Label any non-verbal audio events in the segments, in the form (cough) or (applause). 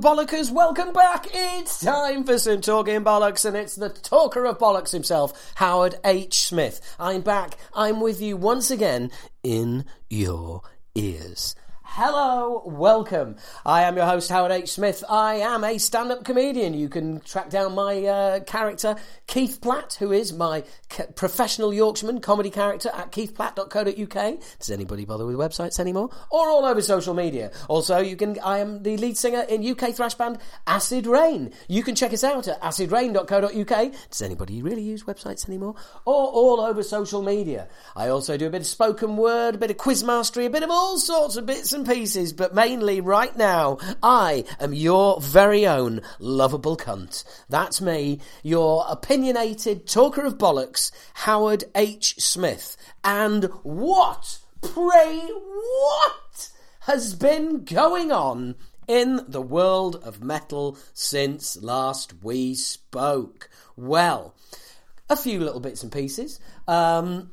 Hello, bollockers, welcome back. It's time for some talking bollocks, and it's the talker of bollocks himself, Howard H. Smith. I'm back. I'm with you once again in your ears. Hello, welcome. I am your host, Howard H. Smith. I am a stand up comedian. You can track down my uh, character, Keith Platt, who is my professional Yorkshireman comedy character at keithplatt.co.uk. Does anybody bother with websites anymore? Or all over social media. Also, you can. I am the lead singer in UK thrash band Acid Rain. You can check us out at acidrain.co.uk. Does anybody really use websites anymore? Or all over social media. I also do a bit of spoken word, a bit of quiz mastery, a bit of all sorts of bits and pieces, but mainly right now, I am your very own lovable cunt. That's me, your opinionated talker of bollocks, Howard H. Smith. And what, pray, what has been going on in the world of metal since last we spoke? Well, a few little bits and pieces. Um,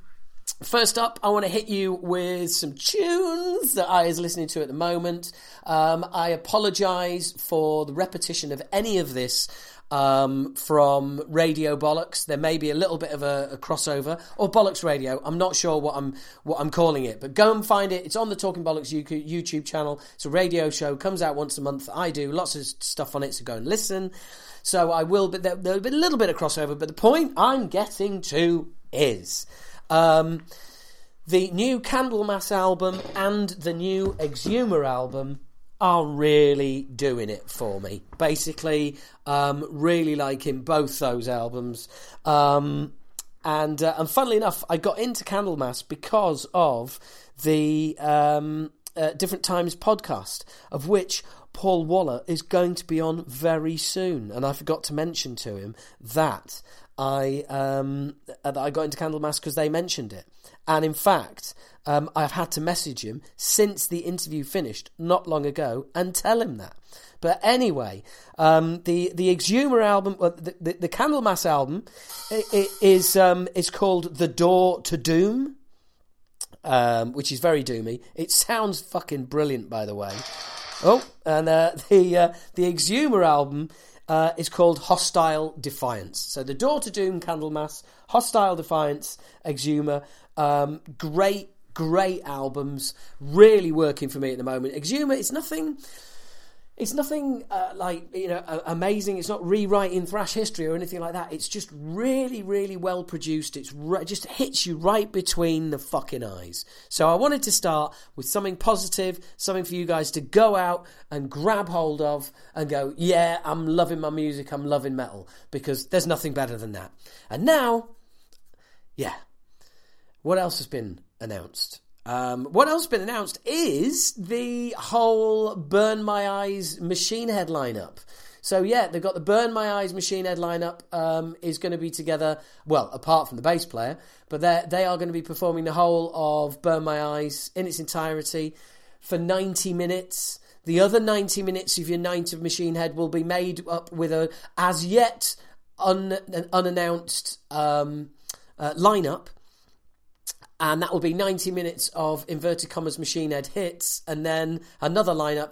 First up, I want to hit you with some tunes that I is listening to at the moment. Um, I apologise for the repetition of any of this um, from Radio Bollocks. There may be a little bit of a, a, crossover or Bollocks Radio. I'm not sure what I'm what I'm calling it, but go and find it. It's on the Talking Bollocks YouTube channel. It's a radio show. Comes out once a month. I do lots of stuff on it, so go and listen. So I will, but there, there'll be a little bit of crossover. But the point I'm getting to is. Um, the new Candlemass album and the new Exumer album are really doing it for me. Basically, um, really liking both those albums. Um, and uh, and funnily enough, I got into Candlemass because of the um, uh, Different Times podcast, of which Paul Waller is going to be on very soon. And I forgot to mention to him that I um, that I got into Candlemass because they mentioned it, and in fact, um, I've had to message him since the interview finished not long ago and tell him that. But anyway, um, the the Exumer album, uh, the, the, the Candlemass album, is um, is called The Door to Doom, um, which is very doomy. It sounds fucking brilliant, by the way. Oh, and uh, (laughs) the uh, the Exumer album uh, is called Hostile Defiance. So the Door to Doom Candlemass, Hostile Defiance, Exumer, um, great, great albums, really working for me at the moment. Exumer, it's nothing it's nothing uh, like you know amazing. It's not rewriting thrash history or anything like that. It's just really, really well produced. It's re- just hits you right between the fucking eyes. So I wanted to start with something positive, something for you guys to go out and grab hold of and go, yeah, I'm loving my music. I'm loving metal because there's nothing better than that. And now, yeah, what else has been announced? Um, what else has been announced is the whole Burn My Eyes Machine Head lineup. So yeah, they've got the Burn My Eyes Machine Head lineup um, is going to be together. Well, apart from the bass player, but they are going to be performing the whole of Burn My Eyes in its entirety for ninety minutes. The other ninety minutes of your Night of Machine Head will be made up with a as yet un, unannounced um, uh, lineup and that will be 90 minutes of inverted commas machine head hits and then another lineup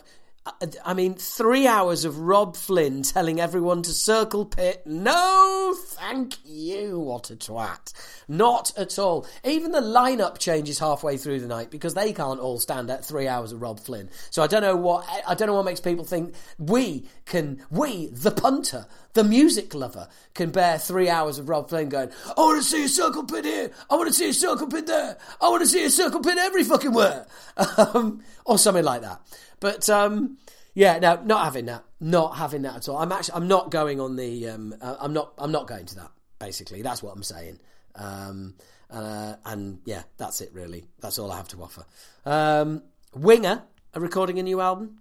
I mean, three hours of Robb Flynn telling everyone to circle pit. No, thank you. What a twat. Not at all. Even the lineup changes halfway through the night because they can't all stand at three hours of Robb Flynn. So I don't know what I don't know what makes people think we can. We, the punter, the music lover, can bear three hours of Robb Flynn going. I want to see a circle pit here. I want to see a circle pit there. I want to see a circle pit every fucking where, (laughs) um, or something like that. But um, yeah, no, not having that. Not having that at all. I'm actually I'm not going on the. Um, uh, I'm not. I'm not going to that. Basically, that's what I'm saying. Um, uh, and yeah, that's it. Really, that's all I have to offer. Um, Winger are recording a new album.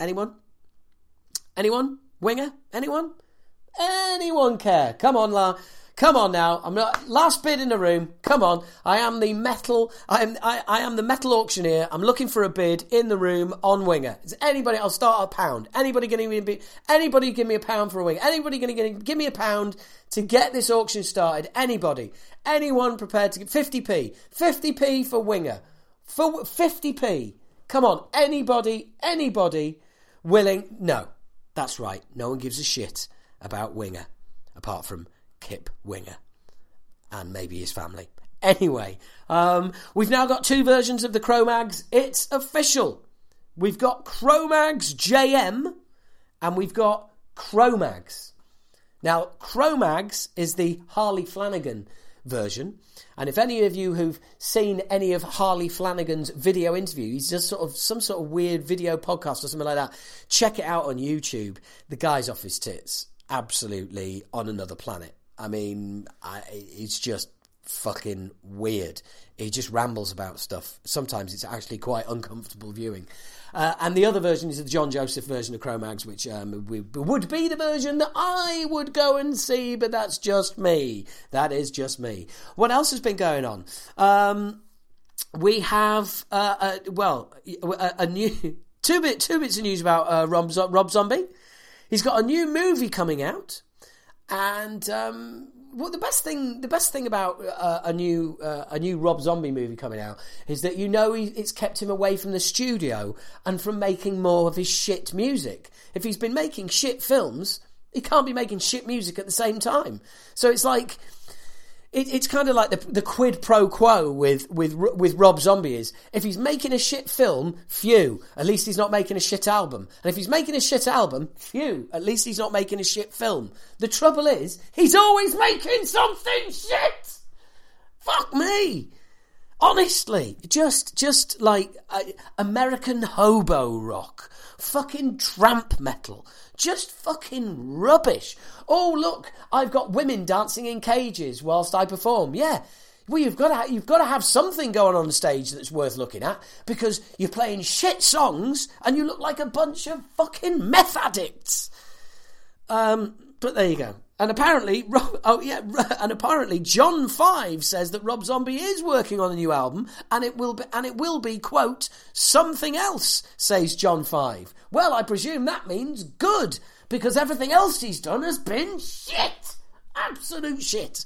Anyone? Anyone? Winger? Anyone? Anyone care? Come on, La. Come on now, I'm not last bid in the room. Come on, I am the metal. I am I, I am the metal auctioneer. I'm looking for a bid in the room on winger. Is anybody? I'll start a pound. Anybody going to be? Anybody give me a pound for a winger? Anybody going to give me a pound to get this auction started? Anybody? Anyone prepared to get 50p? 50p for winger. For 50p. Come on, anybody? Anybody? willing. No, that's right. No one gives a shit about Winger, apart from Kip Winger and maybe his family. Anyway, um, we've now got two versions of the Cro-Mags. It's official. We've got Cro-Mags JM and we've got Cro-Mags. Now, Cro-Mags is the Harley Flanagan version. And if any of you who've seen any of Harley Flanagan's video interview, he's just sort of some sort of weird video podcast or something like that, check it out on YouTube. The guy's off his tits. Absolutely on another planet. I mean, I, it's just fucking weird. He just rambles about stuff. Sometimes it's actually quite uncomfortable viewing. Uh, and the other version is the John Joseph version of Cro-Mags, which um, would be the version that I would go and see, but that's just me. That is just me. What else has been going on? Um, we have, uh, uh, well, a, a, new (laughs) two bit two bits of news about uh, Rob, Rob Zombie. He's got a new movie coming out, and um, well, the best thing the best thing about uh, a new uh, a new Rob Zombie movie coming out is that you know he, it's kept him away from the studio and from making more of his shit music. If he's been making shit films, he can't be making shit music at the same time. So it's like it, it's kind of like the, the quid pro quo with, with, with Rob Zombie is if he's making a shit film, phew, at least he's not making a shit album. And if he's making a shit album, phew, at least he's not making a shit film. The trouble is, he's always making something shit! Fuck me! Honestly, just, just like uh, American hobo rock, fucking tramp metal, just fucking rubbish. Oh, look, I've got women dancing in cages whilst I perform. Yeah. Well, you've got to you've got to have something going on stage that's worth looking at because you're playing shit songs and you look like a bunch of fucking meth addicts. Um, but there you go. And apparently, (laughs) oh yeah, (laughs) and apparently, John Five says that Rob Zombie is working on a new album, and it will be, and it will be quote something else. Says John Five. Well, I presume that means good because everything else he's done has been shit, absolute shit.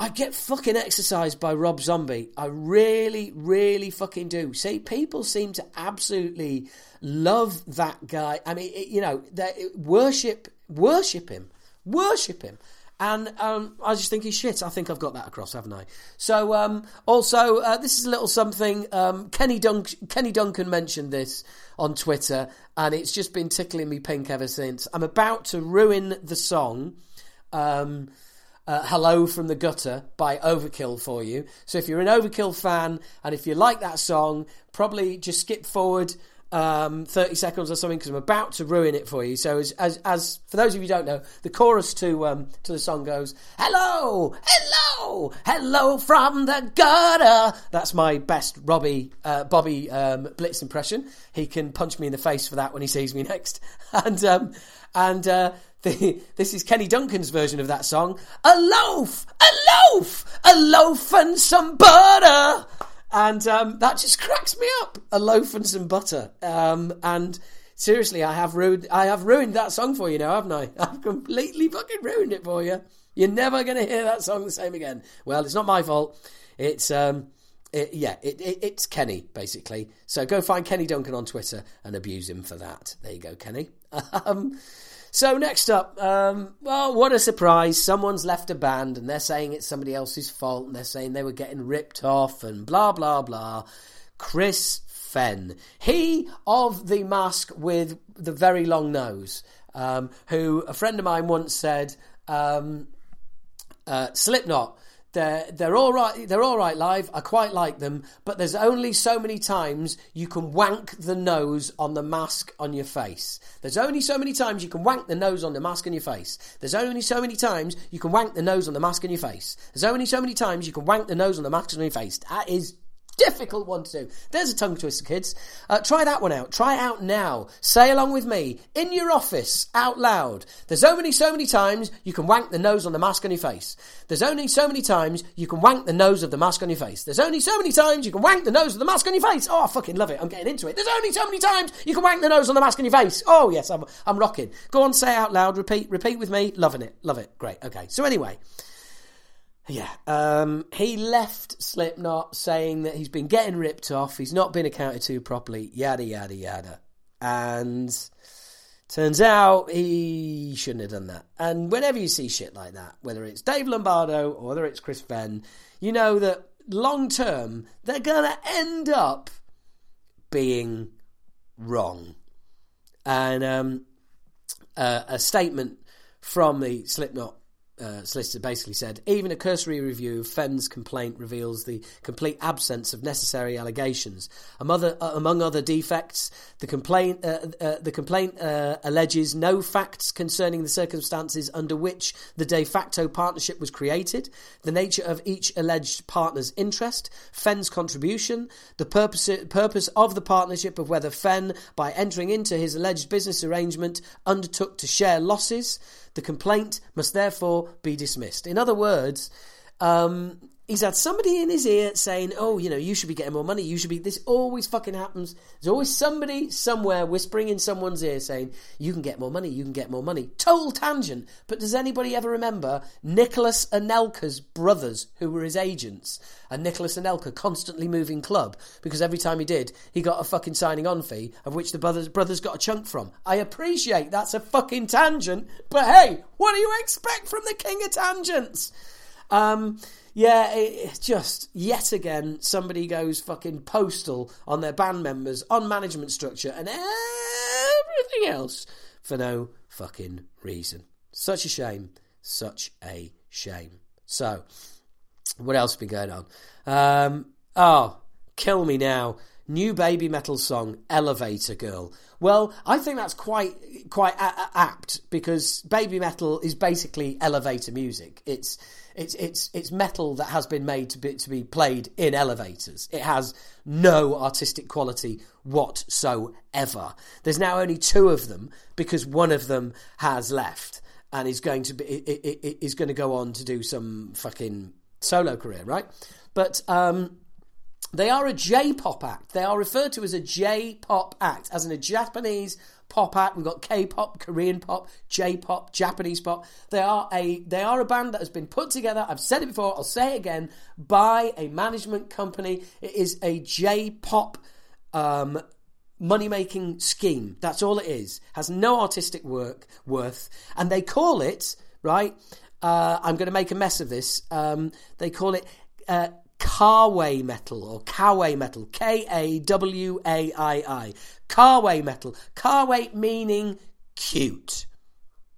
I get fucking exercised by Rob Zombie. I really, really fucking do. See, people seem to absolutely love that guy. I mean, you know, they worship worship him worship him. And um, I just think he's shit. I think I've got that across, haven't I? So, um, also, uh, this is a little something. Um, Kenny, Dunk- Kenny Duncan mentioned this on Twitter, and it's just been tickling me pink ever since. I'm about to ruin the song. Um, uh, Hello from the Gutter by Overkill for you. So if you're an Overkill fan and if you like that song, probably just skip forward um, 30 seconds or something because I'm about to ruin it for you. So, as, as, as for those of you don't know, the chorus to um, to the song goes, "Hello, hello, hello from the gutter." That's my best Robbie uh, Bobby um, Blitz impression. He can punch me in the face for that when he sees me next. (laughs) And um, and uh, the, (laughs) this is Kenny Duncan's version of that song. A loaf, a loaf, a loaf and some butter and um, that just (laughs) cracks me up. A loaf and some butter. Um, and seriously, I have ruined. I have ruined that song for you now, haven't I? (laughs) I've completely fucking ruined it for you. You're never going to hear that song the same again. Well, it's not my fault. It's um, it, yeah, it, it, it's Kenny basically. So go find Kenny Duncan on Twitter and abuse him for that. There you go, Kenny. (laughs) So next up, um, well, what a surprise! Someone's left a band, and they're saying it's somebody else's fault, and they're saying they were getting ripped off, and blah blah blah. Chris Fehn, he of the mask with the very long nose, um, who a friend of mine once said, um, uh, Slipknot they're they're all right. They're all right live. I quite like them, but there's only so many times you can wank the nose on the mask on your face. There's only so many times you can wank the nose on the mask on your face. There's only so many times you can wank the nose on the mask on your face. There's only so many times you can wank the nose on the mask on your face. That is difficult one to do. There's a tongue twister, kids. Uh, try that one out. Try it out now. Say along with me in your office out loud. There's only so many times you can wank the nose on the mask on your face. There's only so many times you can wank the nose of the mask on your face. There's only so many times you can wank the nose of the mask on your face. Oh, I fucking love it. I'm getting into it. There's only so many times you can wank the nose on the mask on your face. Oh, yes, I'm, I'm rocking. Go on, say it out loud. Repeat, repeat with me. Loving it. Love it. Great. Okay. So anyway. Yeah, um, he left Slipknot saying that he's been getting ripped off, he's not been accounted to properly, yada yada yada. and turns out he shouldn't have done that. And whenever you see shit like that, whether it's Dave Lombardo or whether it's Chris Fehn, you know that long term they're gonna end up being wrong. And um, uh, a statement from the Slipknot uh, solicitor basically said, even a cursory review of Fehn's complaint reveals the complete absence of necessary allegations. Among other, uh, among other defects, the complaint, uh, uh the complaint uh, alleges no facts concerning the circumstances under which the de facto partnership was created, the nature of each alleged partner's interest, Fehn's contribution, the purpose, purpose of the partnership of whether Fehn, by entering into his alleged business arrangement, undertook to share losses, the complaint must therefore be dismissed. In other words, um, he's had somebody in his ear saying, "Oh, you know, you should be getting more money. You should be." This always fucking happens. There's always somebody somewhere whispering in someone's ear saying, "You can get more money. You can get more money." Total tangent. But does anybody ever remember Nicolas Anelka's brothers, who were his agents, and Nicolas Anelka constantly moving club because every time he did, he got a fucking signing on fee, of which the brothers brothers got a chunk from. I appreciate that's a fucking tangent, but hey, what do you expect from the king of tangents? Um, yeah, it, just yet again somebody goes fucking postal on their band members, on management structure, and everything else for no fucking reason. Such a shame. Such a shame. So, what else been going on? Um, oh, kill me now. New Babymetal song, Elevator Girl. Well, I think that's quite quite a- apt because Babymetal is basically elevator music. It's it's it's it's metal that has been made to be to be played in elevators. It has no artistic quality whatsoever. There's now only two of them because one of them has left and is going to be is going to go on to do some fucking solo career, right? But um, they are a J-pop act. They are referred to as a J-pop act, as in a Japanese pop act. We've got K-pop, Korean pop, J-pop, Japanese pop. They are a they are a band that has been put together. I've said it before. I'll say it again by a management company. It is a J-pop um, money making scheme. That's all it is. Has no artistic work worth, and they call it right. Uh, I'm going to make a mess of this. Um, they call it. Uh, Kawaii metal or Kawaii metal, K A W A I I. Kawaii metal. Kawaii meaning cute.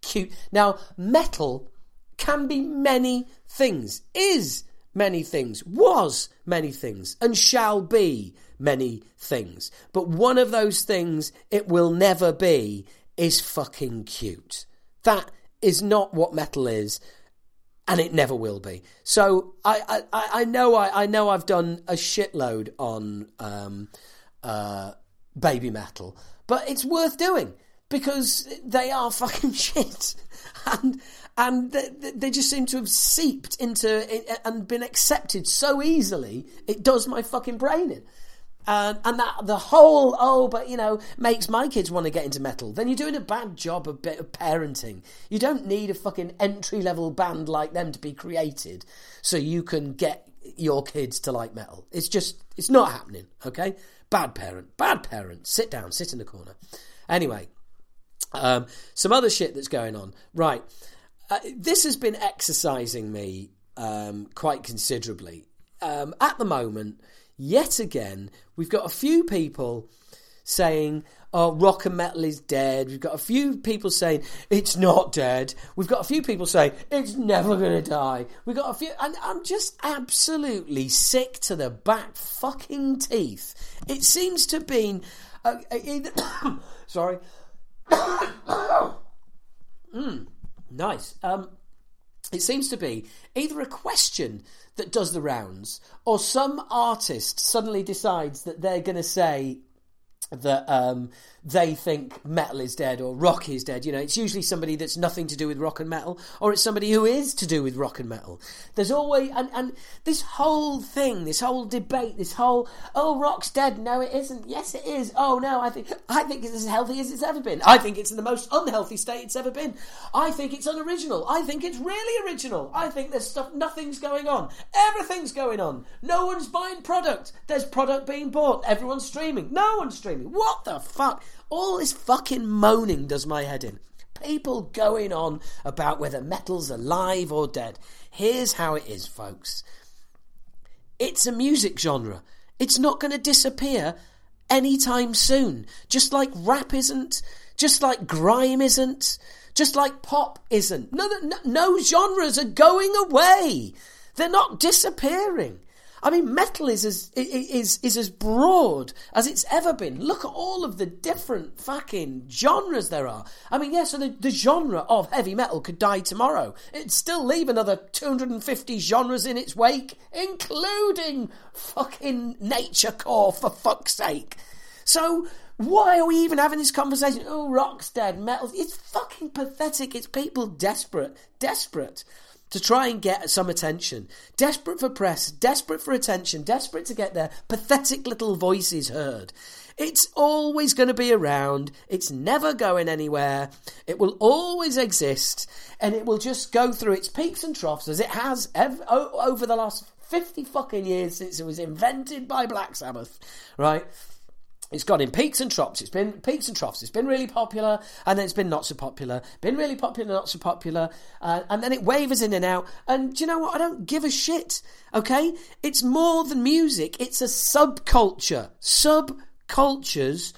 Cute. Now, metal can be many things, is many things, was many things, and shall be many things. But one of those things it will never be is fucking cute. That is not what metal is and it never will be. So I, I, I know I, I know I've done a shitload on um, uh, Babymetal, but it's worth doing because they are fucking (laughs) shit, and and they, they just seem to have seeped into and been accepted so easily. It does my fucking brain in. And, and that the whole oh but you know makes my kids want to get into metal. Then you're doing a bad job of, bit of parenting. You don't need a fucking entry level band like them to be created so you can get your kids to like metal. It's just it's not happening okay? Bad parent bad parent sit down sit in the corner. Anyway um, some other shit that's going on. Right uh, this has been exercising me um, quite considerably. Um, at the moment yet again, we've got a few people saying, oh, rock and metal is dead. We've got a few people saying it's not dead. We've got a few people saying it's never going to die. We've got a few, and I'm just absolutely sick to the back fucking teeth. It seems to be, uh, uh (coughs) sorry. (coughs) mm, nice. Um, it seems to be either a question that does the rounds, or some artist suddenly decides that they're going to say that um, they think metal is dead or rock is dead. You know, it's usually somebody that's nothing to do with rock and metal, or it's somebody who is to do with rock and metal. There's always and and this whole thing, this whole debate, this whole oh rock's dead, no it isn't, yes it is, oh no I think I think it's as healthy as it's ever been. I think it's in the most unhealthy state it's ever been. I think it's unoriginal. I think it's really original. I think there's stuff, nothing's going on, everything's going on. No one's buying product. There's product being bought. Everyone's streaming. No one's streaming. What the fuck? All this fucking moaning does my head in. People going on about whether metal's alive or dead. Here's how it is, folks. It's a music genre. It's not going to disappear anytime soon. Just like rap isn't, just like grime isn't, just like pop isn't. No, no, no genres are going away. They're not disappearing. I mean, metal is as is is as broad as it's ever been. Look at all of the different fucking genres there are. I mean, yeah, so the, the genre of heavy metal could die tomorrow. It'd still leave another 250 genres in its wake, including fucking nature core for fuck's sake. So why are we even having this conversation? Oh, rock's dead, metal. It's fucking pathetic. It's people desperate, desperate to try and get some attention. Desperate for press, desperate for attention, desperate to get their pathetic little voices heard. It's always going to be around. It's never going anywhere. It will always exist. And it will just go through its peaks and troughs as it has ever, over the last 50 fucking years since it was invented by Black Sabbath, right? It's gone in peaks and troughs. It's been peaks and troughs. It's been really popular, and then it's been not so popular. Been really popular, not so popular, uh, and then it wavers in and out. And do you know what? I don't give a shit. Okay, it's more than music. It's a subculture. Subcultures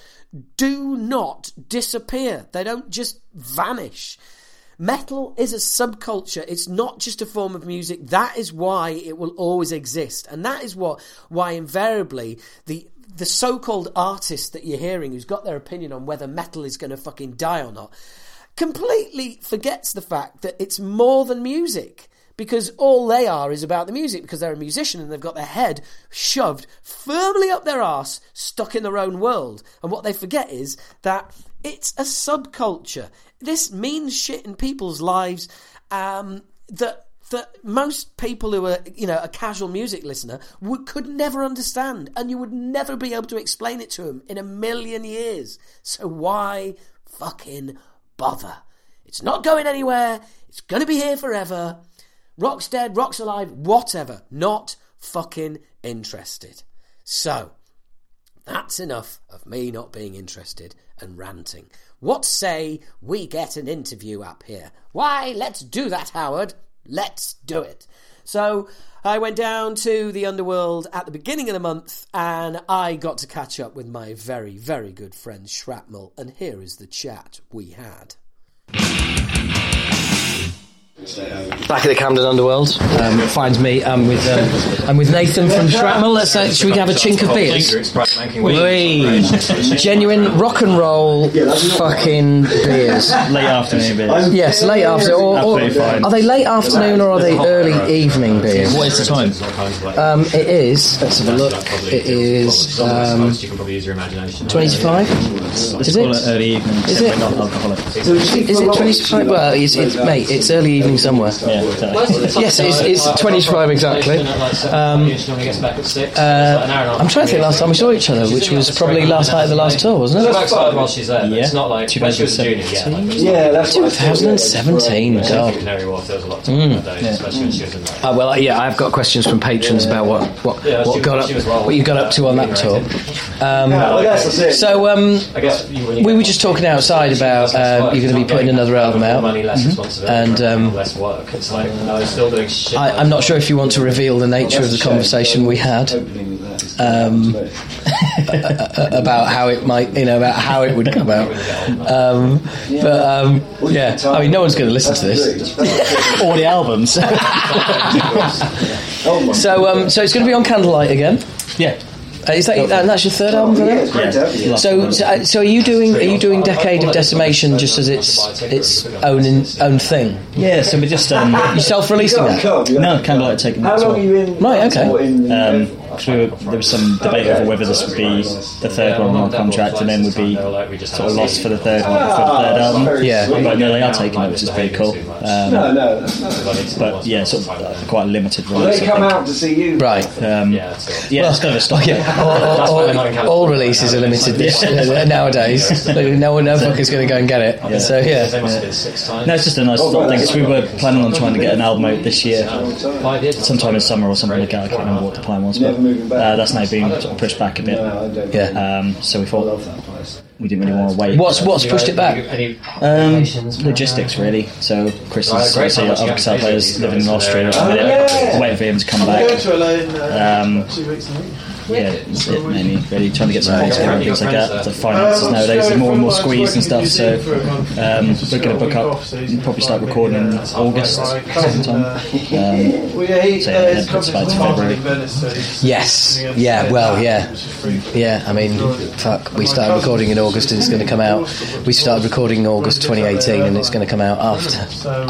do not disappear. They don't just vanish. Metal is a subculture. It's not just a form of music. That is why it will always exist. And that is what why invariably the the so-called artist that you're hearing who's got their opinion on whether metal is going to fucking die or not completely forgets the fact that it's more than music because all they are is about the music because they're a musician and they've got their head shoved firmly up their arse, stuck in their own world. And what they forget is that it's a subculture. This means shit in people's lives um, that that most people who are, you know, a casual music listener would, could never understand, and you would never be able to explain it to them in a million years. So why fucking bother? It's not going anywhere. It's going to be here forever. Rock's dead, rock's alive, whatever. Not fucking interested. So, that's enough of me not being interested and ranting. What say we get an interview up here? Why, let's do that, Howard. Let's do it. So I went down to the underworld at the beginning of the month and I got to catch up with my very, very good friend Shrapnel. And here is the chat we had. Back at the Camden Underworld, um, it finds me. I'm with um, I'm with Nathan from Shrapnel. Let's uh, should we have a chink of beers? Wee. Genuine rock and roll fucking beers. Late afternoon beers. Yes, late afternoon. Or, or, are they late afternoon or are they early evening beers? What is the time? Um, it is. Let's have a look. It is um, twenty to five. Let's call it early evening. Is it? Not alcoholic. Is it twenty to five? Well, it's, it's mate. It's early evening somewhere. Yeah, exactly. Yes, it's, it's 20 to 5 exactly. Um, uh, I'm trying to think last time we saw each other, which was probably last night of the last tour, wasn't it? backside while she's there. Yeah. It's not like when she was a junior. Yeah, that's 2017. God. Canary Wharf, there was a lot of talk mm. that day, especially when she was in there. Uh, well, yeah, I've got questions from patrons about what what, Yeah, what got up, well- what you got up to on that tour. Um, Yeah, so um, I guess you- when you we were just talking outside about uh, you're going to be putting another album out. money, less And, um, less work. It's like no, still doing shit. I, I'm not sure if you want to reveal the nature of the conversation we had um, (laughs) about how it might, you know, about how it would come out. Um, but um, yeah, I mean, no one's going to listen to this. (laughs) All the albums. (laughs) So, um, so it's going to be on Candlelight again. yeah. Uh, is that and that's your third album? is it? So, so, uh, so are you doing are you doing Decade of Decimation just as its its own in, own thing? Yeah, so we're just um, (laughs) You self releasing that? no Candlelight taking that as well. You in? Right. Okay. Um, 'cause there was some debate over whether this would be the third one on contract and then would be sort of lost for the third one for the third album. Yeah. But no, they are taking it, which is pretty cool. Um, but yeah, sort of uh, quite a limited release. They I come out to see you. Right. Um, Yeah, so- yeah, it's kind of a stock. Yeah, all, all, all, all releases are limited uh, nowadays. (laughs) No one, no fucker's going to go and get it. So yeah, must six times. No, it's just a nice little thing. 'cause we were planning on trying to get an album out this year, sometime in summer or something like that. I can't remember what the plan was, but uh, that's now been pushed back a bit. Yeah. Um, so we thought we didn't really want to wait. What's what's pushed it back? Um, logistics really. So Chris is obviously other guitar players living in Austria at the waiting for him to come back. Um, yeah, that's it mainly. Really trying to get some sponsorship and things like that. The finances nowadays are more and more squeezed and stuff. So um, we're going to book up. and Probably start recording in August sometime. Um, so yeah, then it's (laughs) about February. Yes. Yeah. Well. Yeah. Yeah. I mean, fuck. We started recording in August, and it's going to come out. We started recording in August 2018, and it's going to come out after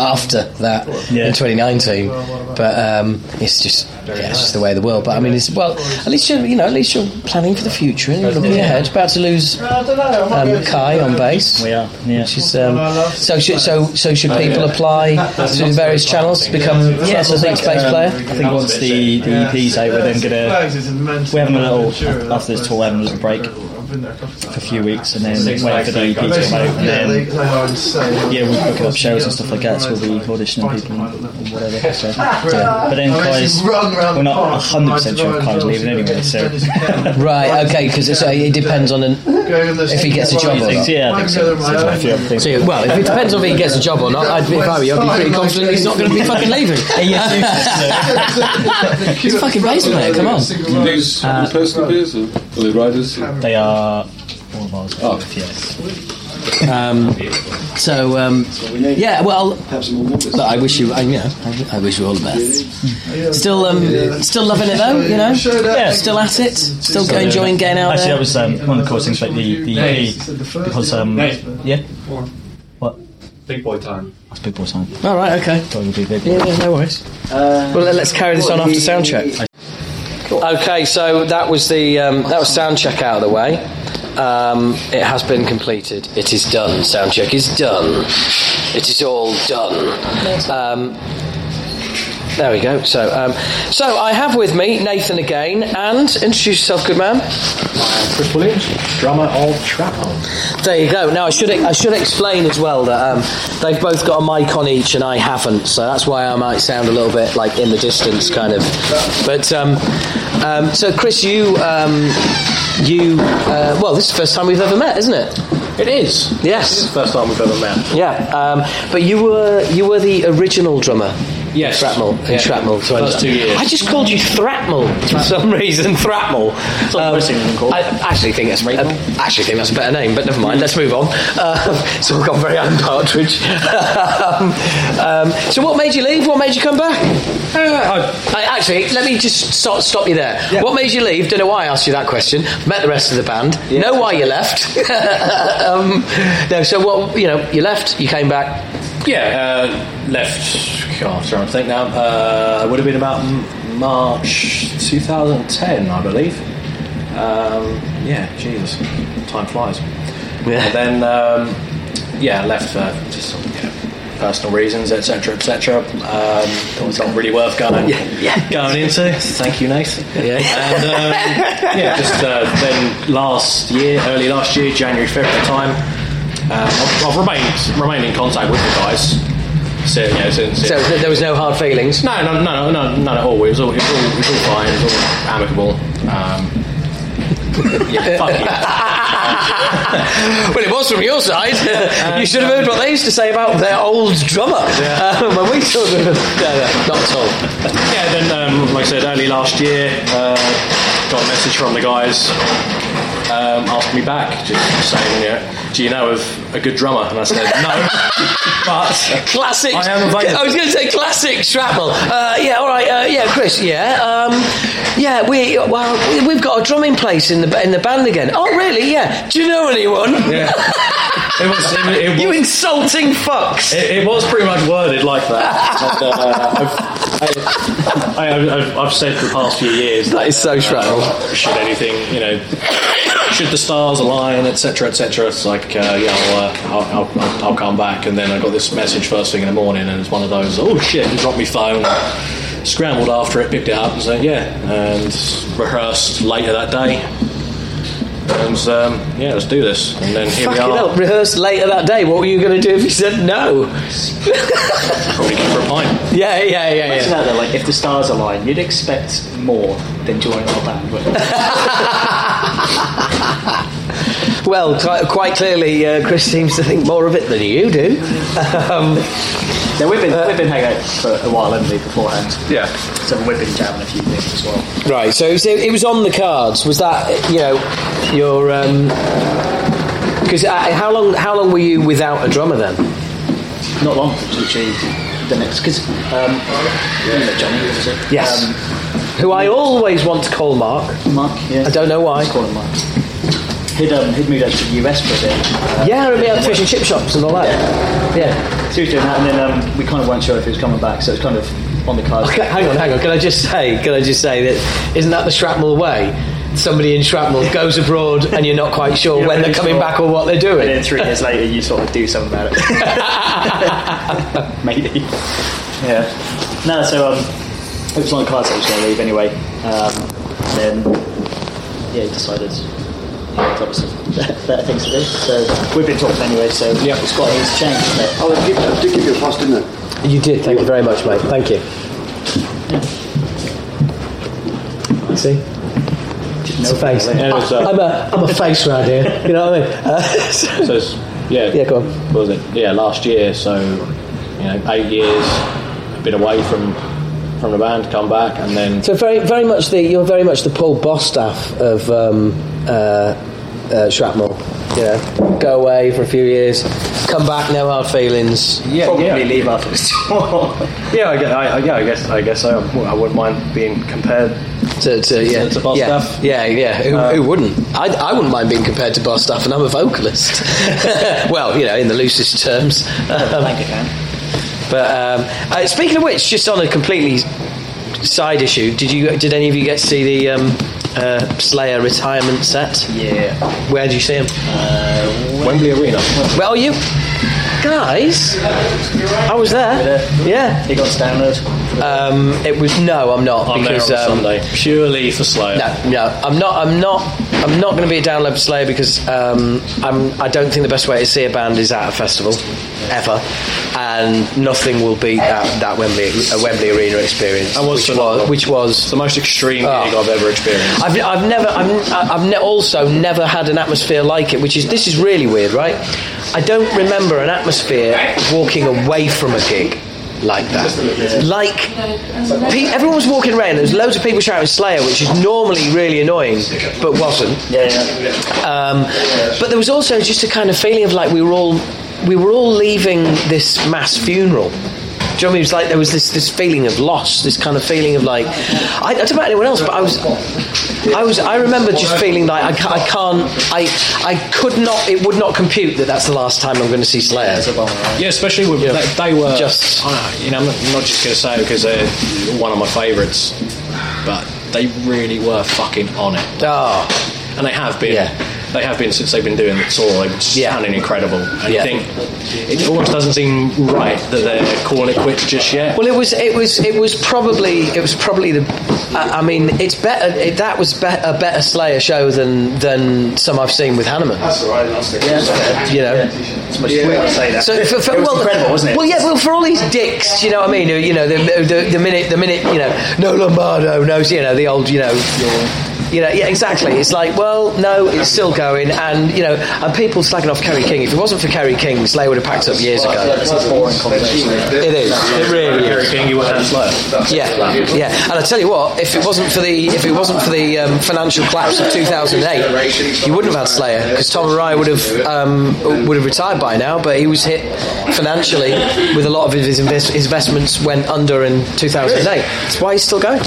after that Yeah. in 2019. But um, it's just yeah, it's just the way of the world. But I mean, it's well. At least you're you know at least you're planning for the future and you're looking ahead. About to lose um, Kai on bass. We are. Yeah. She's, um, so, should, so, so should people apply (laughs) through the various channels to become Yes, I a think bass player? I think once the, the EP's out, we're then gonna we're having a little after this tour, we're having a little break for a few weeks, and then wait for the EP to come out, and then yeah, we're booking up shows and stuff like that. So we'll be auditioning people and whatever. So, yeah. But then Kai's, we're not hundred percent sure if Kai's leaving anyway. So (laughs) Right, okay, because uh, it depends on an, if he gets a job or not. yeah, I think so. So there's a few other things. So, well, if it depends on if he gets a job or not, I'd be, if I were you, I'd be pretty confident he's not going to be fucking leaving. (laughs) he's a fucking bass player, come on. These uh, personal beers or are they riders? They are all of ours. Oh, yes. Um, so, um, yeah, well, look, I wish you, I, you know, I, I wish you all the best. Still, um, still loving it though, you know. Yeah. Still at it. Still enjoying getting out Actually, there. that was um, one of the cool things about the the EP because um, yeah, what? Big boy time. That's big boy time. All right, okay. Thought it would be big. Yeah, yeah, no worries. well, let- let's carry this on after sound check. Okay, so that was the um, that was sound check out of the way. Um, it has been completed. It is done. Sound check is done. It is all done. Um, there we go. So, um, so I have with me Nathan again, and introduce yourself, good man. Chris Williams, drummer of Shrapnel. There you go. Now I should I should explain as well that um, they've both got a mic on each and I haven't, so that's why I might sound a little bit like in the distance, kind of. But um, um, so Chris, you um, you uh, well, this is the first time we've ever met, isn't it? It is. Yes. This is the first time we've ever met. Yeah. Um, but you were you were the original drummer. Yes. Shrapnel. In Yeah. Shrapnel. So two years. I just called you Thrapnel for some reason. Thrapnel. what most people call it. I actually think that's I actually think that's a better name, but never mind. Let's move on. Um, (laughs) so we've gone very Alan Partridge. (laughs) um, um, so what made you leave? What made you come back? I, actually, let me just stop, stop you there. What made you leave? Don't know why I asked you that question. Met the rest of the band. Know why you left. (laughs) um, no, so what? You know, you left. You came back. Yeah, uh, left. God, I'm trying to think now. Uh, it would have been about M- March 2010, I believe. Um, yeah, Jesus, time flies. Yeah. And then, um, yeah, left for just personal reasons, etc., etc. Um, it was not really worth going yeah. (laughs) going into. Thank you, Nathan. Yeah. And um, yeah, just uh, then last year, early last year, January, February time, um, I've, I've remained remained in contact with the guys. So, you know, since, So th- there was no hard feelings. no, no, no, no, none at all. It was all, it was all, it was all fine. It was all amicable. Um, (laughs) yeah, fuck you. (laughs) well, it was from your side. you should have heard what they used to say about their old drummer uh, (laughs) when we saw them. No, no, not at all. Yeah, then, um, like I said, early last year, uh, got a message from the guys um, asking me back, just saying, know, do you know of a good drummer? And I said, (laughs) no, but Classic. I am available. I was going to say classic shrapnel. Uh, yeah, all right. Uh, yeah, Chris. Yeah, um, yeah. We well, we- we've got a drumming place in the in the band again. Oh, really? Yeah. Do you know anyone? yeah, (laughs) it was. It, it was You insulting fucks. It, it was pretty much worded like that. (laughs) And, uh, I, I, I've, I've said for the past few years That is so shrapnel. should anything, you know, should the stars align, etc., etc. It's like, uh, yeah, I'll, uh, I'll, I'll, I'll, come back. And then I got this message first thing in the morning, and it's one of those, oh shit, and dropped my phone. Scrambled after it, picked it up, and said, yeah, and rehearsed later that day. And um, yeah, let's do this. And then here Fucking we are. hell, rehearsed later that day. What were you going to do if you said no? Probably go for a pint. Yeah, yeah, yeah, Imagine yeah. that though, like if the stars align, you'd expect more than joining our band. (laughs) wouldn't you? Well, quite, quite clearly, uh, Chris seems to think more of it than you do. (laughs) Um, no, we've been we've been hanging out for a while, haven't we, beforehand? Yeah. So we've been jamming a few things as well. right, so, so it was on the cards. Was that, you know, your. Because uh, how long how long were you without a drummer then? Not long to the next because um, you know Johnny, was it? Yes. Um, Who I always want to call Mark. Mark, yeah. I don't know why. Let's call him Mark. He'd, um, he'd moved out to the US for a bit. Uh, Yeah, and be at fish and chip shops and all that. Yeah. So he was doing that, and then um, we kind of weren't sure if he was coming back, so it was kind of on the cards. Okay, hang on, hang on. Can I just say? Can I just say that isn't that the Shrapnel way? Somebody in Shrapnel goes abroad, and you're not quite sure when they're coming sure. back or what they're doing. And then three years later, you sort of do something about it. (laughs) Maybe. Yeah. No, so um, it was on the cards that he was going to leave anyway. Um, then, yeah, he decided he had lots of better things to do. So we've been talking anyway, so yeah, it's quite easy to change, isn't it? Oh, I did, I did give you a pass, didn't I? You did. Thank you very much, mate. Thank you. See, it's a face. Yeah, it uh, I'm a I'm a face round here. You know what I mean? Uh, (laughs) so- So it's, yeah, Yeah, go on. What was it? Yeah, last year. So you know, eight years. I've been away from from the band, come back, and then So very, very much the you're very much the Paul Bostaph of um, uh, uh, Shrapnel. You know, go away for a few years, come back, no hard feelings. yeah, Probably yeah. leave after this tour. (laughs) Yeah, I guess, I, I- yeah, I guess, I guess I, I wouldn't mind being compared. To, to yeah, to Boss yeah, Staff? yeah, yeah. Who, who wouldn't? I, I wouldn't mind being compared to Bostaph, and I'm a vocalist. (laughs) well, you know, in the loosest terms. Um, Thank you, man. But um, uh, speaking of which, just on a completely side issue, did you did any of you get to see the um, uh, Slayer retirement set? Yeah. Where did you see him? Wembley Arena. Well, you guys, I was there. Yeah. He got download. Um, it was no, I'm not I'm there because on um, Sunday, purely for Slayer. No, no, I'm not. I'm not. I'm not going to be a download for Slayer because um, I'm. I don't think the best way to see a band is at a festival, ever, and nothing will beat that, that Wembley uh, Wembley Arena experience, which was which was the most extreme Oh. gig I've ever experienced. I've, I've never, I've, I've ne- also never had an atmosphere like it, which is, this is really weird, right? I don't remember an atmosphere walking away from a gig like that. Like, pe- everyone was walking around, there was loads of people shouting Slayer, which is normally really annoying, but wasn't. Yeah, yeah. Um, but there was also just a kind of feeling of like we were all, we were all leaving this mass funeral. Do you know what I mean? It was like there was this, this feeling of loss, this kind of feeling of like I, I don't know about anyone else, but I was, I was, I remember just feeling like I, ca- I can't, I, I could not, it would not compute that that's the last time I'm going to see Slayer. Yeah, especially with Yeah. they, they were Just- uh, you know I'm not, I'm not just going to say it because they're one of my favourites, but they really were fucking on it, Oh, and they have been. Yeah. They have been since they've been doing the tour. They've been Yeah. sounding incredible, and Yeah. you think it almost doesn't seem right that they're calling it quits just yet. Well, it was it was it was probably it was probably the. I I mean, it's better. It, that was be, a better Slayer show than than some I've seen with Hanneman. That's all right. That's the You know. It's much yeah. to say that. So for, for, it was well, incredible, wasn't it? Well, yeah. Well, for all these dicks, you know what I mean. who, You know, the, the, the minute, the minute, you know, no Lombardo, no, you know, the old, you know, you know, yeah, exactly. It's like, well, no, it's still going, and you know, and people slagging off Kerry King. If it wasn't for Kerry King, Slayer would have packed up years ago. It's a boring conversation. It is. It really Gary is. King, you wouldn't have Slayer. Yeah, yeah. And I tell you what, if it wasn't for the if it wasn't for the um, financial collapse of 2008, you wouldn't have had Slayer because Tom Araya would have um, would have retired by now. But he was hit financially with a lot of his, invest- his investments went under in 2008. That's why he's still going.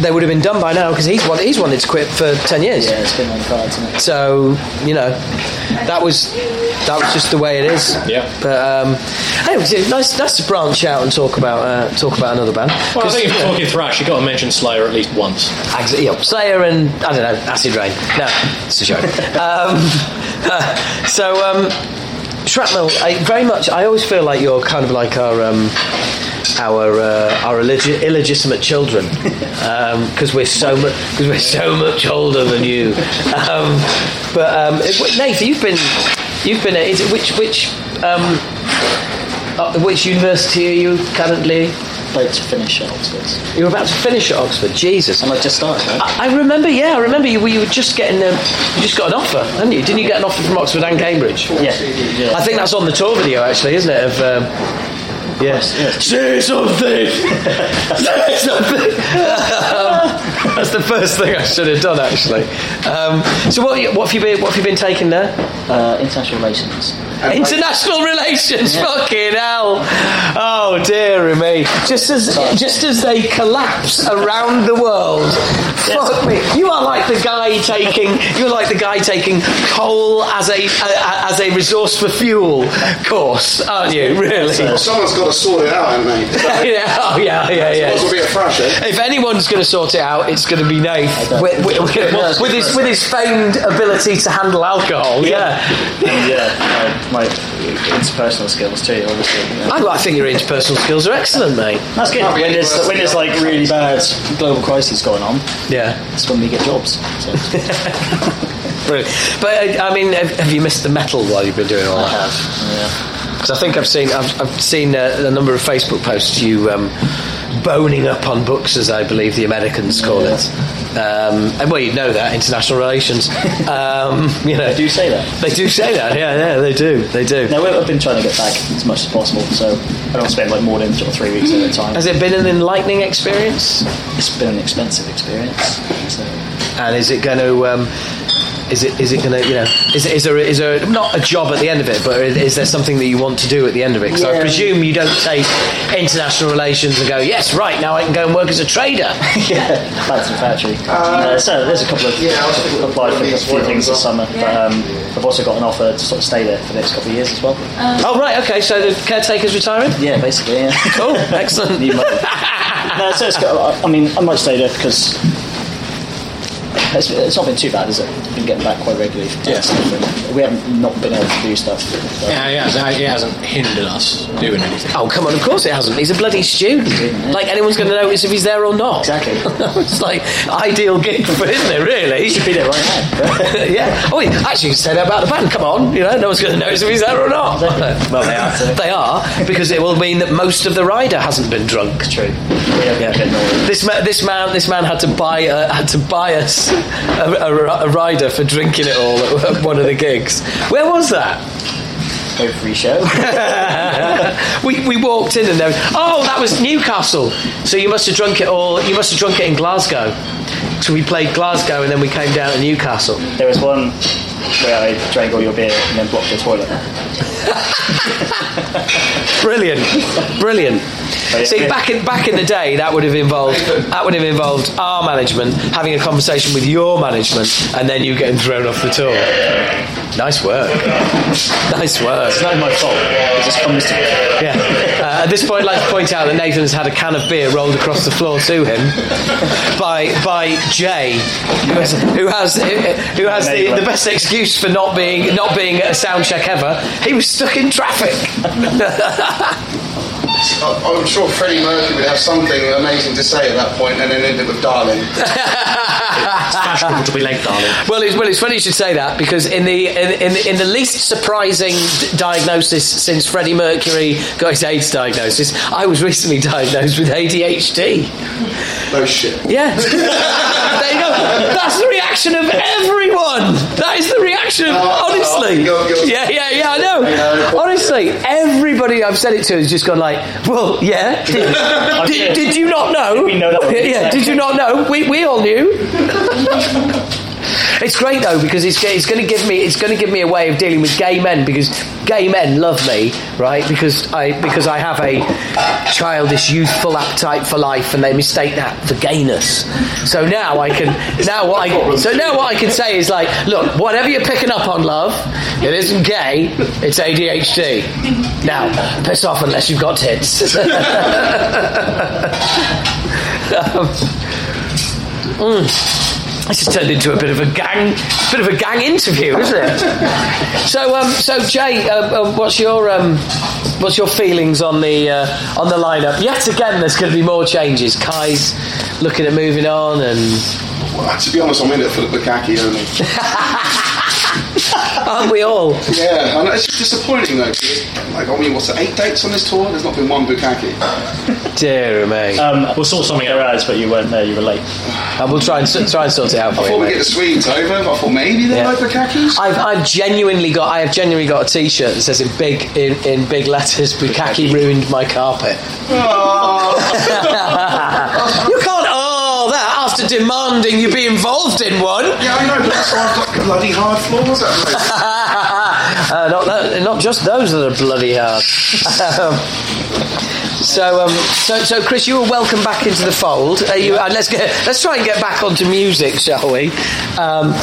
They would have been done by now because he's wanted, he's wanted to quit for 10 years. Yeah, it's been on the cards, isn't it? So you know, that was that was just the way it is. Yeah. But um, anyway, it's nice nice to branch out and talk about uh, talk about another band. Well, I 'Cause, think if you you're know, talking thrash, you've got to mention Slayer at least once. Exa- yeah, Slayer and I don't know, Acid Rain. No, it's a joke. (laughs) um, (laughs) so, um, Shrapnel, I, very much. I always feel like you're kind of like our um, our uh, our illegi- illegitimate children (laughs) because we're so much because we're so much older than you. Um, but um, it- Nath, you've been you've been at, is it, which which um, uh, which university are you currently? About to finish at Oxford. You were about to finish at Oxford. Jesus. And I just started, right? I I remember, yeah, I remember you. You were just getting, um, you just got an offer, hadn't you? Didn't you get an offer from Oxford and Cambridge? Yeah, yeah. I think that's on the tour video, actually, isn't it? Of um, yes, say something, (laughs) say something. (laughs) That's the first thing I should have done, actually. Um, so, what, what have you been? What have you been taking there? Uh, international relations. International relations, fucking hell! Oh dear me! Just as just as they collapse around the world, fuck me! You are like the guy taking you're like the guy taking coal as a, a as a resource for fuel course, aren't you? Really? Well, someone's got to sort it out, haven't they? (laughs) yeah, oh yeah, yeah, yeah. Might as well be a thrash, eh? If anyone's going to sort it out, it's going to be Nath with, with, with, with his with his famed ability to handle alcohol. Yeah, And, yeah, my, my interpersonal skills too, obviously. yeah. I, I think your interpersonal skills are excellent, mate. That's good. When any there's, when than there's like really bad global crisis going on, Yeah. that's when we get jobs. So (laughs) Brilliant. But uh, I mean, have, have you missed the metal while you've been doing all I that? have. Yeah. Because I think I've seen I've, I've seen uh, a number of Facebook posts you um, boning up on books, as I believe the Americans call it. Um, and well, you know that international relations. Um, you know, I do say that. they do say that. Yeah, yeah, they do. They do. No, I've been trying to get back as much as possible, so I don't spend like more than sort of three weeks at a time. Has it been an enlightening experience? It's been an expensive experience. So. And is it going to? Um, is it is it going to you know is, is there is there not a job at the end of it but is there something that you want to do at the end of it? Because I presume you don't take international relations and go yes right now I can go and work as a trader. (laughs) yeah, back to the factory. Uh, so there's a couple of yeah, I was thinking- applied for a few things this summer, but um, I've also got an offer to sort of stay there for the next couple of years as well. oh right okay so the caretaker's retiring. Yeah, basically. Yeah. (laughs) Cool excellent. (laughs) No, so it's got, I mean, I might stay there because it's, it's not been too bad, is it? Been getting back quite regularly. From Yeah. we haven't not been able to do stuff. So. Yeah, it hasn't, it hasn't hindered us doing anything. Oh come on! Of course it hasn't. He's a bloody student. Like anyone's going to notice if he's there or not. Exactly. (laughs) it's like ideal gig for him, isn't it? Really? He should be there right now. (laughs) yeah. Oh, yeah. actually, you can say that about the band. Come on, you know, no one's going to notice if he's there or not. Well, they are, so- They are because it will mean that most of the rider hasn't been drunk. True. Yeah, Yeah. yeah. No, This man, this man, this man had to buy uh, had to buy us a, a, a rider for drinking it all at one of the gigs. Where was that? free show. (laughs) we, we walked in and there. Was Oh, that was Newcastle. So you must have drunk it all. You must have drunk it in Glasgow. So we played Glasgow and then we came down to Newcastle. there was one where I drank all your beer and then blocked the toilet. (laughs) Brilliant, brilliant. Oh, yeah, See, yeah. back in back in the day, that would have involved that would have involved our management having a conversation with your management, and then you getting thrown off the tour. Nice work, nice work. It's not my fault. It just comes to Yeah. Uh, at this point, I'd like to point out that Nathan's had a can of beer rolled across the floor to him by by Jay, who has who has, who has the, the best excuse for not being not being at a sound check ever. He was stuck in traffic. (laughs) I- I'm sure Freddie Mercury would have something amazing to say at that point and then end it with Darling. (laughs) It's fashionable to be late, darling. Well, it's, well, it's funny you should say that because in the in, in, the- in the least surprising d- diagnosis since Freddie Mercury got his AIDS diagnosis, I was recently diagnosed with ADHD. No shit. Yeah, (laughs) there you go. That's the reaction of everyone. That is the reaction. Of, Oh, honestly, you're- you're- yeah, yeah, yeah. I know. Honestly, everybody I've said it to has just gone like, "Well, yeah. (laughs) Did, did, did you not know? We know that. Yeah. Did you not know? We we all knew." (laughs) It's great though because it's, it's going to give me it's going to give me a way of dealing with gay men because gay men love me right because I because I have a childish youthful appetite for life and they mistake that for gayness. So now I can now what I so now what I can say is like look whatever you're picking up on love it isn't gay it's ADHD. Now piss off unless you've got tits. (laughs) (laughs) Um, mm. This has turned into a bit of a gang, bit of a gang interview, isn't it? so, um, so Jay, uh, uh, what's your um, what's your feelings on the uh, on the lineup? Yet again, there's going to be more changes. Kai's looking at moving on, and Well, to be honest, I'm in it for the Bukkake only. (laughs) aren't we all? Yeah, and know, it's disappointing though. 'cause, Like, I mean, what's it, eight dates on this tour? There's not been one Bukkake. Dear me. Um, We'll sort something there out. was, but you weren't there. You were late. and we'll try and try and sort it out for I you. thought we mate. get the Swedes over. I thought maybe they're Yeah. like Bukkakes. I've, I've genuinely got I have genuinely got a T-shirt that says in big in, in big letters "Bukkake ruined my carpet." (laughs) you can't oh that after demanding you be involved in one. Yeah, I know, but that's why I've got bloody hard floors at (laughs) uh, not that, not just those that are bloody hard. Um, so, um, so, so, Chris, you were welcome back into the fold. Uh, you, uh, let's get, let's try and get back onto music, shall we? Um,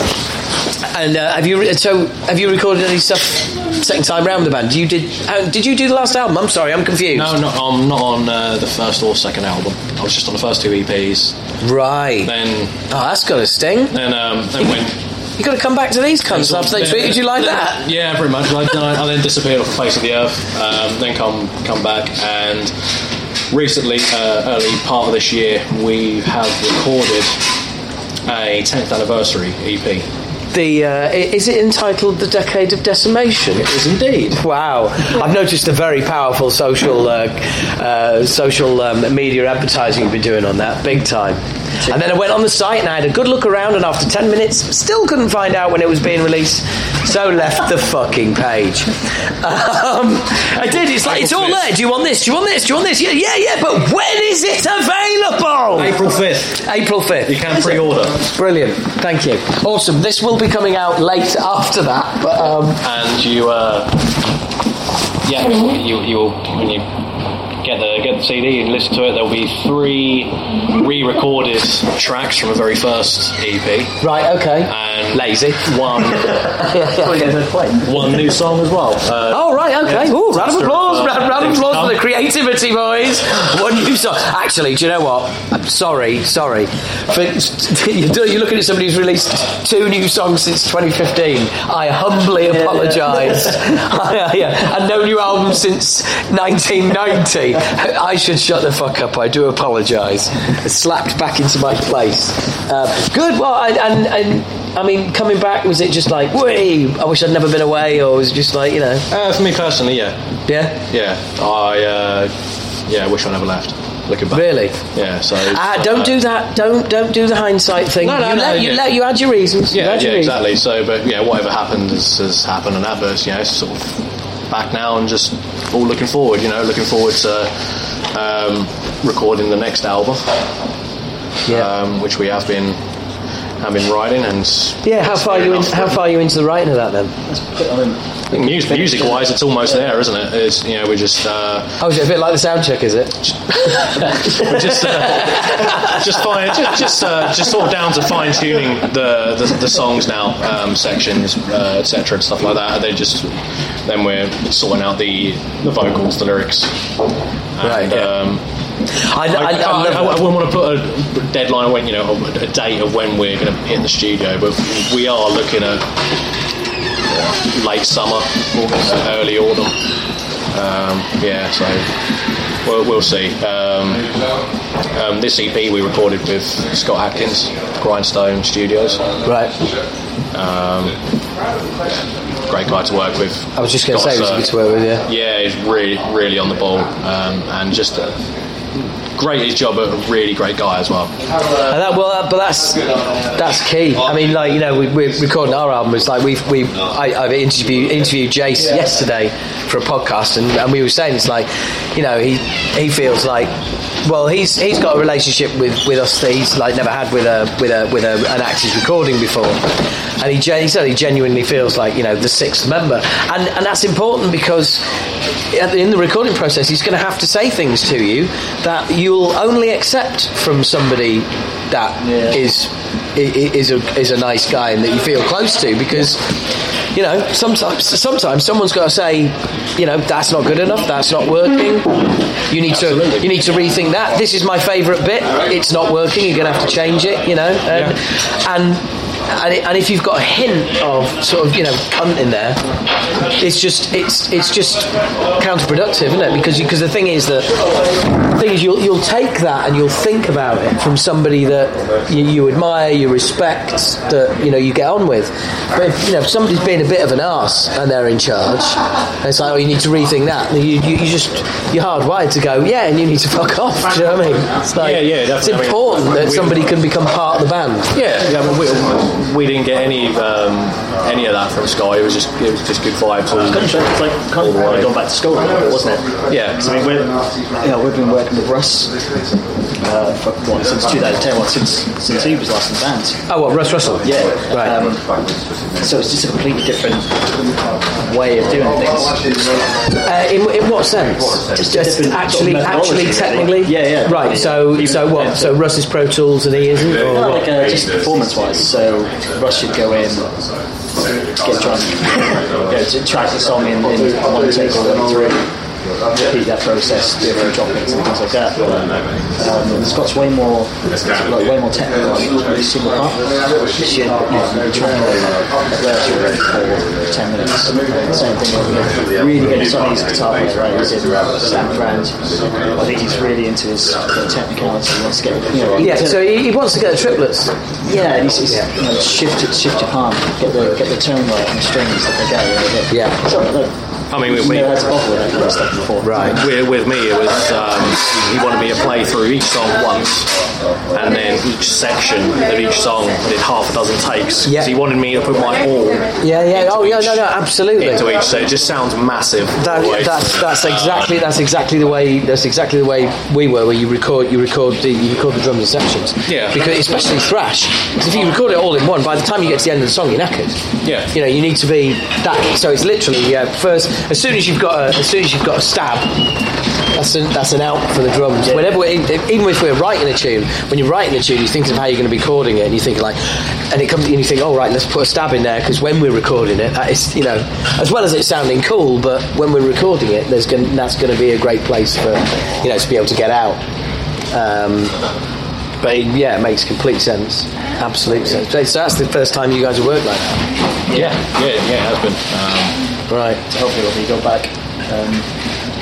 and uh, have you re- so have you recorded any stuff second time round with the band? You did? Uh, did you do the last album? I'm sorry, I'm confused. No, not, I'm not on uh, the first or second album. I was just on the first two EPs. Right. Then, Oh, that's got a sting. then, um, then went. You got to come back to these cunts after they treated you like that. Yeah, pretty much. I, then, I, I then disappeared off the face of the earth. Um, then come come back, and recently, uh, early part of this year, we have recorded a 10th anniversary EP. The uh, is it entitled "The Decade of Decimation"? It is indeed. Wow, I've noticed a very powerful social uh, uh, social um, media advertising you've been doing on that, big time. And then I went on the site and I had a good look around, and after ten minutes, still couldn't find out when it was being released, so left the fucking page. (laughs) Um, I did. It's like it's all there. Do you want this? Do you want this? Do you want this? Yeah, yeah, yeah. But when is it available? April 5th. April fifth. You can pre-order. Brilliant. Thank you. Awesome. This will be coming out late after that, but um, and you uh, yeah you you will when you get the get the CD and listen to it there'll be three re-recorded tracks from the very first EP right. Okay. and Lazy. one (laughs) one new song as well uh, Oh right, okay. Yeah. Ooh, round of applause, round, round of to applause for the creativity, boys. One new song. Actually, do you know what? I'm sorry, sorry. For, (laughs) you're looking at somebody who's released two new songs since 2015. I humbly apologise. (laughs) (laughs) yeah, yeah. and no new album since 1990. I should shut the fuck up. I do apologise. Slapped back into my place. Uh, good. Well, I, and. and I mean, coming back, was it just like, wee, I wish I'd never been away, or was it just like, you know, uh, for me personally yeah yeah? yeah I uh, yeah I wish I never left looking back Really? yeah so Ah, don't do that. Don't don't do the hindsight thing. No, no, you no, let, you yeah. let you had your reasons. you Yeah, had yeah, your reasons. exactly. So, but yeah, whatever happened has, has happened, and that. But you know, it's sort of back now and just all looking forward. You know, looking forward to um, recording the next album, Yeah. um, which we have been have been writing, and yeah. How far you in, how far you into the writing of that then? I think music, music wise, it's almost there, isn't it? It's you know, we just uh, Oh, is it a bit like the sound check? Is it? we (laughs) just uh, just fine, just just, uh, just sort of down to fine tuning the, the the songs now, um, sections, uh, etc. and stuff like that. They just then we're sorting out the the vocals, the lyrics. And, Right, yeah. Um, I, I, I, I, wouldn't want to put a deadline when you know a, a date of when we're going to hit the studio, but we are looking at uh, late summer, uh, early autumn. Um, yeah, so we'll, we'll see. Um, um, this EP we recorded with Scott Atkins, Grindstone Studios. right. Um, great guy to work with. I was just going to say, was a uh, good to work with you. yeah, he's really, really on the ball, um, and just uh, Hmm great his job. But a really great guy as well. And that, well, that, but that's that's key. I mean, like you know, we, we're recording our album. It's like we've we I, I interviewed interviewed Jace yesterday for a podcast, and, and we were saying it's like, you know, he he feels like. Well, he's he's got a relationship with, with us that he's like never had with a with a with a, an act he's recording before, and he, gen- he said he genuinely feels like you know the sixth member, and and that's important because in the recording process he's going to have to say things to you that you'll only accept from somebody that is i- i- is a is a nice guy and that you feel close to because you know, sometimes sometimes someone's got to say, you know, that's not good enough. That's not working. You need to you need to rethink that. This is my favourite bit. It's not working. You're going to have to change it. You know, um, and and. And, it, and if you've got a hint of sort of you know cunt in there, it's just it's it's just counterproductive, isn't it? Because because the thing is that the thing is you'll you'll take that and you'll think about it from somebody that you, you admire, you respect, that you know you get on with. But if, you know if somebody's being a bit of an ass and they're in charge, it's like oh you need to rethink that. You, you, you just you're hardwired to go yeah, and you need to fuck off. (laughs) Do you know what I mean? It's like Yeah, yeah, it's definitely. I mean, important that somebody can become part of the band. Yeah, yeah. I mean, we, we didn't get any um, any of that from Sky. It was just it was just good vibes. all- It's like kind of All the gone back to school, wasn't it? Yeah. Because I mean, we're, you know, we've been working with Russ uh, for what, since 2010, what, since since he was last in the band. Oh, what Russ Russell? Yeah, Right. Um, so it's just a completely different way of doing things. Uh, in, in what sense? Just a different actually, actually, technically. Yeah, yeah. Right. So, Even- so what? So Russ is Pro Tools and he isn't, or No, like uh, just performance-wise. So Russ should go in, get drunk, (laughs) go to track the song in, in one take all the way through. Repeat that process, do a few drop-ins and things like that. But, um, Scott's way more, like, way more technical on every single part. He should, you know, track a version for ten minutes. Same thing with really good song. He's a guitar player, right? He's in Sam Brand. I think he's really into his technicality. He wants to get, you know, yeah. So he, wants to get the triplets. yeah, and he's, he's you know, shift it, shift your palm, get the get the tone right on the strings that they go. and Yeah. So, look, I mean, we, we, never had to bother with that kind of stuff before. Right. with, with me, it was um, he wanted me to play through each song once, and then each section of each song did half a dozen takes. Yeah. He wanted me to put my all Yeah. Yeah. into Oh, yeah. each- No. No. Absolutely. into each. So it just sounds massive. That, that's that's exactly that's exactly the way that's exactly the way we were. Where you record you record the you record the drums in sections. Yeah. Because especially thrash, because if you record it all in one, by the time you get to the end of the song, you're knackered. Yeah. You know, you need to be that. So it's literally yeah. First, as soon as you've got a as soon as you've got a stab. That's an, that's an out for the drums. Whenever we're, even if we're writing a tune, when you're writing a tune, you think of how you're going to be recording it, and you think like, and it comes, and you think, oh right, let's put a stab in there because when we're recording it, that is, you know, as well as it sounding cool, but when we're recording it, there's gonna, that's going to be a great place for, you know, to be able to get out. Um, but it- yeah, it makes complete sense, absolute sense. So that's the first time you guys have worked like that, yeah, yeah, yeah, it has been. Um, right? So hopefully when we go back, um,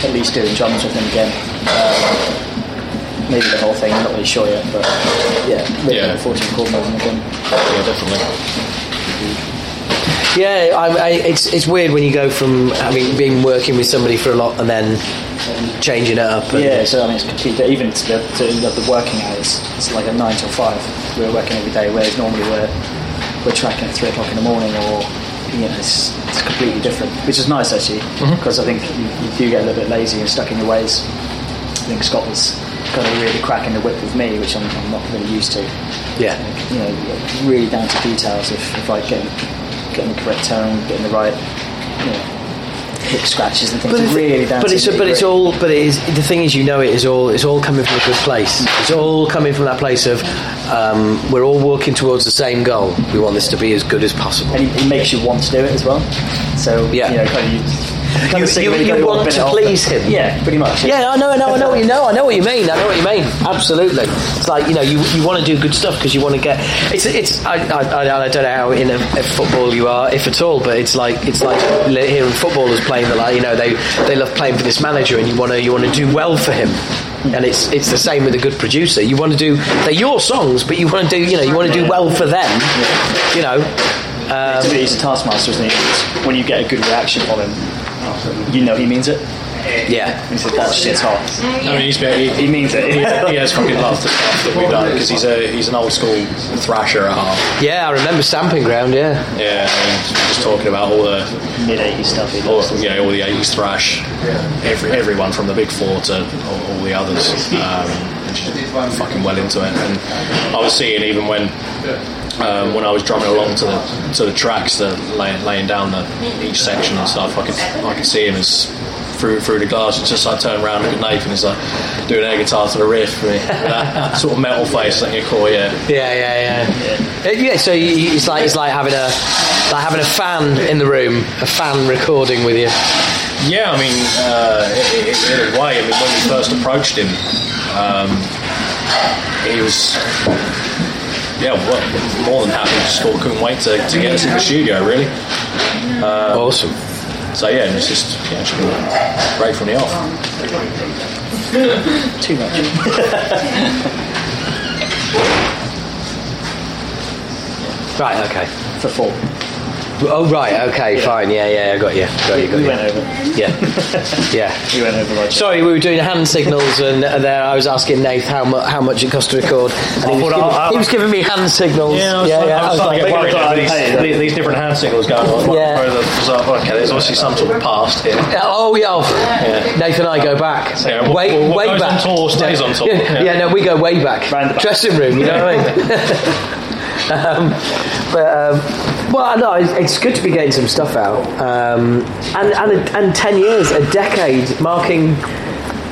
at least doing drums with him again. Um, maybe the whole thing. I'm not really sure yet, but yeah, maybe Yeah. yeah. 14 chord moving again. yeah, definitely. Yeah, I, I, it's it's weird when you go from having been working with somebody for a lot and then changing it up. And, Yeah, so I mean, it's complete. Even to the, to the working hours, it's like a nine till five. We're working every day, whereas normally we're we're tracking at three o'clock in the morning, or you know, it's, it's completely different. Which is nice actually, mm-hmm. because I think you, you do get a little bit lazy and stuck in your ways. I think Scott was kind of really cracking the whip with me, which I'm, I'm not really used to. yeah. You know, really down to details. If, if I get getting the correct tone, getting the right, you know, hip scratches and things, But, really down but it's but it's all but it is the thing is you know it is all it's all coming from a good place. It's all coming from that place of um, we're all working towards the same goal. We want this to be as good as possible. and it, it makes you want to do it as well. So Yeah. you know, kind of you, You- of think you- you want to please him. Yeah, pretty much. Yeah, I know, I know, I know what you know. I know what you mean. I know what you mean. Absolutely. It's like you know, you, you want to do good stuff because you want to get. It's it's. I, I, I, I don't know how in a, a football you are, if at all, but it's like it's like li- hearing footballers playing. That like you know they they love playing for this manager, and you want to you want to do well for him. And it's it's the same with a good producer. You want to do they're your songs, but you want to do you know you want to do well for them. You know. Um, He's a- he's a taskmaster, isn't he? It's when you get a good reaction from him, you know he means it. yeah. He said that shit's hot. I mean, he's he, He means it. he, he (laughs) has fucking loved the stuff that we've done because he's a he's an old school thrasher at heart. Yeah, I remember Stamping Ground. Yeah. Yeah, I mean, just talking about all the Mid 80s stuff. He all, yeah, all the 80s thrash, every, everyone from the big four to all, all the others, um, fucking well into it. And I was seeing even when um, when I was drumming along to the to the tracks, the laying, laying down the each section and stuff, I could I could see him as through through the glass. And just I turn around and look at Nathan. He's like doing air guitar to the riff for me. that, that sort of metal face that you call, yeah. Yeah, yeah, yeah. Yeah, so you, it's like it's like having a like having a fan in the room, a fan recording with you. Yeah, I mean, uh, in a way, I mean, when we first approached him, um, he was, yeah, well, more than happy. Just thought, couldn't wait to, to get us in the studio, really. Um, awesome. So yeah, it's just yeah, it's been great from the off. (laughs) Too much. Right, okay. For four. Oh, right, okay, fine. Yeah, yeah, I got you. Got you, got We you. went over. Yeah, (laughs) yeah. We went over like Sorry, we were doing hand signals, and uh, there I was asking Nath how, mu- how much it cost to record. And he, was giving, he was giving me hand signals. Yeah, yeah, yeah. I was starting to like, get worried well, about I- these, these different hand signals going on. Yeah. Yeah. okay, there's obviously some sort of past here. Yeah, Oh yeah, oh, Yeah. Nathan and I go back. Yeah, what- way, what way goes back. on tour stays on tour. Yeah, Yeah. yeah, no, we go way back. Round. Dressing room, you know what I mean? (laughs) (laughs) um, but um, well, no, it's, it's good to be getting some stuff out. Um, and and and ten years, a decade, marking.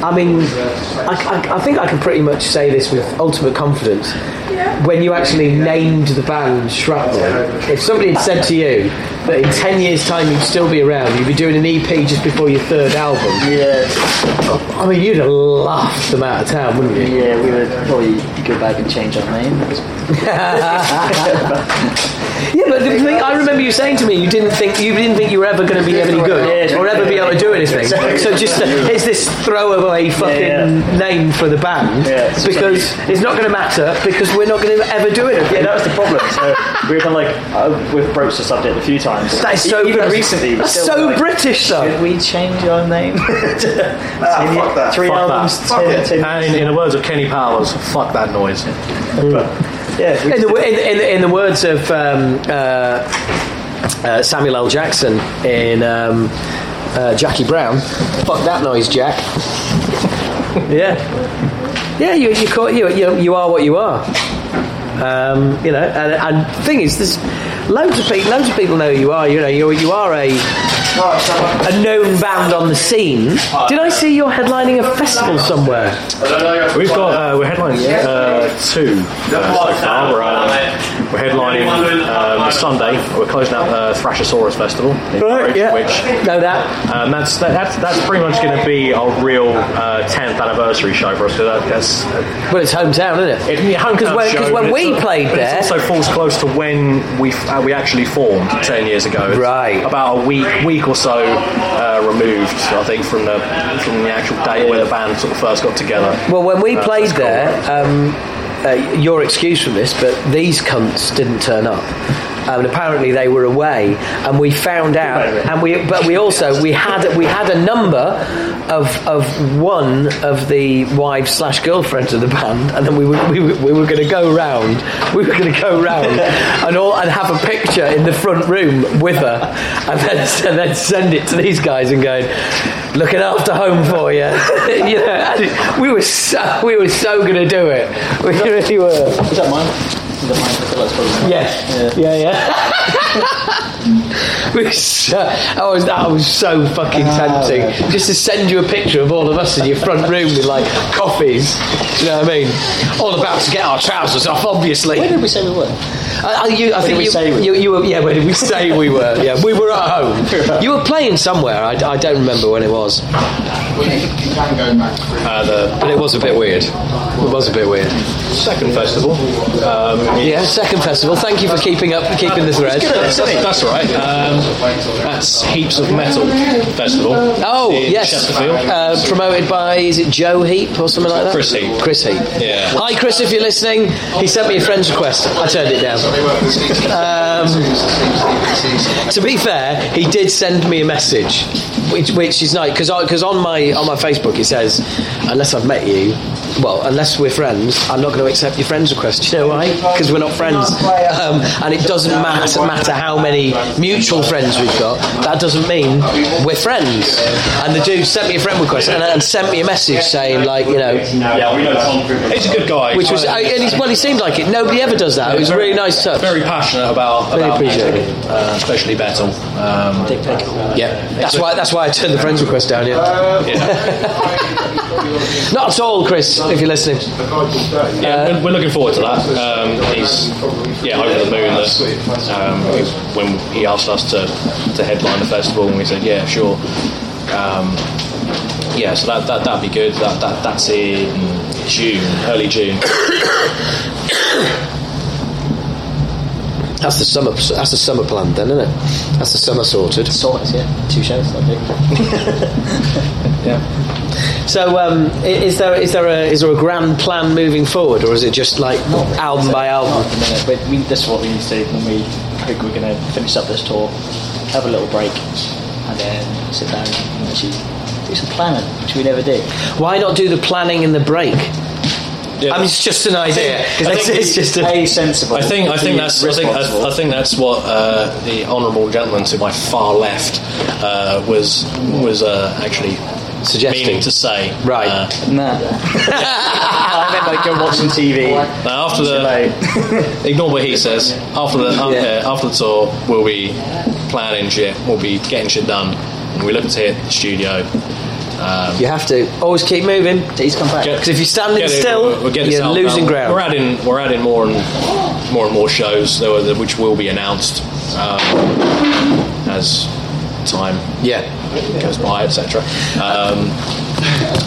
I mean, I, I, I think I can pretty much say this with ultimate confidence. Yeah. When you actually named the band Shrapnel, if somebody had said to you that in 10 years' time you'd still be around, you'd be doing an EP just before your third album, Yeah, I mean, you'd have laughed them out of town, wouldn't you? yeah, we would probably go back and change our name. (laughs) Yeah, but the thing I remember you saying to me, you didn't think you didn't think you were ever going to be any good Yeah. or ever be able to do anything. So just uh, here's this throwaway fucking Yeah, name for the band Yeah. because it's not going to matter because we're not going to ever do anything. Yeah, that was the problem. So we were kind of like, uh, we've broached the subject a few times. That is so even British. recently. we're That's so like, British, Should we change our name? (laughs) Ah, fuck that. Three Fuck albums. that. Fuck ten- it. ten- And in, in the words of Kenny Powers, fuck that noise. yeah, we In the, in, in, in the words of um, uh, uh, Samuel L. Jackson in um, uh, Jackie Brown, fuck that noise, Jack. (laughs) yeah, yeah, you you, call, you you you are what you are. Um, you know, and, and thing is, there's loads of people. Loads of people know who you are. You know, you you are a a known band on the scene. Did I see you're headlining a festival somewhere? We've got uh, we're headlining uh, two uh, so far. We're, uh, we're headlining um, Sunday. We're closing out the Thrashosaurus Festival, in Norwich, yeah. which Know that. um, that's that, that's that's pretty much going to be our real uh, 10th anniversary show for us. So that, that's Well, it's hometown, isn't it? it, yeah, hometown when- show, 'cause when we played there- it also falls close to when we uh, we actually formed 10 years ago. It's Right. About a week week or so uh, removed, I think, from the from the actual date where the band sort of first got together. Well, when we played that's cool. there, um, uh, your excuse from this, but these cunts didn't turn up. Um, and apparently they were away, and we found out. And we, but we also we had we had a number of of one of the wives slash girlfriends of the band, and then we were we were, we were going to go round. We were going to go round (laughs) and all and have a picture in the front room with her, and then and then send it to these guys and going, looking after home for you. you know, and we were so we were so going to do it. We really were. Is that mine? Is that mine? I feel like it's probably mine. Yes. Yeah, yeah. We (laughs) were so, that was that was so fucking tempting. Just to send you a picture of all of us in your front room with like coffees. Do you know what I mean? All about to get our trousers off, obviously. Where did we say we were? I, I, you, I think did we you, say we you, you were. Yeah, where did we say we were? Yeah, we were at home. (laughs) You were playing somewhere. I, I don't remember when it was, You can go back. Uh, the but it was a bit weird. It was a bit weird. second festival. Um, Yeah, second festival. Thank you for keeping up, keeping the thread. That's, that's, that's all right. Um, that's Heaps of Metal Festival. Oh in yes, Chesterfield. uh, promoted by is it Joe Heap or something like that? Chris Heap. Chris Heap. Yeah. Hi Chris, if you're listening, he sent me a friend's request. I turned it down. Um, to be fair, he did send me a message, which, which is nice because because on my on my Facebook it says, unless I've met you, well, unless we're friends, I'm not going to accept your friends request. Do you know why? Because we're not friends. Um, and it doesn't matter, matter how many mutual friends we've got, that doesn't mean we're friends. And the dude sent me a friend request and, and sent me a message saying, like, you know, Yeah, we know Tom. He's a good guy. which was, Kind and he's, well, he seemed like it. Nobody ever does that. It was a really nice touch. very passionate about, Really about appreciate Andy, uh, especially Battle. Um, Yeah, that's why. That's why I turned the friends request down. Yeah, (laughs) not at all, Chris. If you're listening, yeah, we're, we're looking forward to that. Um, he's yeah over the moon that um, when he asked us to, to headline the festival, and we said yeah, sure. Um, yeah, so that, that that'd be good. That, that that's in June, early June. that's the summer. That's the summer plan, then, isn't it? That's the summer sorted. Sorted, yeah. Two shows, I think. (laughs) Yeah. So, um, is there is there a is there a grand plan moving forward, or is it just like album by Not album? at the minute, but we, this is what we need to do when we think we're going to finish up this tour, have a little break, and then sit down and actually do some planning, which we never do. Why not do the planning in the break? Yeah. I mean, it's just an idea. It's, it's just a, A sensible. I think I think that's I think I. I think that's what uh, the honourable gentleman to my far left uh, was was uh, actually Suggesting. meaning to say. Right. Uh, Nah. (laughs) I meant like go watch some TV. now after the (laughs) ignore what he says. After the uh, Yeah. uh, after the tour, we'll be planning shit. We'll be getting shit done. And we look to hit the studio. Um, you have to always keep moving. he's come back. Because if you're standing get it- still, we'll- we'll get you're losing out. ground. We're adding we're adding more and more and more shows, which will be announced um, as time yeah. Goes by, etc. Um,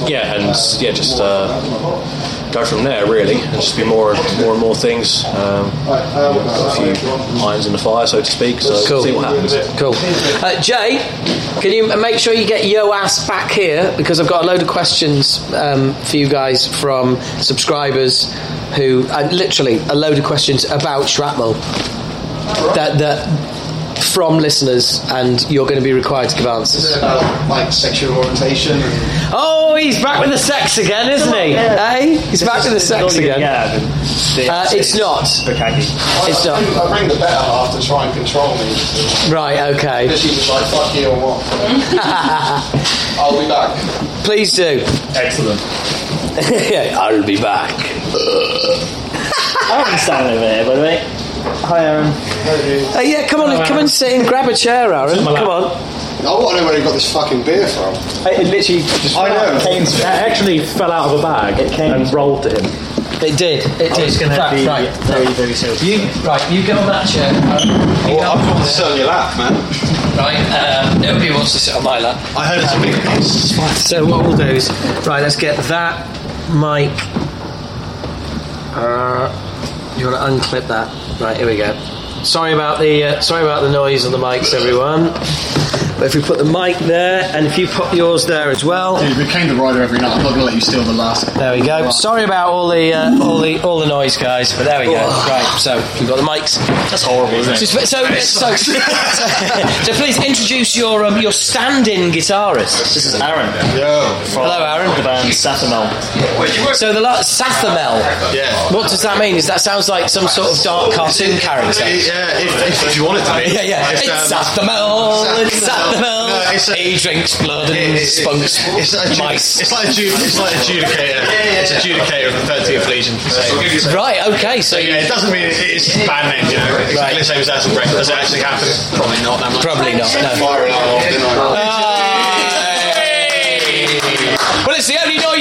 yeah, and yeah, just uh, go from there really, and just be more, and more and more things. Um, got a few irons in the fire, so to speak. So Cool. see what happens. Cool. Uh, Jay, can you make sure you get yo ass back here because I've got a load of questions um, for you guys from subscribers who, uh, literally, a load of questions about shrapnel that that from listeners, and you're going to be required to give answers. About like sexual orientation and Oh, he's back with the sex again, isn't he? Hey, he's back with the sex again. Yeah, the, Uh, it's not. Bukkake. It's I, not. I bring the better half to try and control me. Right. Okay. Because she was like, fuck you or what? (laughs) I'll be back. Please do. Excellent. (laughs) I'll be back. (laughs) Aaron's standing over there, by the way. Hi, Aaron. Uh, yeah, come on, come and sit and grab a chair, Aaron. Come on. I want to know where he got this fucking beer from. It literally just I know. came It actually fell out of a bag It came- and rolled to him. It did. It did. It's going to Right, be right. very, very soon. You right. You get on that chair. Aaron. You get on- to sit on your lap, man. right. Uh, nobody wants to sit on my lap. I heard it's a big it's. So what we'll do is right. Let's get that mic. Uh, you want to unclip that? Right. Here we go. Sorry about the uh, sorry about the noise on the mics, everyone. But if we put the mic there, and if you put yours there as well, Dude, we came to Rider every night. I'm not going to let you steal the last. There we go. Sorry about all the uh, all the all the noise, guys, but there we go. Right, so we've got the mics. That's horrible, isn't it? So, so, so, (laughs) so, (laughs) so please introduce your um, your stand-in guitarist. This is Aaron. Yo. From Hello, Aaron. The band Sathamel. So the la- Sathamel. Yeah. What does that mean? Is that sounds like some sort of dark cartoon character? Yeah, if, if you want it to be. Yeah, yeah. It's, um, Sathamel. It's Sathamel. No, it's a- he drinks blood and It- it- spunks It's like, a, ju- mice. it's like a (laughs) it's like adjudicator. It's adjudicator of the 13th Legion. So, Right. Okay. So yeah, it doesn't mean it- it's a band name, you know. It's Right. like, let's say it was out of break. Does it actually happen? Probably not that much. Probably not, no. Fire alarm off, didn't I? Ah,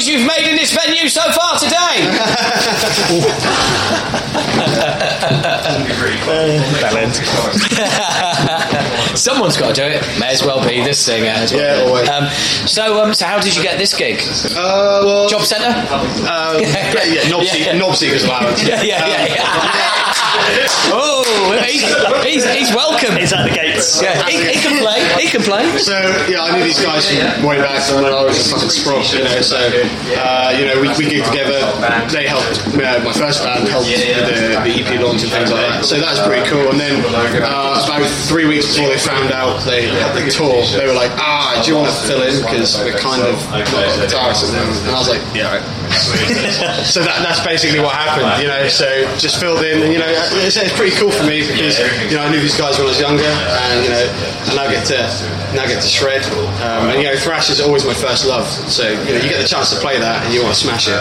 noise you've made in this venue so far today. (laughs) Someone's got to do it. May as well be this singer. Yeah, always. Um, so, um, so how did you get this gig? Uh, well, Job centre? Uh, yeah, yeah, knob, (laughs) Yeah. seek- knob seekers allowance. (laughs) Yeah, yeah, yeah. yeah. Oh, he's, he's, he's welcome. He's at the gates. Yeah, he, he can play. He can play. So yeah, I knew these guys from way back when I was a fucking sprout, you know. So uh, you know, we, we gigged together. They helped. Uh, my first band helped with the, the EP launch and things like that. So that's pretty cool. And then uh, about three weeks before they found out they had the tour, they were like, "Ah, do you want to fill in? Because we're kind of not got a guitarist." And, and I was like, "Yeah." Right. (laughs) so that, that's basically what happened, you know. So just filled in, and you know, it's, it's pretty cool for me because you know I knew these guys when I was younger, and you know, and now get to now get to shred, um, and you know, thrash is always my first love. So you know, you get the chance to play that, and you want to smash it.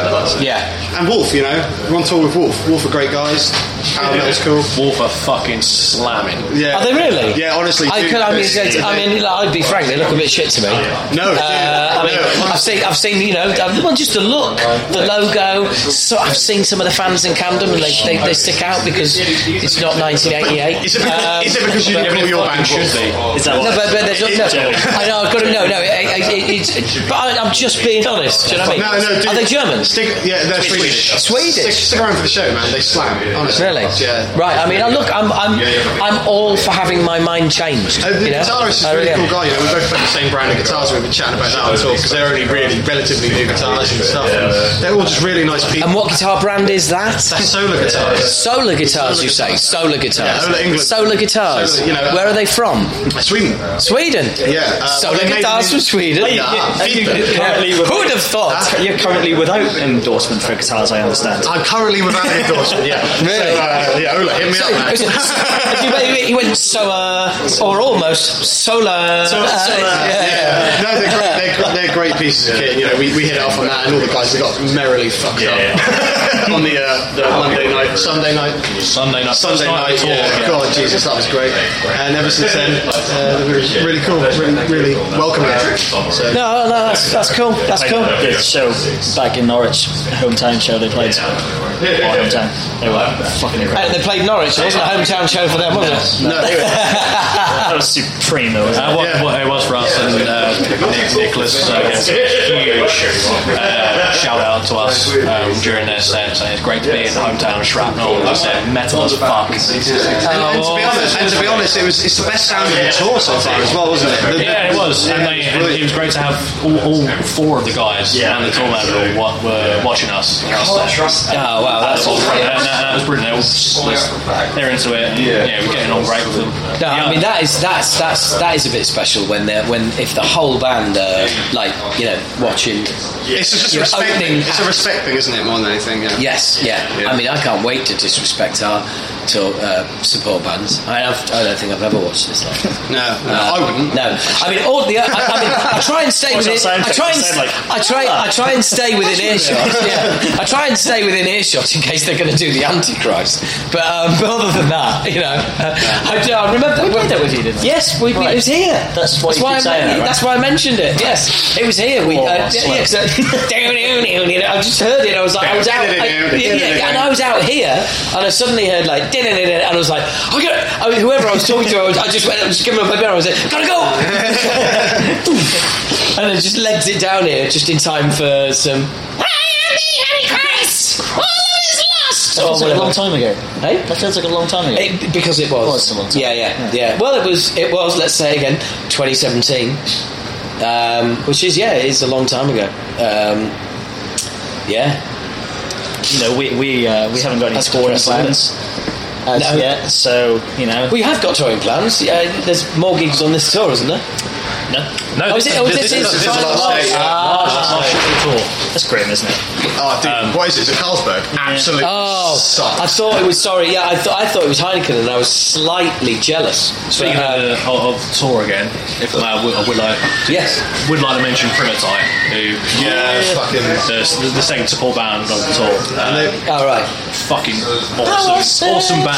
Yeah. And Wolf, you know, we're on tour with Wolf. Wolf are great guys. Power Metal's cool. Wolf are fucking slamming. Yeah. Are they really? Yeah, honestly. I dude, could. I mean, it's- I mean, like, I'd be frank. They look a bit shit to me. No, Uh, I mean, no. I've seen, I've seen, you know, well, just the look, the logo. So I've seen some of the fans in Camden, and they, they, they stick out because it's not 1988. Is it because, Um, is it because you didn't call your band should be. Is that No, what? but, but there's no, no, I know, I've got to know. No, it, it, it's, but I, I'm just being honest. Do you know what I mean? No, no, dude. Are they German? Stick, yeah, they're Swedish. Swedish? Stick, stick around for the show, man. They slam, honestly. Really? Yeah. Right. I mean, I look, I'm, I'm, I'm all for having my mind changed. Uh, the you know? guitarist is I a really really cool guy. You know, we both play the same brand of guitars. We've been chatting about that on tour because they're only really relatively new guitars and stuff. And they're all just really nice people. And what guitar brand is that? That's solar guitars. (laughs) Solar guitars, you say? Solar guitars. Yeah, Solar Englund. Solar guitars. Solar, you know, Where are they from? Sweden. Sweden. Yeah. Uh, Solar well, they made guitars from Sweden. you- Yeah. are Yeah. Who would have thought? You're currently without endorsement for guitars, I understand. I'm currently without endorsement. Yeah. Really? So, uh, yeah, Ola, hit me up, man. (laughs) he, went, he went solar, or almost solar. So- uh, solar, yeah. Yeah. No, they're great, they're, they're great pieces of kit. You know, we, we hit it off on that, and all the guys we got merrily fucked up (laughs) on the, uh, the Monday night, Sunday night, Sunday night. Sunday first night. of the Yeah. tour, God, Jesus, that was great. And ever since then, uh, really cool, really, really welcoming. So, No, no, that's, that's cool. That's cool. The show back in Norwich, hometown show they played. Or hometown. They were fucking incredible. And they played Norwich. It wasn't a hometown show for them, was it? no, (laughs) That was supreme though, wasn't Uh, it? what, Yeah. what it was for us, and uh, Nick, Niklas uh, gave a huge uh, shout out to us um, during their set, saying it's great to be in the hometown of Shrapnel. They said metal as fuck. and, and to be honest, and to be honest, it was it's the best sound of the tour so far as well, wasn't it? The- the- Yeah, it was, and, they, and it was great to have all, all four of the guys and the tour manager all wa- were watching us. in our set. Oh, wow. That's And awesome. that, that was brilliant. They all just- they're into it. And, yeah, we're getting on great with them. No, I mean that is that's that's that is a bit special when they're when if the whole band are like you know watching. It's just a You're respect opening thing. It's a respect thing, isn't it? More than anything. Yeah. Yes, yeah. Yeah. I mean, I can't wait to disrespect our to uh, support bands. I, I've, I don't think I've ever watched this live. (laughs) No, no, Uh, I wouldn't. No, I mean, all the. I, I mean, I try and stay What's within. I try and. like- I try. I try and stay within earshot. Yeah, I try and stay within earshot in case they're going to do the Antichrist. But, um, but (laughs) other than that, you know, uh, I, do- I remember We played that with you, didn't we? Yes, we, Right. it was here. That's why why keep I, saying men- right? That's why I mentioned it. Yes, it was here. We, Oh, uh, I yeah, yeah, 'cause, (laughs) uh, I just heard it. I was like, I was out, I, yeah, yeah, and I was out here, and I suddenly heard like, and I was like, I got, I mean, whoever I was talking to, I, was, I just went, I was giving him my beer. I was like, gotta go, (laughs) and I just legged it down here just in time for some. I am That feels like a long time ago. Hey? That feels like a long time ago. It, because it was. Well, it's time. Yeah, yeah, yeah, Well, it was. It was. Let's say again, 2017, um, which is yeah, it is a long time ago. Um, yeah. you know, we we uh, we haven't got any touring plans as No. yet. So you know, We have got touring plans. Uh, there's more gigs on this tour, isn't there? no, No, Oh, is it? Oh, this, this, is this is the final last last- day. Ah. Last- last show of the tour. that's grim, isn't it? Oh, dude, what is it? Is it Carlsberg? Absolutely. Oh, sucks. I thought it was. Sorry, yeah, I thought I thought it was Heineken, and I was slightly jealous. Speaking But, uh, of, the, of, of tour again, if uh, I would, I would like yes, would like to mention Primatite, who Yeah, fucking. the, the, the second support band of the tour. Uh, all right. fucking awesome, awesome band,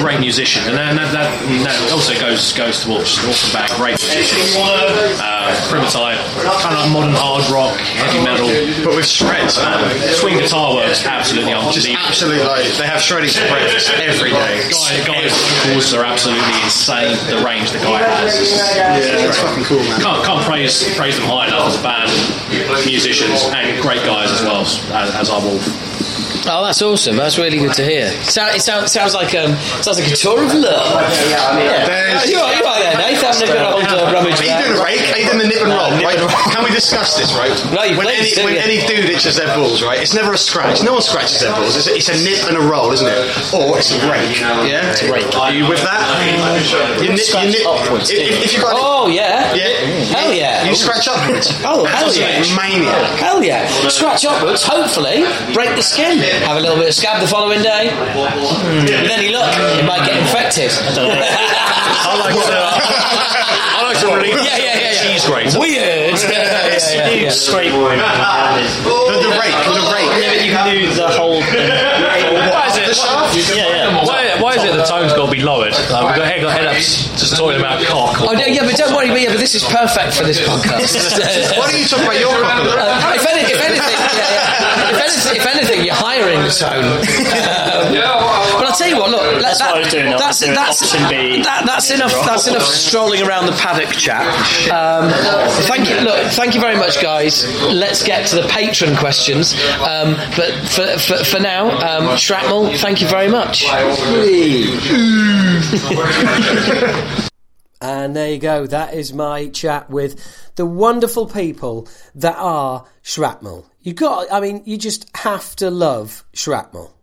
great musician, and that, that, that, that also goes goes towards awesome band, great musicians. Uh, Primatite, kind of modern hard rock, heavy metal, But with shreds, man. swing guitar works absolutely Just unbelievable. absolutely like they have shredding for breakfast every day. Guy, guys' vocals are absolutely insane. The range the guy has. is- Yeah, it's fucking cool, man. Can't, can't praise praise them high enough as a band, musicians, and great guys as well as, as our Wolf. Oh, that's awesome. That's really good to hear. So, it sounds, sounds like um, sounds like a tour of love. Yeah. There's- Oh, you are, you are there, Nate. Having a good old uh, rummage Are you doing a rake? Are you doing the nip and roll, right? Can we discuss this, right? No, when any, when any dude itches their balls, right? It's never a scratch. No one scratches their balls. It's a, it's a nip and a roll, isn't it? Or it's a rake. Yeah, it's a rake. Are you with that? You nip, you nip. upwards, If, if, if you got Oh yeah. yeah, Hell yeah. You scratch upwards. Oh, hell yeah. Maniac. Hell yeah. Scratch upwards, hopefully, break the skin. Have a little bit of scab the following day. With any luck, it might get infected. I like to. I like to really. Yeah, yeah, yeah, yeah. Cheese grater. Weird. (laughs) yeah, yeah, yeah. Scrape. The, the rake, the rake. Yeah, but you can do the whole. Why is it? The shaft? Yeah, yeah. Why, why is it the tone's got to be lowered? Like, we've got head, got head up just talking about cock. Oh, no, yeah, but don't worry, yeah, but this is perfect for this podcast. (laughs) Why don't you talk about your cock? Uh, if, any, if anything, yeah, yeah. If, anything, if anything, you're hiring the tone. (laughs) but I'll tell you what, look, That's what I was doing, I That's, that's, that, that's enough. That's enough strolling around the paddock chat. Um, thank you. Look, thank you very much, guys. Let's get to the patron questions. Um, but for, for, for now, um, Shrapnel, thank you very much. (laughs) And there you go. That is my chat with the wonderful people that are Shrapnel. You got, I mean, you just have to love Shrapnel.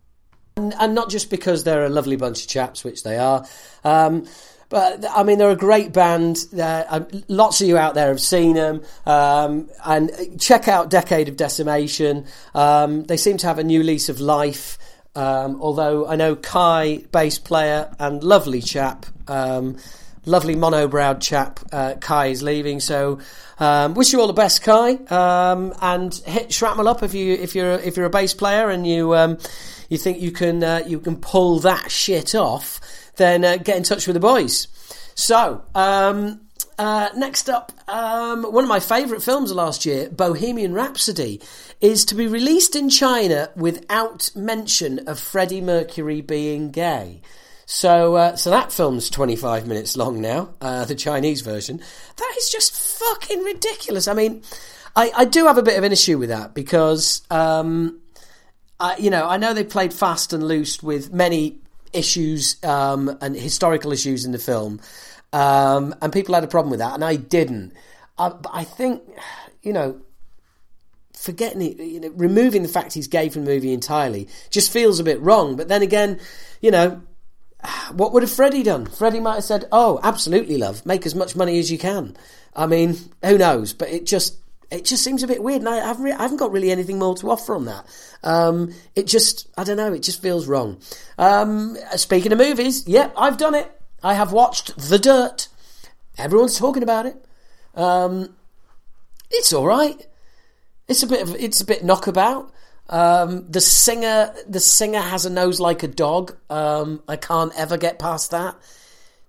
And, and not just because they're a lovely bunch of chaps, which they are. Um, but I mean, they're a great band. Uh, lots of you out there have seen them. Um, and check out Decade of Decimation. Um, they seem to have a new lease of life. Um, although I know Kai, bass player and lovely chap, um, lovely mono-browed chap, uh, Kai is leaving. So um, wish you all the best, Kai, and hit Shrapnel up if you if you're if you're a bass player and you you think you can uh, you can pull that shit off. Then uh, get in touch with the boys. So. Um, uh, next up, um, one of my favourite films last year, Bohemian Rhapsody, is to be released in China without mention of Freddie Mercury being gay. So, uh, so that film's 25 minutes long now, uh, the Chinese version. That is just fucking ridiculous. I mean, I, I do have a bit of an issue with that because, um, I, you know, I know they played fast and loose with many issues um, and historical issues in the film, um, and people had a problem with that, and I didn't. Uh, but I think, you know, forgetting it, you know, removing the fact he's gay from the movie entirely just feels a bit wrong. But then again, you know, what would have Freddie done? Freddie might have said, "Oh, absolutely, love, make as much money as you can." I mean, who knows? But it just it just seems a bit weird, and I haven't, re- I haven't got really anything more to offer on that. Um, it just I don't know. It just feels wrong. Um, speaking of movies, yeah, I've done it. I have watched The Dirt. Everyone's talking about it. Um, it's all right. It's a bit of it's a bit knockabout. Um, the singer the singer has a nose like a dog. Um, I can't ever get past that.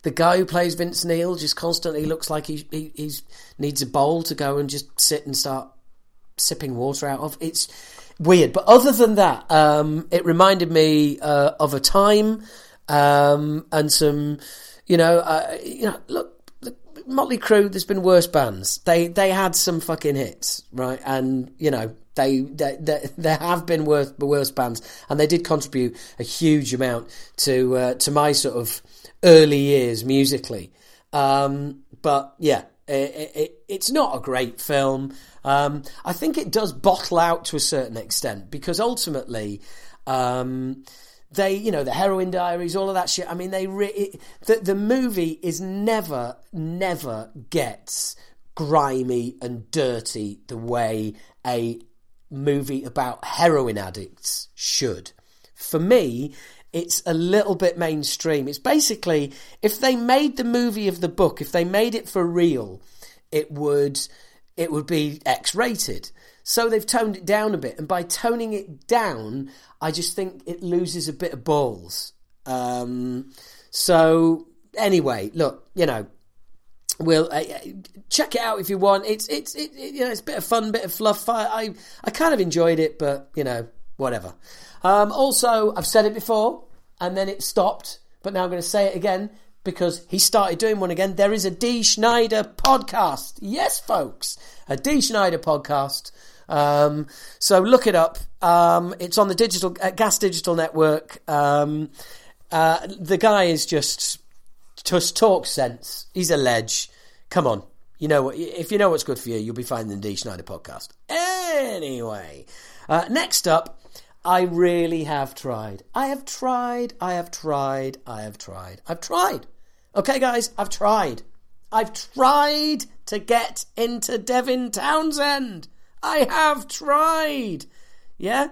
The guy who plays Vince Neil just constantly looks like he, he he's needs a bowl to go and just sit and start sipping water out of. It's weird, but other than that, um, it reminded me uh, of a time um, and some, you know, uh, you know, look. Motley Crue, there's been worse bands. They they had some fucking hits, right? And you know, they, they, they there have been worse worse bands, and they did contribute a huge amount to uh, to my sort of early years musically. Um, but yeah, it, it, it's not a great film. Um, I think it does bottle out to a certain extent because ultimately. Um, they, you know, the heroin diaries, all of that shit. I mean, they re- it, the the movie is never, never gets grimy and dirty the way a movie about heroin addicts should. For me, it's a little bit mainstream. It's basically if they made the movie of the book, if they made it for real, it would it would be X rated. So they've toned it down a bit, and by toning it down, I just think it loses a bit of balls. Um, so anyway, look, you know, we'll uh, check it out if you want. It's it's it, it, you know it's a bit of fun, bit of fluff. I, I I kind of enjoyed it, but you know whatever. Um, also, I've said it before, and then it stopped, but now I'm going to say it again because he started doing one again. There is a Dee Snider podcast. Yes, folks, a Dee Snider podcast. Um, so look it up. Um, it's on the digital uh, Gas Digital Network. Um, uh, the guy is just just talk sense. He's a ledge. Come on, You know? If you know what's good for you, you'll be finding the Dee Snider podcast. Anyway, uh, next up, I really have tried. I have tried. I have tried. I have tried. I've tried. Okay, guys, I've tried. I've tried to get into Devin Townsend. I have tried. Yeah?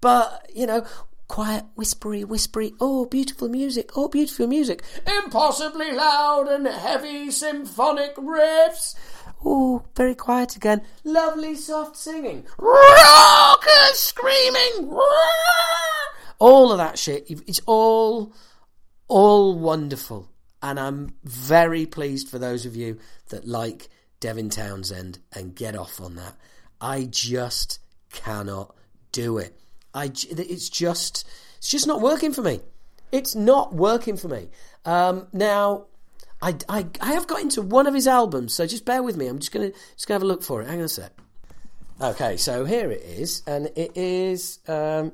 But, you know, quiet, whispery, whispery, oh, beautiful music, oh, beautiful music. Impossibly loud and heavy symphonic riffs. Oh, very quiet again. Lovely soft singing. Rockers screaming. All of that shit. It's all, all wonderful. And I'm very pleased for those of you that like Devin Townsend and get off on that. I just cannot do it. I, it's just, it's just not working for me. It's not working for me. Um, now, I, I, I have got into one of his albums, so just bear with me. I'm just gonna just gonna have a look for it. Hang on a sec. Okay, so here it is, and it is um,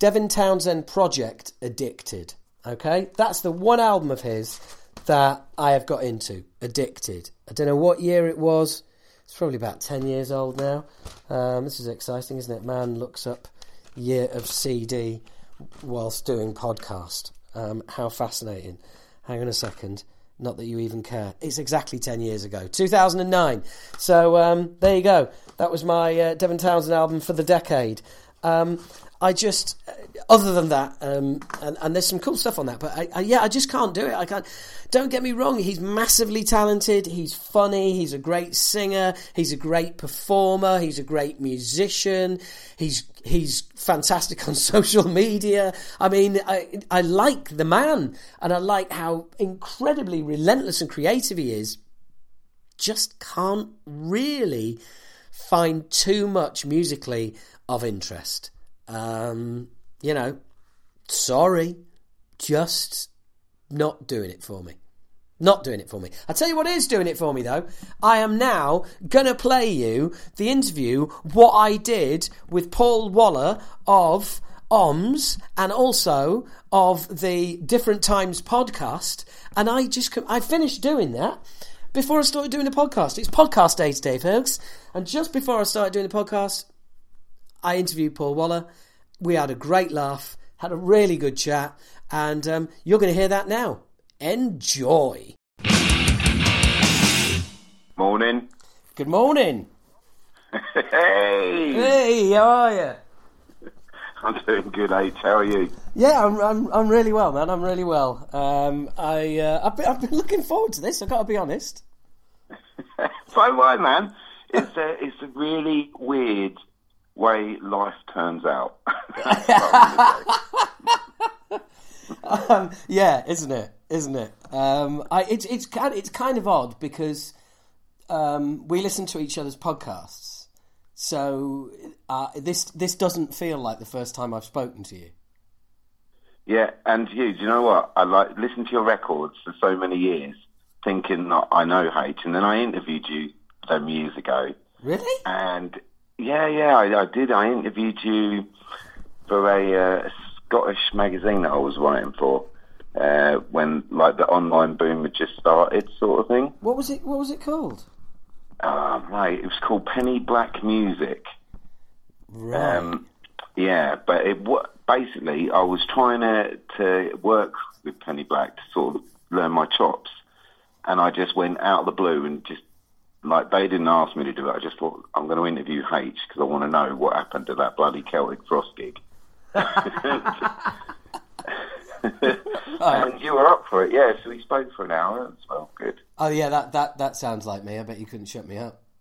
Devin Townsend Project Addicted. Okay, that's the one album of his that I have got into. Addicted. I don't know what year it was. It's probably about ten years old now. Um, this is exciting, isn't it? Man looks up year of CD whilst doing podcast. Um, how fascinating. Hang on a second. Not that you even care. It's exactly 10 years ago, 2009. So um, there you go. That was my uh, Devin Townsend album for the decade. Um, I just, uh, other than that, um, and, and, there's some cool stuff on that, but I, I, yeah, I just can't do it. I can't. Don't get me wrong. He's massively talented. He's funny. He's a great singer. He's a great performer. He's a great musician. He's he's fantastic (laughs) on social media. I mean, I I like the man, and I like how incredibly relentless and creative he is. Just can't really find too much musically of interest. Um, you know, sorry, just not doing it for me. Not doing it for me. I'll tell you what is doing it for me though. I am now gonna play you the interview, what I did with Paul Waller of OHHMS and also of the Different Times podcast. And I just, I finished doing that before I started doing the podcast. It's podcast day today, folks. And just before I started doing the podcast, I interviewed Paul Waller. We had a great laugh, had a really good chat, and um, you're going to hear that now. Enjoy. Morning. Good morning. hey. Hey, how are you? (laughs) I'm doing good, H. How are you? Yeah, I'm, I'm, I'm really well, man. I'm really well. Um, I, uh, I've, been, I've been looking forward to this. I've got to be honest. (laughs) so am man. It's a, it's a really weird way life turns out. (laughs) um, yeah, isn't it? Isn't it? Um, I, it's it's kind it's kind of odd because um, we listen to each other's podcasts, so uh, this this doesn't feel like the first time I've spoken to you. Yeah, and you, do you know what? I like listen to your records for so many years, thinking that I know H, and then I interviewed you some years ago. Really? And yeah, yeah, I, I did. I interviewed you for a uh, Scottish magazine that I was writing for uh, when, like, the online boom had just started, sort of thing. What was it? What was it called? Uh, right, it was called Penny Black Music. Right. Um, yeah, but it basically I was trying to to work with Penny Black to sort of learn my chops, and I just went out of the blue and just like they didn't ask me to do it. I just thought I'm going to interview H because I want to know what happened to that bloody Celtic Frost gig. (laughs) and you were up for it, yeah. So we spoke for an hour. It felt good. Oh yeah, that that that sounds like me. I bet you couldn't shut me up. (laughs)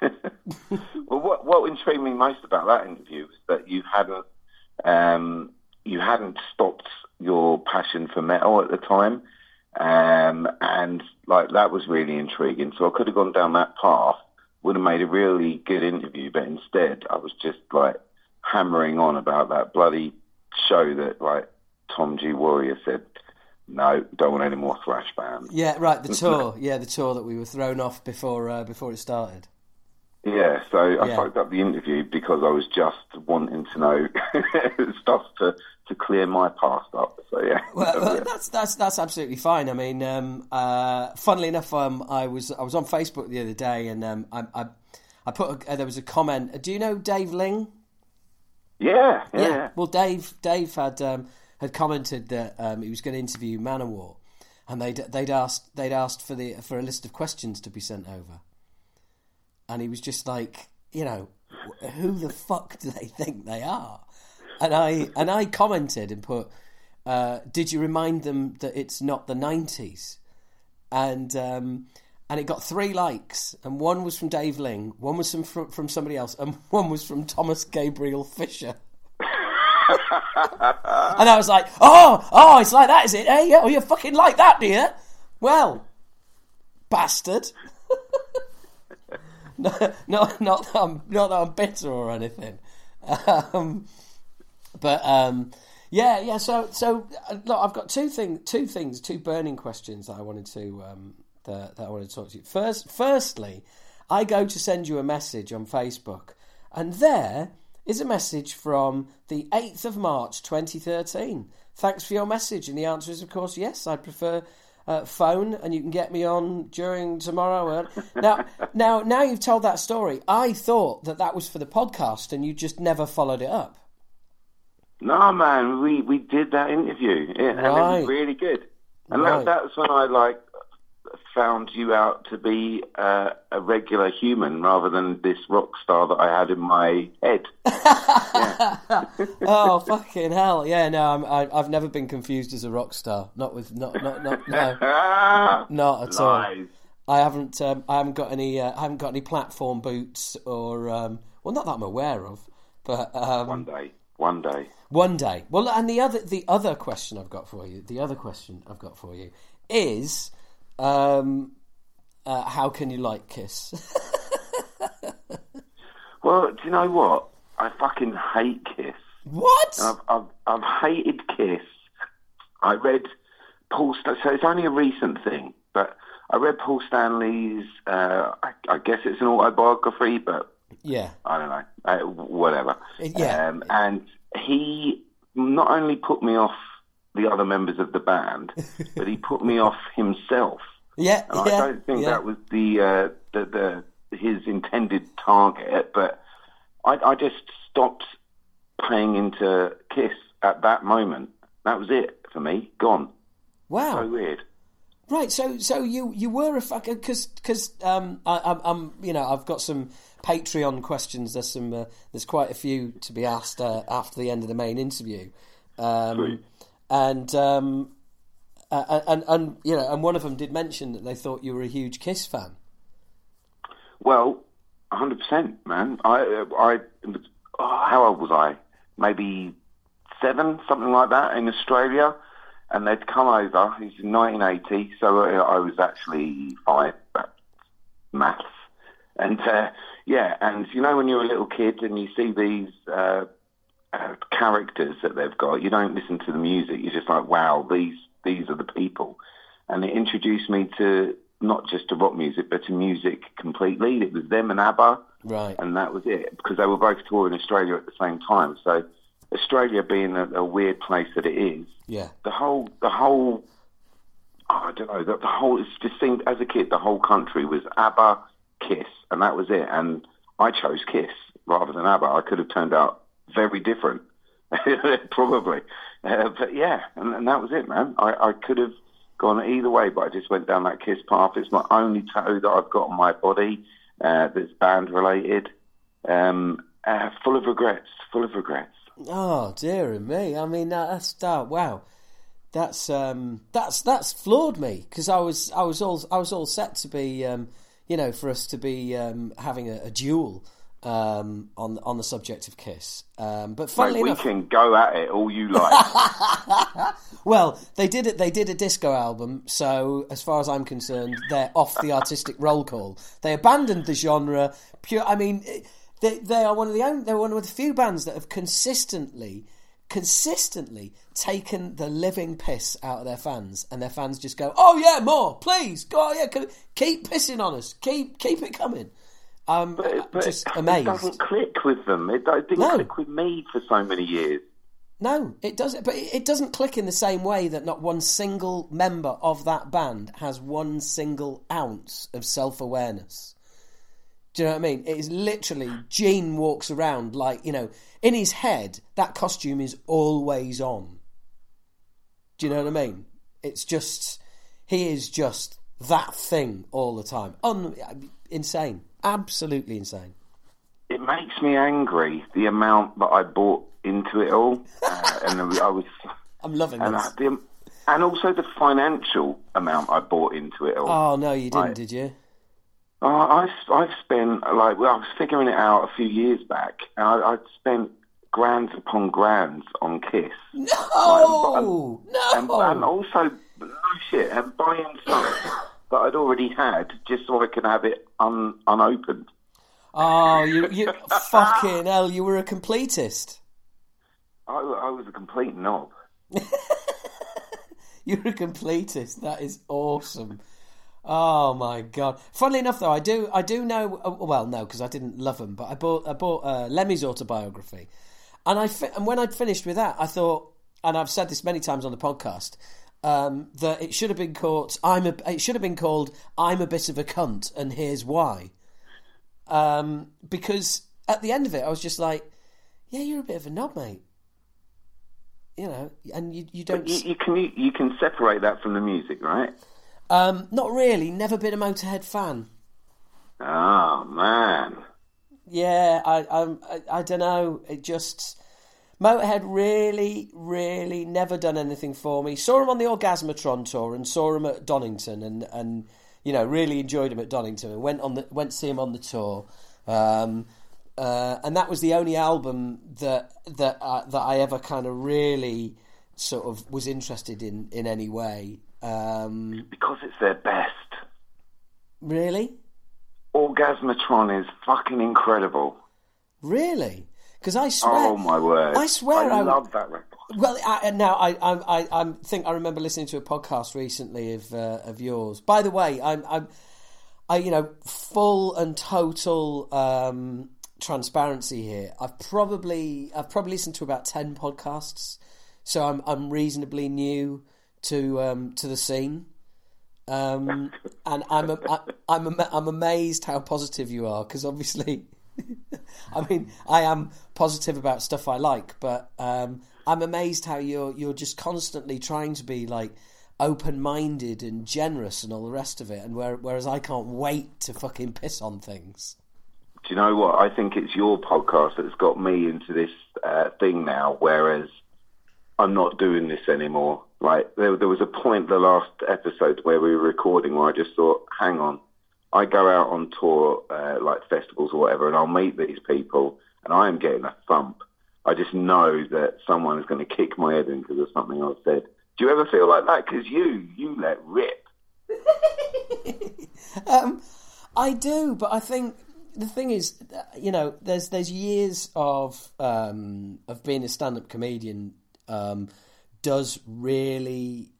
(laughs) well, what what intrigued me most about that interview was that you hadn't um, you hadn't stopped your passion for metal at the time. Um, and like that was really intriguing. So I could have gone down that path, would have made a really good interview, but instead I was just like hammering on about that bloody show that like Tom G Warrior said. No, don't want any more thrash bands. Yeah, right. The (laughs) tour, yeah, the tour that we were thrown off before uh, before it started. Yeah, so I Yeah. fucked up the interview because I was just wanting to know (laughs) stuff to, to clear my past up. So yeah, Well, (laughs) well, that's that's that's absolutely fine. I mean, um, uh, funnily enough, um, I was I was on Facebook the other day, and um, I, I I put a, uh, there was a comment. Do you know Dave Ling? yeah, yeah. Well, Dave Dave had um, had commented that um, he was going to interview Manowar, and they'd they'd asked they'd asked for the for a list of questions to be sent over, and he was just like, you know, who the fuck do they think they are? And I and I commented and put, uh, did you remind them that it's not the nineties? And um, and it got three likes, and one was from Dave Ling, one was from from, somebody else, and (laughs) one was from Thomas Gabriel Fischer. (laughs) And I was like, oh, oh, it's like that, is it? Hey, oh, you fucking like that, do you? Well, bastard. No, (laughs) not, not, that I'm, not that I'm bitter or anything. Um, but um, yeah, yeah. So, so uh, look, I've got two thing, two things, two burning questions that I wanted to um, that, that I wanted to talk to you. First, firstly, I go to send you a message on Facebook, and there is a message from the eighth of March, twenty thirteen. Thanks for your message, and the answer is, of course, yes. I prefer. Uh, phone and you can get me on during tomorrow. Now, now, now you've told that story. I thought that that was for the podcast, and you just never followed it up. No, man, we, we did that interview, yeah, and it was really good. And Right. that, that's when I like found you out to be uh, a regular human rather than this rock star that I had in my head. (laughs) oh fucking hell! Yeah, no, I'm, I, I've never been confused as a rock star. Not with not not not no, (laughs) not at all. I haven't um, I haven't got any uh, I haven't got any platform boots or um, well, not that I'm aware of. But um, One day, one day. One day. Well, and the other the other question I've got for you, the other question I've got for you is, um, uh, how can you like Kiss? (laughs) Well, do you know what? I fucking hate Kiss. what? I've, I've, I've hated Kiss. I read Paul. St- so it's only a recent thing, but I read Paul Stanley's. Uh, I, I guess it's an autobiography, but Yeah. I don't know. Uh, whatever. Yeah. Um, and he not only put me off the other members of the band, (laughs) but he put me off himself. Yeah. And yeah. I don't think yeah. that was the, uh, the the his intended target, but I, I just stopped paying into Kiss at that moment. That was it for me. Gone. Wow. So weird. Right, so so you you were a fucker because because um I, I'm I'm you know I've got some Patreon questions. There's some uh, there's quite a few to be asked uh, after the end of the main interview, um, Sweet. And um uh, and and you know and one of them did mention that they thought you were a huge Kiss fan. Well, hundred percent, man. I I oh, how old was I? Maybe seven, something like that, in Australia, and they'd come over. It was in 1980, so uh, I was actually five. Maths, and uh, yeah, and you know when you're a little kid and you see these. Uh, uh, characters that they've got. You don't listen to the music. You're just like, wow, these these are the people. And it introduced me to not just to rock music, but to music completely. It was them and ABBA, Right. and that was it because they were both touring Australia at the same time. So Australia being a, a weird place that it is, Yeah. the whole the whole oh, I don't know the, the whole it just seemed as a kid the whole country was ABBA, Kiss, and that was it. And I chose Kiss rather than ABBA. I could have turned out very different, (laughs) probably. Uh, but yeah, and, and that was it, man. I, I could have gone either way, but I just went down that Kiss path. It's my only tattoo that I've got on my body uh, that's band related. Um, uh, full of regrets. Full of regrets. Oh dear me! I mean that, that's that. Wow, that's um, that's that's floored me because I was I was all I was all set to be um, you know for us to be um, having a, a duel um, on on the subject of Kiss. Um, but Mate, funnily we can go at it all you like. (laughs) well, they did it. They did a disco album, so as far as I'm concerned, they're off the artistic roll call. They abandoned the genre. Pure. I mean, they they are one of the only. They're one of the few bands that have consistently, consistently taken the living piss out of their fans, and their fans just go, "Oh yeah, more, please, go, yeah, keep pissing on us, keep keep it coming." I'm But, but just it amazed. doesn't click with them. It, it didn't No. click with me for so many years. No, it doesn't. But it it doesn't click in the same way that not one single member of that band has one single ounce of self awareness. Do you know what I mean? It is literally Gene walks around like you know in his head that costume is always on. Do you know what I mean? It's just he is just that thing all the time. Un- insane, absolutely insane. It makes me angry the amount that I bought into it all, uh, (laughs) and I was, I'm loving and, this. I, the, and also the financial amount I bought into it all. Oh no, you didn't, Right. did you? Oh, I, I've spent like well, I was figuring it out a few years back, and I, I'd spent grands upon grands on Kiss, (laughs) Oh and, no! and also no shit, and buying stuff (laughs) that I'd already had just so I could have it un, unopened. Oh, you, you (laughs) fucking hell! You were a completist. I, I was a complete knob. (laughs) You're a completist. That is awesome. Oh my god! Funnily enough, though, I do I do know. uh, Well, no, because I didn't love them, but I bought I bought uh, Lemmy's autobiography, and I fi- and when I'd finished with that, I thought, and I've said this many times on the podcast, um, that it should have been called I'm a it should have been called I'm a bit of a cunt, and here's why. Um, because at the end of it, I was just like, yeah, you're a bit of a knob, mate. You know, and you you don't. You, you can you, you can separate that from the music, right? Um, not really. Never been a Motorhead fan. Oh man, Yeah, I, I'm, I, I don't know. It just Motorhead really, really never done anything for me. Saw him on the Orgasmatron tour and saw him at Donington, and and you know really enjoyed him at Donington. And went on the went to see him on the tour. Um, uh, and that was the only album that that uh, that I ever kind of really sort of was interested in in any way. Um, because it's their best. really, Orgasmatron is fucking incredible. really, because I swear, Oh my word! I swear I I- love that record. Well, I, now I, I, I, think I remember listening to a podcast recently of uh, of yours. By the way, I'm, I'm, I, you know, full and total um, transparency here. I've probably, I've probably listened to about ten podcasts, so I'm, I'm reasonably new to, um, to the scene. Um, (laughs) and I'm, a, I, I'm, ama- I'm amazed how positive you are because obviously. (laughs) I mean, I am positive about stuff I like, but um, I'm amazed how you're you're just constantly trying to be like open-minded and generous and all the rest of it, and where, whereas I can't wait to fucking piss on things. Do you know what? I think it's your podcast that's got me into this uh, thing now, whereas I'm not doing this anymore. Like there, there was a point the last episode where we were recording where I just thought, hang on, I go out on tour, uh, like festivals or whatever, and I'll meet these people, and I am getting a thump. I just know that someone is going to kick my head in because of something I've said. Do you ever feel like that? Because you, you let rip. (laughs) Um, I do, but I think the thing is, uh, you know, there's there's years of um, of being a stand-up comedian um, does really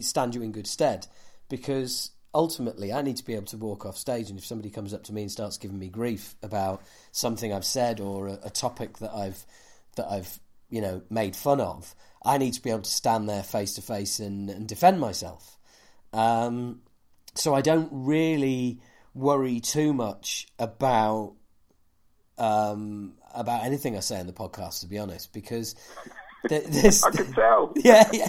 stand you in good stead because ultimately I need to be able to walk off stage, and if somebody comes up to me and starts giving me grief about something I've said or a, a topic that I've that I've you know made fun of, I need to be able to stand there face to face and defend myself. Um, so I don't really worry too much about um, about anything I say in the podcast, to be honest, because there's I could tell. (laughs) yeah, yeah,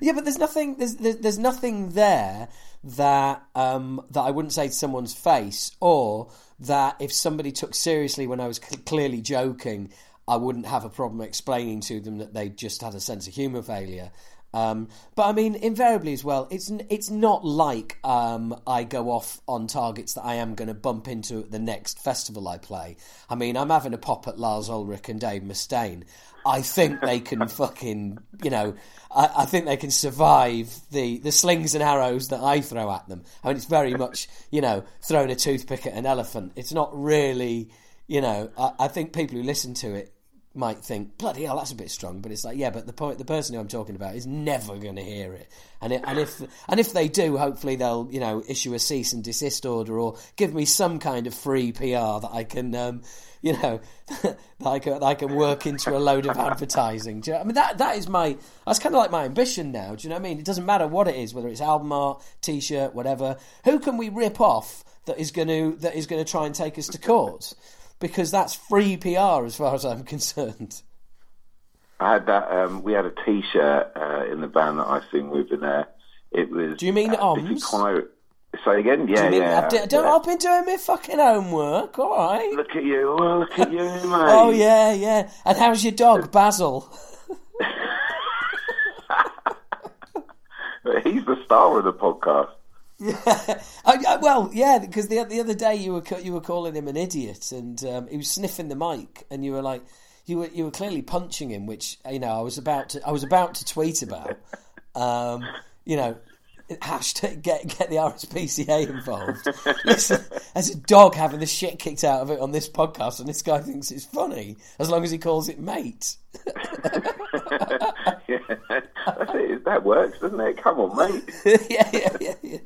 yeah. But there's nothing. There's there's, nothing there that um, that I wouldn't say to someone's face, or that if somebody took seriously when I was cl- clearly joking, I wouldn't have a problem explaining to them that they just had a sense of humour failure. Um, but I mean, invariably as well, it's it's not like um, I go off on targets that I am going to bump into at the next festival I play. I mean, I'm having a pop at Lars Ulrich and Dave Mustaine. I think they can (laughs) fucking, you know, I, I think they can survive the, the slings and arrows that I throw at them. I mean, it's very much, you know, throwing a toothpick at an elephant. It's not really, you know, I, I think people who listen to it might think, bloody hell, that's a bit strong. But it's like, yeah, but the the person who I'm talking about is never going to hear it. And it, and if and if they do, hopefully they'll you know issue a cease and desist order or give me some kind of free PR that I can. Um, you know, (laughs) that I can, that I can work into a load of advertising. You know, I mean, that that is my that's kind of like my ambition now. Do you know what I mean? It doesn't matter what it is, whether it's album art, T-shirt, whatever. Who can we rip off that is going to that is going to try and take us to court? Because that's free PR as far as I'm (laughs) concerned. I had that. Um, we had a T-shirt uh, in the band that I sing with, and uh, it was. Do you mean uh, OHHMS? Clyro- Say again, yeah, mean, yeah. I've, d- don't, yeah. I've been doing my fucking homework. All right. Look at you! Oh, look at you, (laughs) mate. Oh yeah, yeah. And how's your dog, (laughs) Basil? He's the star of the podcast. (laughs) I, I, well, yeah, because the the other day you were you were calling him an idiot, and um, he was sniffing the mic, and you were like, you were you were clearly punching him, which you know I was about to I was about to tweet about. (laughs) Um, you know, (laughs) hashtag get get the RSPCA involved. Listen, as a dog having the shit kicked out of it on this podcast, and this guy thinks it's funny as long as he calls it mate. (laughs) yeah, that's it. That works, doesn't it? Come on, mate. (laughs) yeah, yeah, yeah. yeah.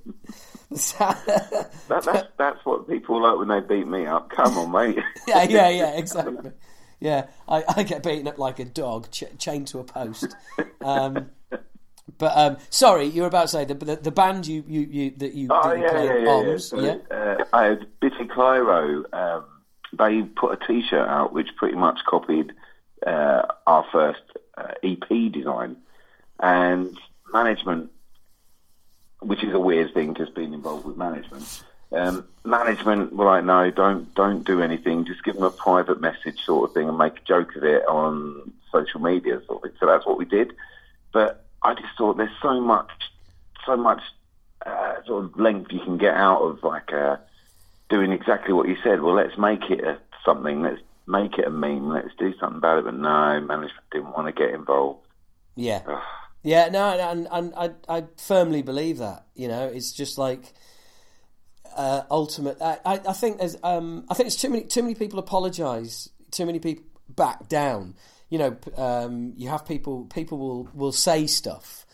That, that's that's what people like when they beat me up. Come on, mate. yeah, yeah, yeah, exactly. Yeah, I, I get beaten up like a dog, ch- chained to a post. Um, but um, sorry, you were about to say the the, the band you, you, you that you Oh you yeah, play, yeah, yeah. yeah. So, yeah. Uh, I had Biffy Clyro. Um, they put a T-shirt out which pretty much copied uh, our first uh, EP design, and management, which is a weird thing, just being involved with management. Um, management were like, no, don't don't do anything. Just give them a private message, sort of thing, and make a joke of it on social media, sort of thing. So that's what we did. But I just thought there's so much, so much uh, sort of length you can get out of like uh, doing exactly what you said. Well, let's make it a, something. Let's make it a meme. Let's do something about it. But no, management didn't want to get involved. Yeah, yeah, no, and, and I I firmly believe that. You know, it's just like uh, ultimate. I, I I think there's um I think it's too many too many people apologise. Too many people back down. You know, um, you have people people will will say stuff.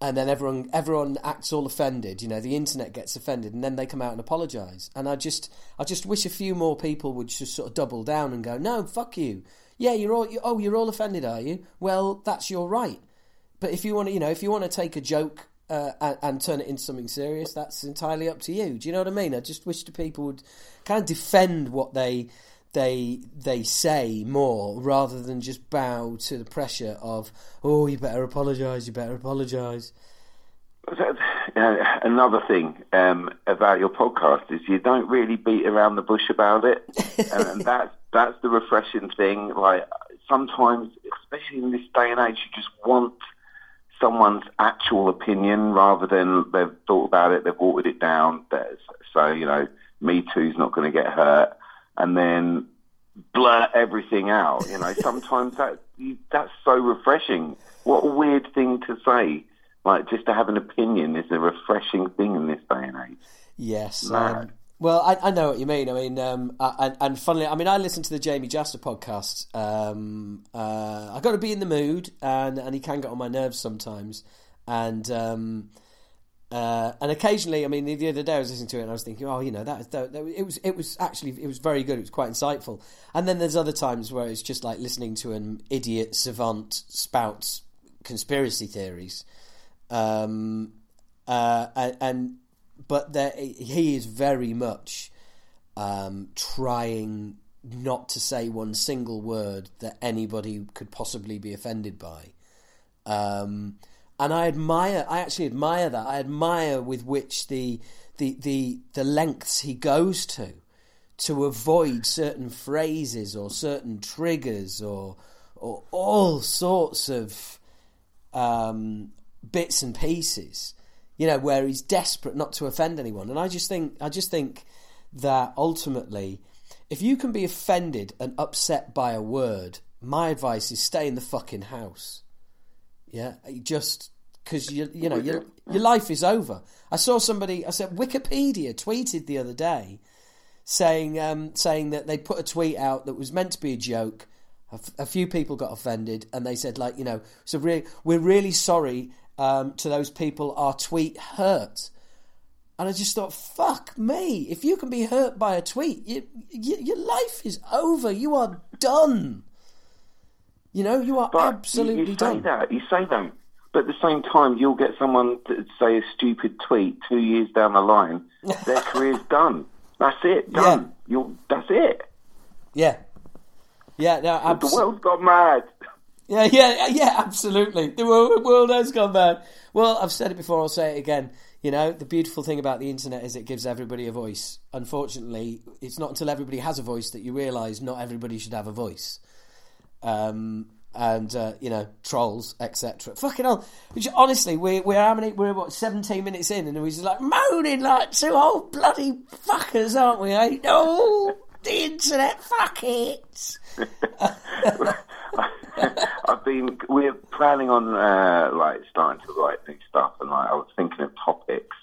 And then everyone everyone acts all offended. You know, the internet gets offended, and then they come out and apologise. And I just I just wish a few more people would just sort of double down and go, no, fuck you. Yeah, you're all you, oh, you're all offended, are you? Well, that's your right. But if you want to, you know, if you want to take a joke uh, and, and turn it into something serious, that's entirely up to you. Do you know what I mean? I just wish the people would kind of defend what they they they say more rather than just bow to the pressure of oh, you better apologise, you better apologise. Uh, another thing um, about your podcast is you don't really beat around the bush about it, (laughs) and, and that's that's the refreshing thing. Like sometimes, especially in this day and age, you just want someone's actual opinion rather than they've thought about it, they've watered it down. So you know, Me Too's not going to get hurt, and then blur everything out. You know, sometimes that that's so refreshing. What a weird thing to say. Like just to have an opinion is a refreshing thing in this day and age. Yes. Um, well, I, I know what you mean. I mean, um, uh, and, and funnily, I mean, I listened to the Jamey Jasta podcast. Um, uh, I got to be in the mood, and and he can get on my nerves sometimes. And um, uh, and occasionally, I mean, the, the other day I was listening to it, and I was thinking, oh, you know, that, that, it was it was actually it was very good. It was quite insightful. And then there's other times where it's just like listening to an idiot savant spout conspiracy theories. Um, uh, and, and but there, he is very much um, trying not to say one single word that anybody could possibly be offended by. Um, and I admire, I actually admire that. I admire with which the the the the lengths he goes to to avoid certain phrases or certain triggers or or all sorts of um, bits and pieces, you know, where he's desperate not to offend anyone. And I just think, I just think that ultimately, if you can be offended and upset by a word, my advice is stay in the fucking house. Yeah, just because you you know your your life is over. I saw somebody. I said Wikipedia tweeted the other day saying um, saying that they put a tweet out that was meant to be a joke, A, f- a few people got offended, and they said like, you know, so re- we're really sorry um, to those people our tweet hurt. And I just thought, fuck me! If you can be hurt by a tweet, you, you, your life is over. You are done. You know, you are But absolutely you, say done. that, you say that, but at the same time, you'll get someone to say a stupid tweet two years down the line. (laughs) Their career's done. That's it. Done. You'll, that's it. Yeah, yeah, no, The absolutely. world's gone mad. Yeah, yeah, yeah, absolutely. The world, world has gone bad. Well, I've said it before, I'll say it again. You know, the beautiful thing about the internet is it gives everybody a voice. Unfortunately, it's not until everybody has a voice that you realise not everybody should have a voice. Um, and, uh, you know, trolls, etc. Fucking hell. Honestly, we're, we're how many? We're, what, 17 minutes in, and we're just like moaning like two old bloody fuckers, aren't we, eh? No, the internet, fuck it. (laughs) I've been. We're planning on uh, like starting to write new stuff, and like I was thinking of topics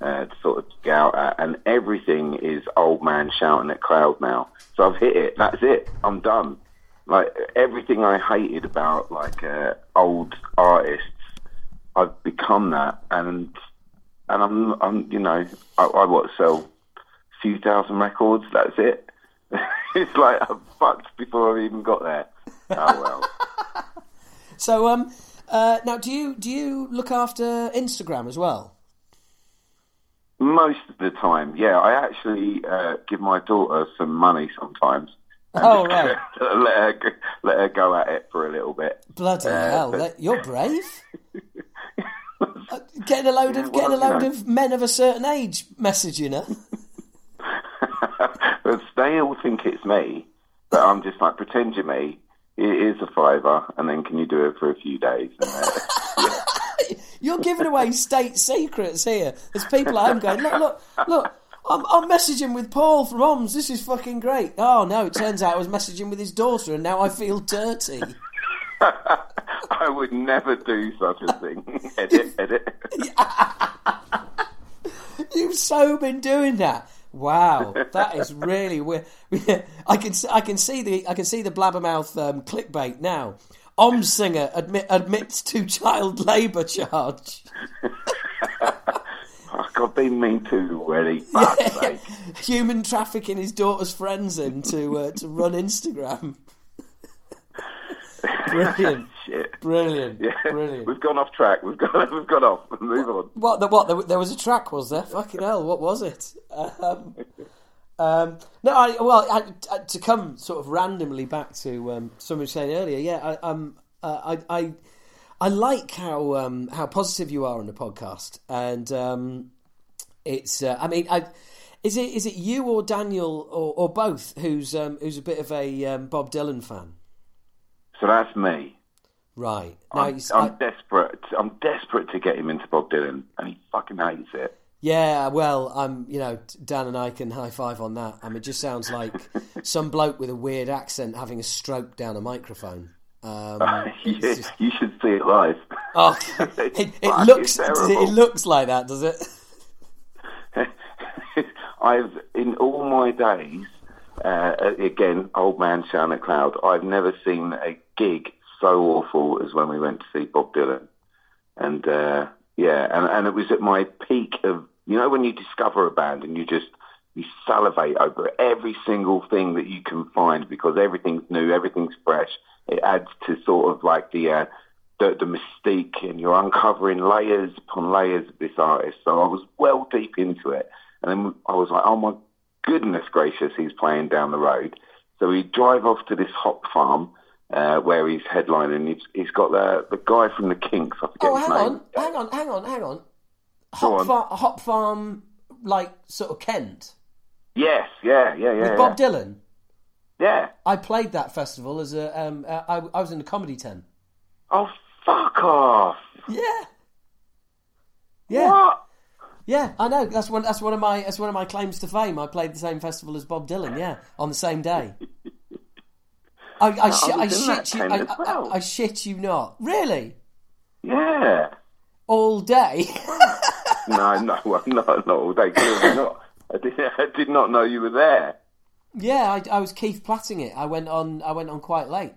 uh, to sort of get out at, and everything is old man shouting at cloud now. So I've hit it. That's it. I'm done. Like everything I hated about like uh, old artists, I've become that, and and I'm I'm you know I, I what sell a few thousand records. That's it. (laughs) it's like I'm fucked before I even got there. Oh well. (laughs) So, um, uh, now do you do you look after Instagram as well? Most of the time, yeah. I actually uh, give my daughter some money sometimes. Oh, right. (laughs) let her go- let her go at it for a little bit. Bloody Uh, hell, but- you're brave. (laughs) Uh, getting a load of Yeah, getting a well, you load know. of men of a certain age messaging her. (laughs) they all think it's me, but I'm just like pretend you're me. It is a fiver, and then can you do it for a few days? And, uh, You're giving away state secrets here. There's people at home going, look, look, look. I'm, I'm messaging with Paul from OHHMS. This is fucking great. Oh no, it turns out I was messaging with his daughter, and now I feel dirty. (laughs) I would never do such a thing. (laughs) edit, edit. (laughs) You've so been doing that. Wow, that is really weird. I can I can see the I can see the blabbermouth um, clickbait now. OHHMS singer admit, admits to child labour charge. I've been mean too really. (laughs) Sake. Human trafficking his daughter's friends in to uh, to run Instagram. (laughs) Brilliant, Shit. brilliant, Yeah, brilliant. we've gone off track. We've gone. (laughs) We've gone off. Move on. What? The, what? There, there was a track, was there? Fucking hell! What was it? Um, um, no, I, well, I, I, to come sort of randomly back to um, someone was saying earlier. Yeah, I, um, uh, I, I, I like how um, how positive you are on the podcast, and um, it's. Uh, I mean, I. Is it is it you or Daniel or, or both who's um, who's a bit of a um, Bob Dylan fan? So that's me. Right. Now, I'm, you I'm I- desperate. I'm desperate to get him into Bob Dylan, and he fucking hates it. Yeah, well, um, you know, Dan and I can high five on that. I mean, it just sounds like (laughs) some bloke with a weird accent having a stroke down a microphone. Um, (laughs) you, it's just- you should see it live. oh, (laughs) it, it looks terrible. it looks like that, does it? I've in all my days, uh, again, old man shouting cloud. I've never seen a gig so awful as when we went to see Bob Dylan, and uh, yeah, and and it was at my peak of you know when you discover a band and you just you salivate over every single thing that you can find because everything's new, everything's fresh. It adds to sort of like the uh, the, the mystique, and you're uncovering layers upon layers of this artist. So I was well deep into it, and then I was like, oh my goodness gracious, he's playing down the road. So we drive off to this hop farm uh, where he's headlining. He's, he's got the the guy from the Kinks. I forget Oh, his hang name. on, hang on, hang on, hang on. Hop, on. far, hop farm, like sort of Kent Yes, yeah, yeah, yeah, with yeah. Bob Dylan. yeah. I played that festival as a. Um, uh, I, I was in the comedy tent. Oh, fuck off! Yeah. Yeah. What? Yeah, I know. That's one. That's one of my. That's one of my claims to fame. I played the same festival as Bob Dylan. Yeah, on the same day. (laughs) I, I, I that shit you. I, I, well. I shit you not. Really, Yeah. all day. (laughs) No, no, (laughs) well, not not all day. Clearly not. I did, I did not know you were there. yeah, I, I was Keith Platting it. I went on. I went on quite late.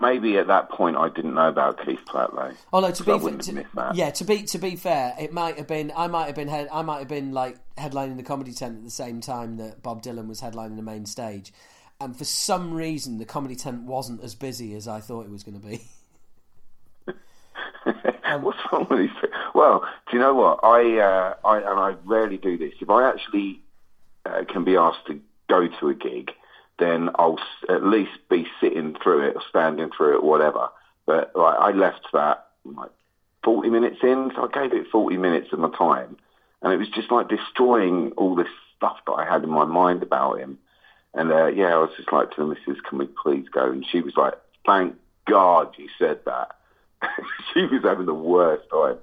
Maybe at that point I didn't know about Keith Platt though. No, to be wouldn't to, have missed that. yeah, to be to be fair, it might have been I might have been head, I might have been like headlining the comedy tent at the same time that Bob Dylan was headlining the main stage, and for some reason the comedy tent wasn't as busy as I thought it was going to be. (laughs) What's wrong with these? people? Well, do you know what I? Uh, I and I rarely do this. If I actually uh, can be asked to go to a gig, then I'll at least be sitting through it or standing through it, whatever. But like, I left that like forty minutes in, so I gave it forty minutes of my time, and it was just like destroying all this stuff that I had in my mind about him. And uh, yeah, I was just like to the missus, "Can we please go?" And she was like, "Thank God you said that." (laughs) she was having the worst time,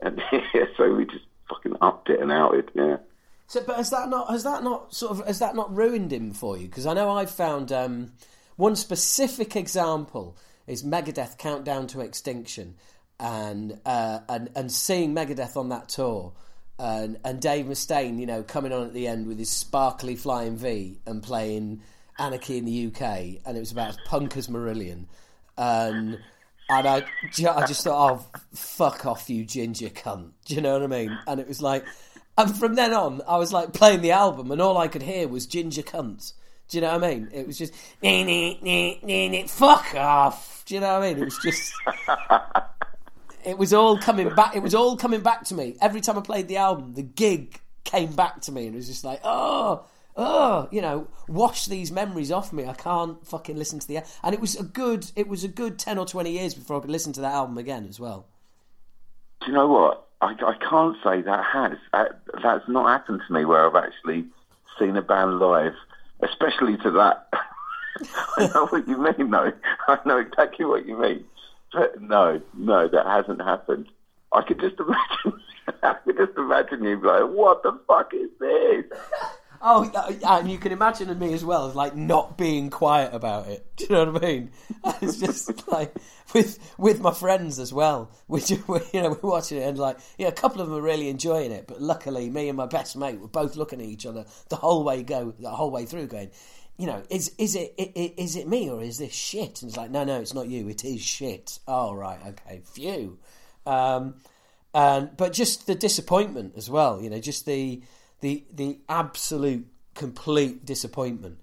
and (laughs) yeah, so we just fucking upped it and outed. Yeah. So, but has that not has that not sort of has that not ruined him for you? Because I know I've found um, one specific example is Megadeth Countdown to Extinction, and uh, and and seeing Megadeth on that tour, and and Dave Mustaine, you know, coming on at the end with his sparkly flying V and playing Anarchy in the UK, and it was about as punk as Marillion, and. And I, I just thought, oh, fuck off, you ginger cunt. Do you know what I mean? And it was like, and from then on, I was like playing the album, and all I could hear was ginger cunt. Do you know what I mean? It was just, nee, nee, nee, nee, nee, fuck off. Do you know what I mean? It was just, (laughs) it was all coming back. It was all coming back to me every time I played the album. The gig came back to me, and it was just like, oh, oh, you know, wash these memories off me. I can't fucking listen to the. And it was a good, it was a good ten or twenty years before I could listen to that album again as well. Do you know what? I, I can't say that has. Uh, that's not happened to me where I've actually seen a band live, especially to that. (laughs) I know what you mean, though. I know exactly what you mean. But no, no, that hasn't happened. I could just (laughs) imagine. I could just imagine you like, what the fuck is this? Oh, and you can imagine me as well, like not being quiet about it. Do you know what I mean? (laughs) It's just like with with my friends as well. We, ju- (laughs) we you know we're watching it and like yeah, a couple of them are really enjoying it, but luckily me and my best mate were both looking at each other the whole way go the whole way through, going, you know, is is it, is it me or is this shit? And it's like no, no, it's not you. It is shit. Oh right, okay, phew. Um, and but just the disappointment as well. You know, just the the the absolute complete disappointment.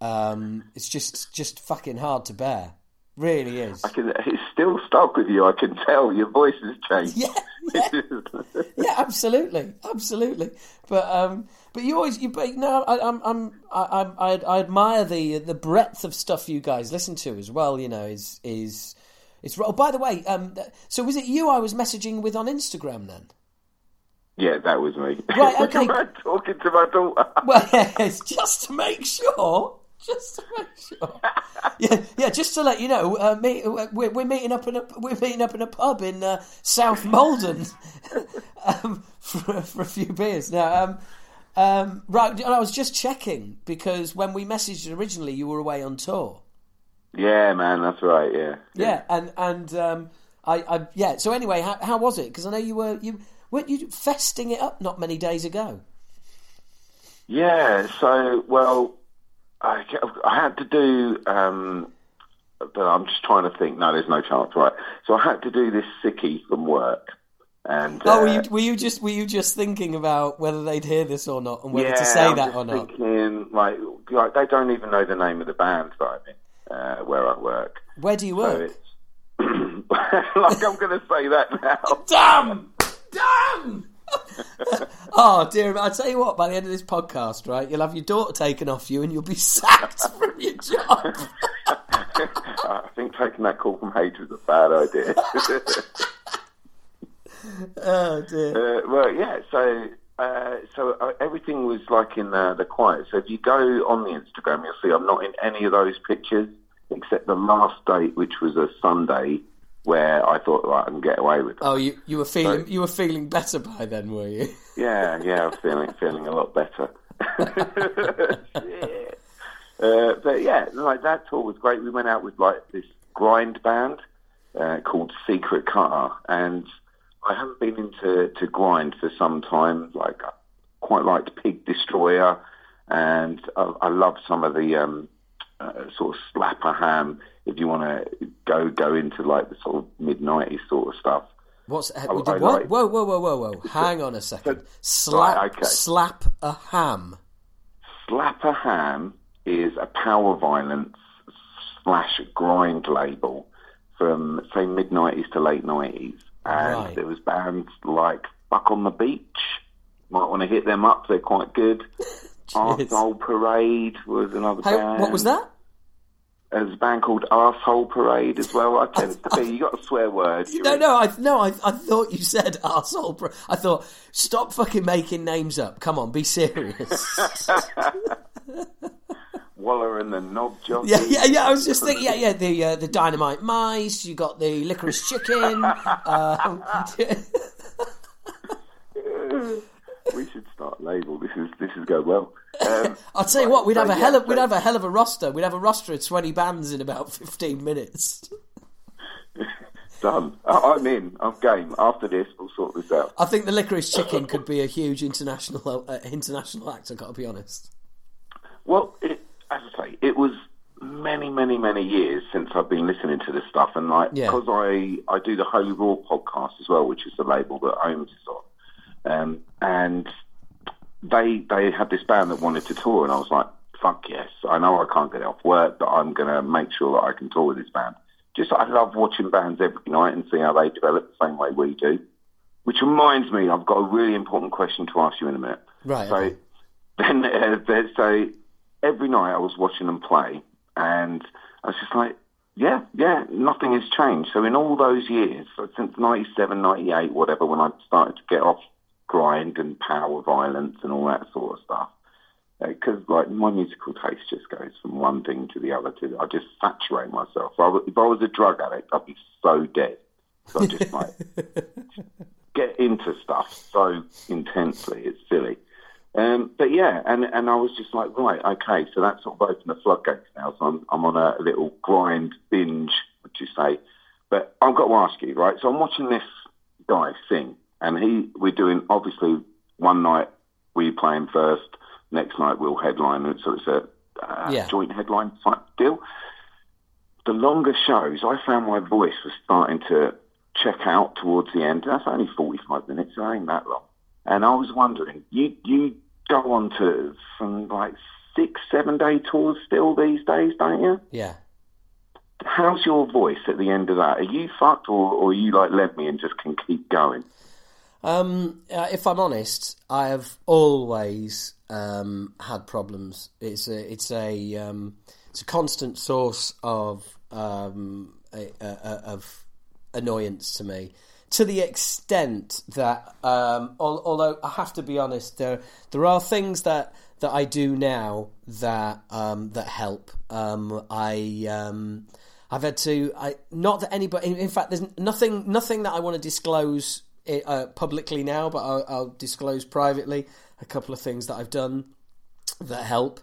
Um, it's just just fucking hard to bear. Really is. I can, it's still stuck with you. I can tell your voice has changed. Yeah, yeah, yeah absolutely, absolutely. But um, but you always you but no, I, I'm I'm I, I I admire the the breadth of stuff you guys listen to as well. You know, is is it's. Oh, by the way, um, so was it you I was messaging with on Instagram then? Yeah, that was me. (laughs) Right, okay. Talking to my daughter. (laughs) Well, yes, just to make sure. Just to make sure. Yeah, yeah. Just to let you know, uh, me, we're, we're meeting up in a we're meeting up in a pub in uh, South Malden (laughs) um, for, for a few beers. Now, um, um, right, and I was just checking because when we messaged originally, you were away on tour. Yeah, man, that's right. Yeah. Yeah, and and um, I, I yeah. So anyway, how, how was it? Because I know you were you weren't you festing it up not many days ago. Yeah, so well, I, I had to do, um, but I'm just trying to think. No, there's no chance, right? So I had to do this sickie from work, and Oh, were uh, you, were you just were you just thinking about whether they'd hear this or not, and whether yeah, to say I'm that or not? Thinking like, like they don't even know the name of the band that I'm in, uh, where I work. Where do you work? (clears throat) (laughs) like I'm going to say that now. (laughs) Damn! Damn! (laughs) oh dear! I tell you what. By the end of this podcast, right, you'll have your daughter taken off you, and you'll be (laughs) sacked from your job. I think taking that call from H was a bad idea. (laughs) oh dear! Uh, well, yeah. So, uh, so uh, everything was like in the, the quiet. So if you go on the Instagram, you'll see I'm not in any of those pictures except the last date, which was a Sunday, where I thought I can get away with it. Oh, you you were feeling you were feeling better by then, were you? (laughs) Yeah, yeah, I was feeling feeling a lot better. (laughs) (laughs) Uh, but yeah, like that tour was great. We went out with like this grind band uh, called Secret Car, and I haven't been into to grind for some time. Like I quite liked Pig Destroyer, and I, I love some of the um, uh, sort of Slap-A-Ham. If you want to go go into like the sort of mid '90s sort of stuff. What's I- I what? like- Whoa, whoa, whoa, whoa, whoa! Hang on a second. Right, Slap, okay. slap a ham. Slap-A-Ham is a power violence slash grind label from say mid nineties to late nineties, and Right. there was bands like Fuck on the Beach. Might want to hit them up; they're quite good. (laughs) Arsehole Parade was another How, band. what was that? There's a band called Asshole Parade as well. I tend to be. You got a swear word. No, in- no, I no, I, I thought you said asshole. Pro- I thought stop fucking making names up. Come on, be serious. (laughs) Waller and the Knob Jockey. yeah, yeah, yeah. I was just thinking. Yeah, yeah. The uh, the dynamite mice. You got the licorice chicken. (laughs) um, (laughs) we should start a label. This is this is go well. Um, (laughs) I'll tell you what. We'd so have a yeah, hell of we'd have a hell of a roster. We'd have a roster of twenty bands in about fifteen minutes. (laughs) Done. I- I'm in. I'm game. After this, we'll sort this out. I think the licorice chicken could be a huge international uh, international act. I've got to be honest. Well, it, as I say, it was many, many, many years since I've been listening to this stuff, and like Yeah. because I I do the Holy Roar podcast as well, which is the label that OHHMS is on, um, and they they had this band that wanted to tour, and I was like, fuck yes, I know I can't get off work, but I'm gonna make sure that I can tour with this band. Just I love watching bands every night and see how they develop the same way we do. Which reminds me, I've got a really important question to ask you in a minute. Right. So okay. then, uh, so every night I was watching them play, and I was just like, yeah, yeah, nothing has changed. So in all those years, since 97, 98, whatever, when I started to get off grind and power violence and all that sort of stuff, because like my musical taste just goes from one thing to the other. To I just saturate myself. If I, was- if I was a drug addict, I'd be so dead. So I just like (laughs) get into stuff so intensely. It's silly. Um, but yeah, and and I was just like, right, okay, so that's sort of opened the floodgates now. So I'm I'm on a little grind binge, would you say? But I've got to ask you, right? So I'm watching this guy sing, and he we're doing obviously one night we play him first, next night we'll headline it, so it's a uh, Yeah. joint headline type deal. The longer shows, I found my voice was starting to check out towards the end. That's only 45 minutes, it ain't that long. And I was wondering, you you go on to some like six, seven day tours still these days, don't you? Yeah. How's your voice at the end of that? Are you fucked, or, or are you like let me and just can keep going? Um, uh, if I'm honest, I have always um, had problems. It's a it's a um, it's a constant source of um, a, a, a- of annoyance to me. To the extent that, um, al- although I have to be honest, there there are things that, that I do now that um, that help. I I've had to. I not that anybody. In, fact, there's nothing nothing that I want to disclose uh, publicly now, but I'll, I'll disclose privately a couple of things that I've done that help.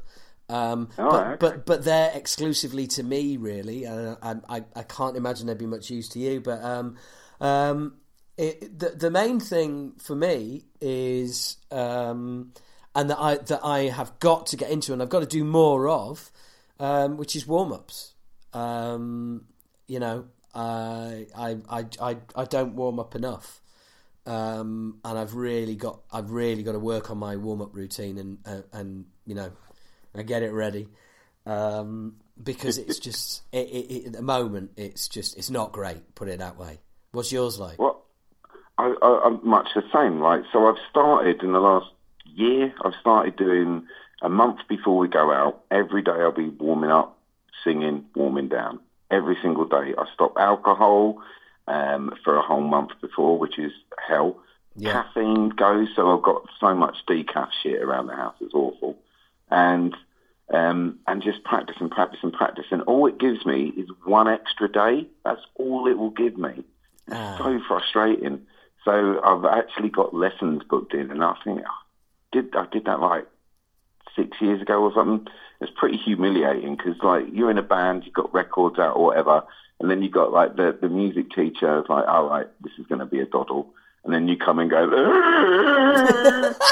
Um, but, okay. but but they're exclusively to me, really. And I, I I can't imagine they'd be much use to you. But um, um, it, the the main thing for me is um, and that I that I have got to get into and I've got to do more of, um, which is warm ups. Um, you know, I, I I I I don't warm up enough um, and I've really got I've really got to work on my warm up routine and uh, and you know I get it ready um, because it's (laughs) just it, it, it, at the moment it's just it's not great. Put it that way. What's yours like? Well, I, I, I'm much the same. Like, so I've started in the last year. I've started doing a month before we go out. Every day I'll be warming up, singing, warming down. Every single day. I stop alcohol um, for a whole month before, which is hell. Yeah. Caffeine goes, so I've got so much decaf shit around the house. It's awful, and um, and just practice and practice and practice. And all it gives me is one extra day. That's all it will give me. It's so frustrating. So I've actually got lessons booked in, and I think oh, did I did that like six years ago or something. It's pretty humiliating because like you're in a band, you've got records out or whatever, and then you got like the the music teacher is like, all right, this is going to be a doddle, and then you come and go. (laughs)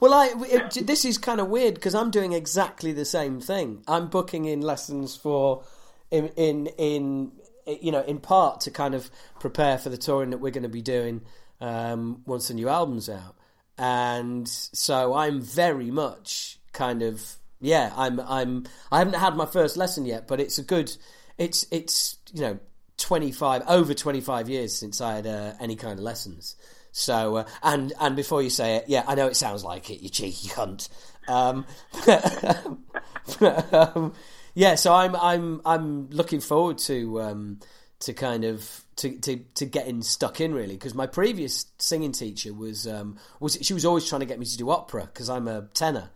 Well, I it, this is kind of weird because I'm doing exactly the same thing. I'm booking in lessons for in in in you know in part to kind of prepare for the touring that we're going to be doing um, once the new album's out, and so I'm very much kind of yeah. I'm I'm I haven't had my first lesson yet, but it's a good. It's it's you know 25 over 25 years since I had uh, any kind of lessons. So, uh, and and before you say it, yeah, I know it sounds like it, you cheeky cunt. Um, (laughs) um, yeah, so I'm I'm I'm looking forward to um, to kind of to, to, to getting stuck in really because my previous singing teacher was um, was she was always trying to get me to do opera because I'm a tenor.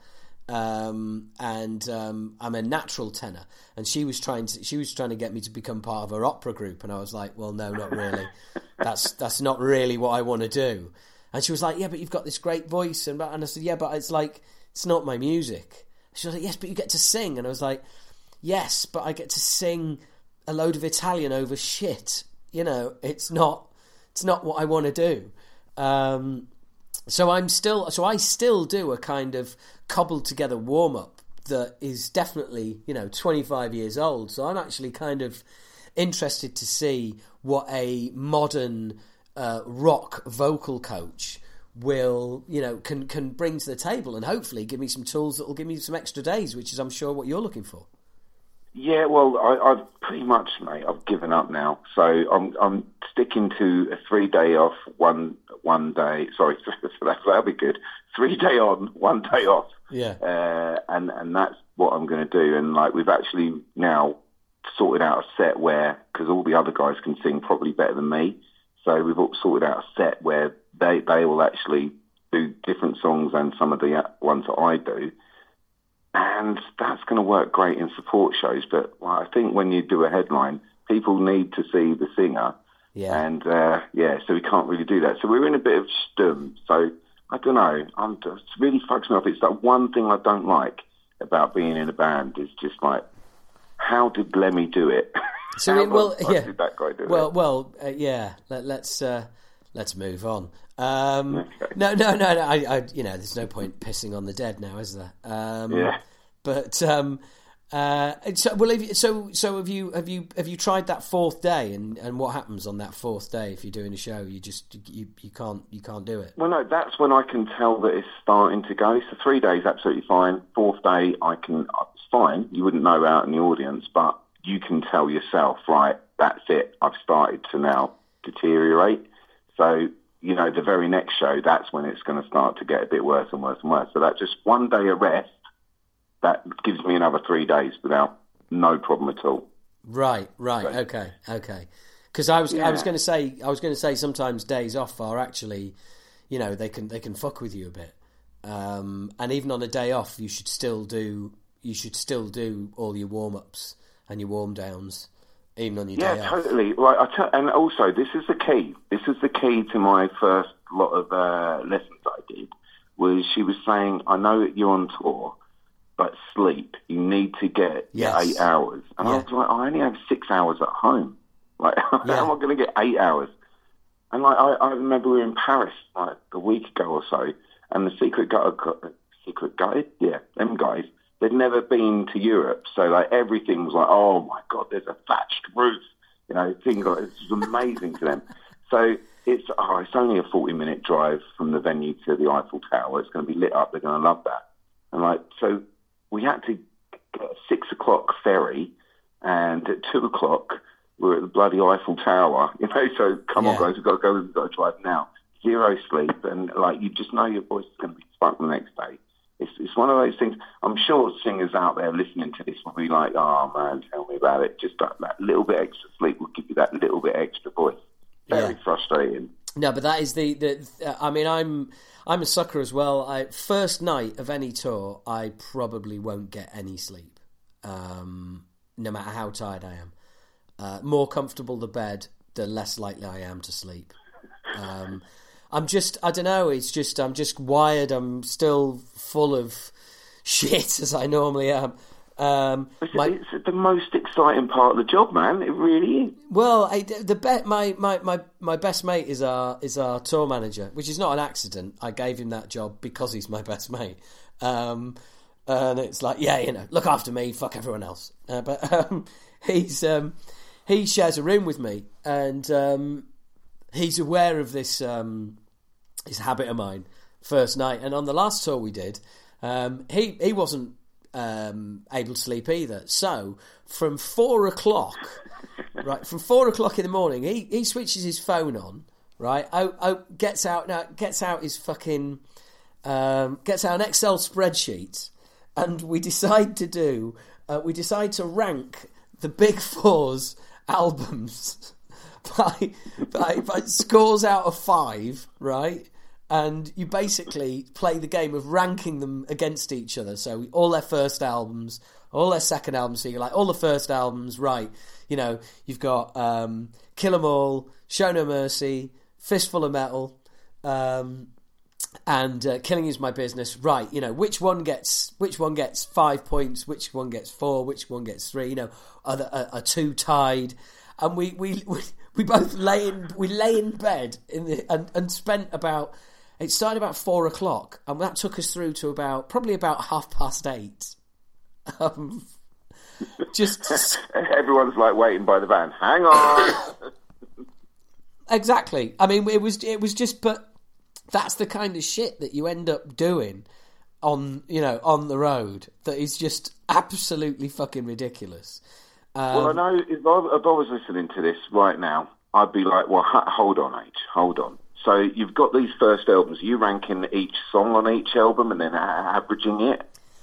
Um, and um, I'm a natural tenor, and she was trying to she was trying to get me to become part of her opera group, and I was like, well, no, not really. that's that's not really what I want to do. And she was like, yeah, but you've got this great voice, and and I said, yeah, but it's like it's not my music. She was like, yes, but you get to sing, and I was like, yes, but I get to sing a load of Italian over shit. You know, it's not it's not what I want to do. Um, so I'm still so I still do a kind of cobbled together warm up that is definitely you know 25 years old. So I'm actually kind of interested to see what a modern uh, rock vocal coach will you know can can bring to the table and hopefully give me some tools that will give me some extra days which is i'm sure what you're looking for yeah well I, i've pretty much mate i've given up now. So i'm i'm sticking to a three day off one one day sorry (laughs) that'll be good. Three day on one day off. Yeah. Uh, and and that's what i'm going to do. And like we've actually now sorted out a set where because all the other guys can sing probably better than me. So we've all sorted out a set where they they will actually do different songs than some of the ones that I do, and that's going to work great in support shows. But well, I think when you do a headline, people need to see the singer, yeah, and uh, yeah, so we can't really do that. So we're in a bit of stum. So I don't know. I'm just it really fucks me up. It's that one thing I don't like about being in a band is just like, how did Lemmy do it? So (laughs) it, well, yeah. Did that guy do well, it? well, uh, yeah. Let, let's uh, let's move on. Um, Okay. No, no, no, no. I, I, you know, there's no point pissing on the dead now, is there? Um, Yeah. But um, uh, so, well, have you, so, so have you, have you, have you tried that fourth day, and, and what happens on that fourth day if you're doing a show? You just, you, you can't, you can't do it. Well, no, that's when I can tell that it's starting to go. So three days, absolutely fine. Fourth day, I can, it's fine. You wouldn't know out in the audience, but you can tell yourself, right, that's it. I've started to now deteriorate. So, you know, the very next show, that's when it's going to start to get a bit worse and worse and worse. So that just one day of rest, that gives me another three days without no problem at all. Right, right, okay, okay. Because I was, I was going to say, I was going to say, sometimes days off are actually, you know, they can, they can fuck with you a bit. Um, and even on a day off, you should still do, you should still do all your warm ups and your warm downs, even on your Yeah, day off. totally. Right, I tell, and also this is the key. This is the key to my first lot of uh, lessons I did. Was she was saying, I know that you're on tour, but sleep. You need to get Yes. eight hours. And I was like, I only have six hours at home. Like, (laughs) how Yeah. am I going to get eight hours? And like, I, I remember we were in Paris like a week ago or so, and the secret guide, secret guide, yeah, them guys, they'd never been to Europe, so like everything was like, oh my god, there's a thatched roof, you know, things like this was amazing to them. So it's oh, it's only a forty minute drive from the venue to the Eiffel Tower. It's going to be lit up. They're going to love that. And like, so we had to get a six o'clock ferry, and at two o'clock we're at the bloody Eiffel Tower. (laughs) You know, so come on guys, we've got to go. We've got to drive now. Zero sleep, and like you just know your voice is going to be fucked the next day. It's, it's one of those things. I'm sure singers out there listening to this will be like, "Oh man, tell me about it." Just that, that little bit extra sleep will give you that little bit extra voice. Very Yeah. frustrating. No, but that is the the. uh, I mean, I'm I'm a sucker as well. I first night of any tour, I probably won't get any sleep, um, no matter how tired I am. Uh, more comfortable the bed, the less likely I am to sleep. Um, I'm just, I don't know. It's just, I'm just wired. I'm still full of (laughs) shit as I normally am. Um, It's, my, it's the most exciting part of the job, man. It really is. well, I, the be- my, my, my, my best mate is our is our tour manager, which is not an accident. I gave him that job because he's my (laughs) best mate. Um, and it's like, yeah, you know, look after me, fuck everyone else. Uh, but (laughs) um, he's um, he shares a room with me, and um, he's aware of this um, this habit of mine. First night, and on the last tour we did, um, he he wasn't um, able to sleep either. So from four o'clock, (laughs) right, from four o'clock in the morning, he, he switches his phone on, right? Oh, oh, gets out now, gets out his fucking, um, gets out an Excel spreadsheet, and we decide to do, uh, we decide to rank the Big Four's (laughs) albums by, by, by scores out of five, right? and you basically play the game of ranking them against each other. So all their first albums, all their second albums. So you're like all the first albums, right? You know, you've got um, Kill 'Em All, Show No Mercy, Fistful of Metal, um, and uh, Killing Is My Business. Right? You know, which one gets which one gets five points, which one gets four, which one gets three. You know, are, the, are, are two tied? And we we. we we both lay in we lay in bed in the and, and spent about it started about four o'clock, and that took us through to about probably about half past eight. Um, just Everyone's like waiting by the van. Hang on. exactly. I mean, it was it was just, but that's the kind of shit that you end up doing on you know on the road that is just absolutely fucking ridiculous. Um, well, I know if I, if I was listening to this right now, I'd be like, well, hold on, H, hold on. So you've got these first albums. Are you ranking each song on each album and then a- averaging it?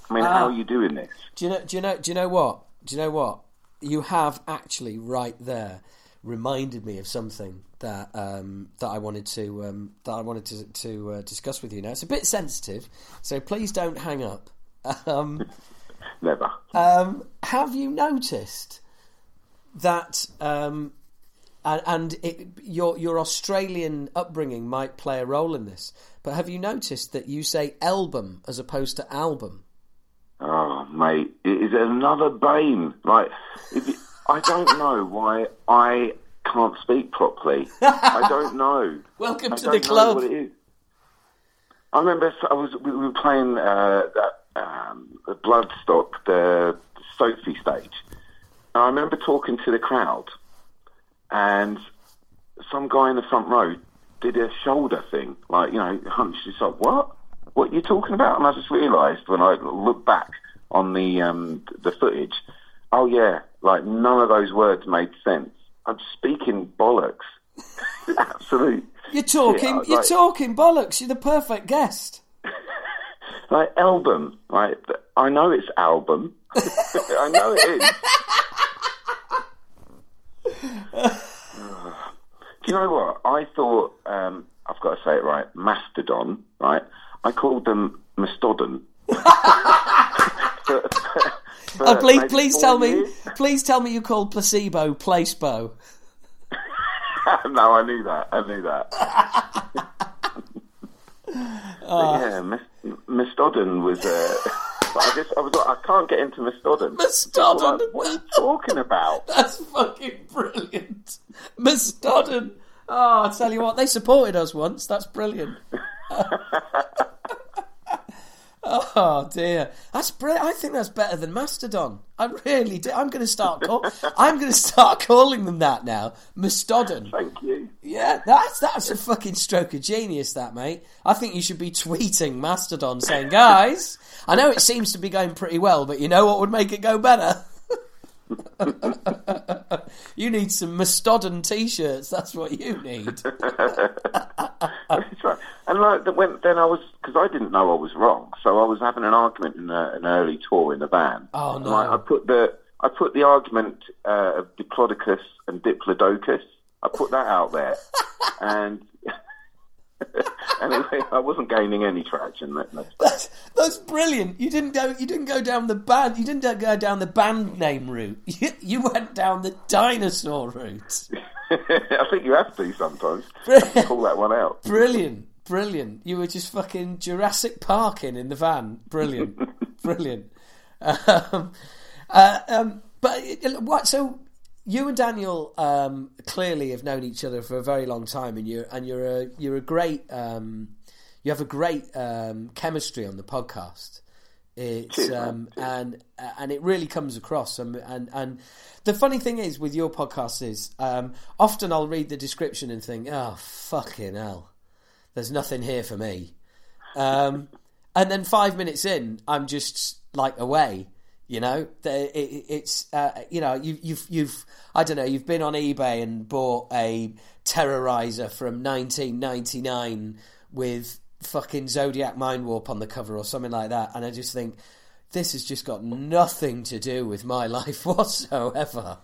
I mean, how are you doing this? Do you know? Do you know? Do you know what? Do you know what? You have actually right there reminded me of something that um, that I wanted to um, that I wanted to to uh, discuss with you. Now it's a bit sensitive, so please don't hang up. (laughs) Um, Never. um, have you noticed that? Um, and, and it, your your Australian upbringing might play a role in this, but have you noticed that you say album as opposed to album? Oh, mate, it is another bane. Like, I don't know why I can't speak properly. I don't (laughs) know. Welcome I to the club. what it is. I remember I was we were playing uh, that um, the Bloodstock, the Sophie stage. And I remember talking to the crowd, and some guy in the front row did a shoulder thing, like you know, hunched his up. What? What are you talking about? And I just realised when I looked back on the um, the footage, oh yeah, like none of those words made sense. I'm speaking bollocks. (laughs) Absolute. You're talking. shit. you're Like- talking bollocks. You're the perfect guest. Like album, right? I know it's album. (laughs) I know it is. (sighs) Do you know what? I thought um, I've got to say it right. Mastodon, right? I called them Mastodon. (laughs) Oh, please, please tell me, please tell me you called placebo placebo. (laughs) no, I knew that. I knew that. But yeah, Mis- Mastodon was. Uh, (laughs) I just, I was like, I can't get into Mastodon. Mastodon. Like, what are you talking about? (laughs) That's fucking brilliant. Mastodon. Oh, I tell you what, they supported us once. That's brilliant. (laughs) oh dear, that's. I think that's better than Mastodon. I really do. I'm going to start. Call- (laughs) I'm going to start calling them that now. Mastodon. Thank you. Yeah, that's that's a fucking stroke of genius, that mate. I think you should be tweeting Mastodon saying, "Guys, I know it seems to be going pretty well, but you know what would make it go better." (laughs) (laughs) you need some Mastodon t-shirts. That's what you need. (laughs) That's right. And like that when then I was because I didn't know I was wrong, so I was having an argument in a, an early tour in the van. Oh, no. I, I put the I put the argument uh, of Diplodocus and Diplodocus. I put that out there, (laughs) and (laughs) anyway, I wasn't gaining any traction. That, that's That's, that's brilliant. You didn't go. You didn't go down the band. You didn't go down the band name route. (laughs) You, you went down the dinosaur route. (laughs) I think you have to sometimes pull that one out. Brilliant, brilliant. You were just fucking Jurassic Parking in the van. Brilliant, brilliant. Um, Uh, um, but uh, what? So you and Daniel um, clearly have known each other for a very long time, and you're and you're a you're a great um, you have a great um, chemistry on the podcast. It's um, and and it really comes across. And, and and the funny thing is with your podcast is um, often I'll read the description and think, oh fucking hell, there's nothing here for me. Um, and then five minutes in, I'm just like away. You know, The- it, it's uh, you know you, you've you've I don't know you've been on eBay and bought a Terrorizer from 1999 with fucking Zodiac Mindwarp on the cover or something like that, and I just think this has just got nothing to do with my (laughs) life whatsoever.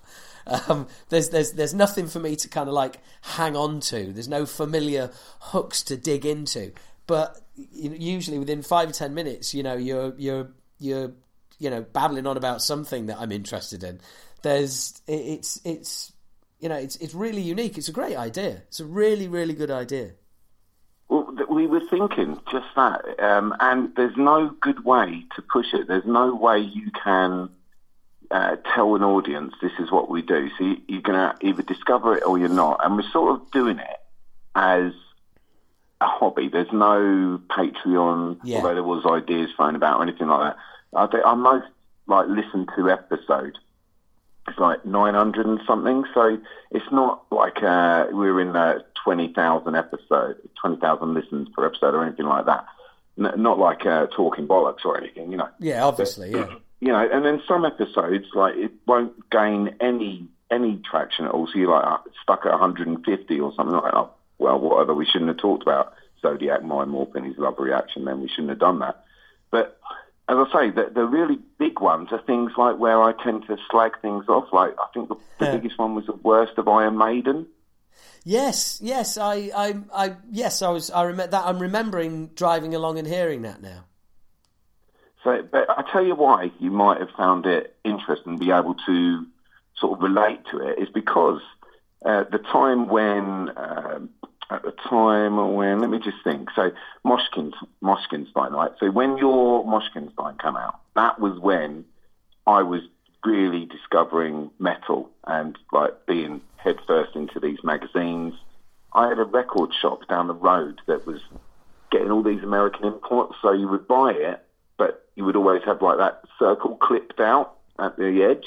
Um, there's there's there's nothing for me to kind of like hang on to. There's no familiar hooks to dig into. But usually within five or ten minutes, you know, you're you're you're you know babbling on about something that I'm interested in. There's it, it's it's you know it's it's really unique. It's a great idea. It's a really really good idea. Well, we were thinking just that, um, and there's no good way to push it. There's no way you can uh, tell an audience this is what we do. So you, you're going to either discover it or you're not, and we're sort of doing it as a hobby. There's no Patreon, Yeah. although there was ideas thrown about or anything like that. I think our most like listened to episode it's like 900 and something. So it's not like uh, we're in uh, 20,000 episode, 20,000 listens per episode or anything like that. N- not like uh, talking bollocks or anything, you know. Yeah, obviously, yeah. You know, and then some episodes like it won't gain any any traction at all. So you're like uh, stuck at 150 or something like that. Oh, well, whatever. We shouldn't have talked about Zodiac Mindwarp and his love reaction. Then we shouldn't have done that. But as I say, the, the really big ones are things like where I tend to slag things off. Like I think the, the Yeah. biggest one was the worst of Iron Maiden. Yes, yes, I, I, I, yes, I was. I remember that. I'm remembering driving along and hearing that now. So, but I tell you why you might have found it interesting, be able to sort of relate to it, is because uh, the time when, um at the time when, let me just think. So, Moshkin, Moshkinstein, right? So, when your Moshkinstein came out, that was when I was really discovering metal and like being headfirst into these magazines. I had a record shop down the road that was getting all these American imports, so you would buy it, but you would always have like that circle clipped out at the edge.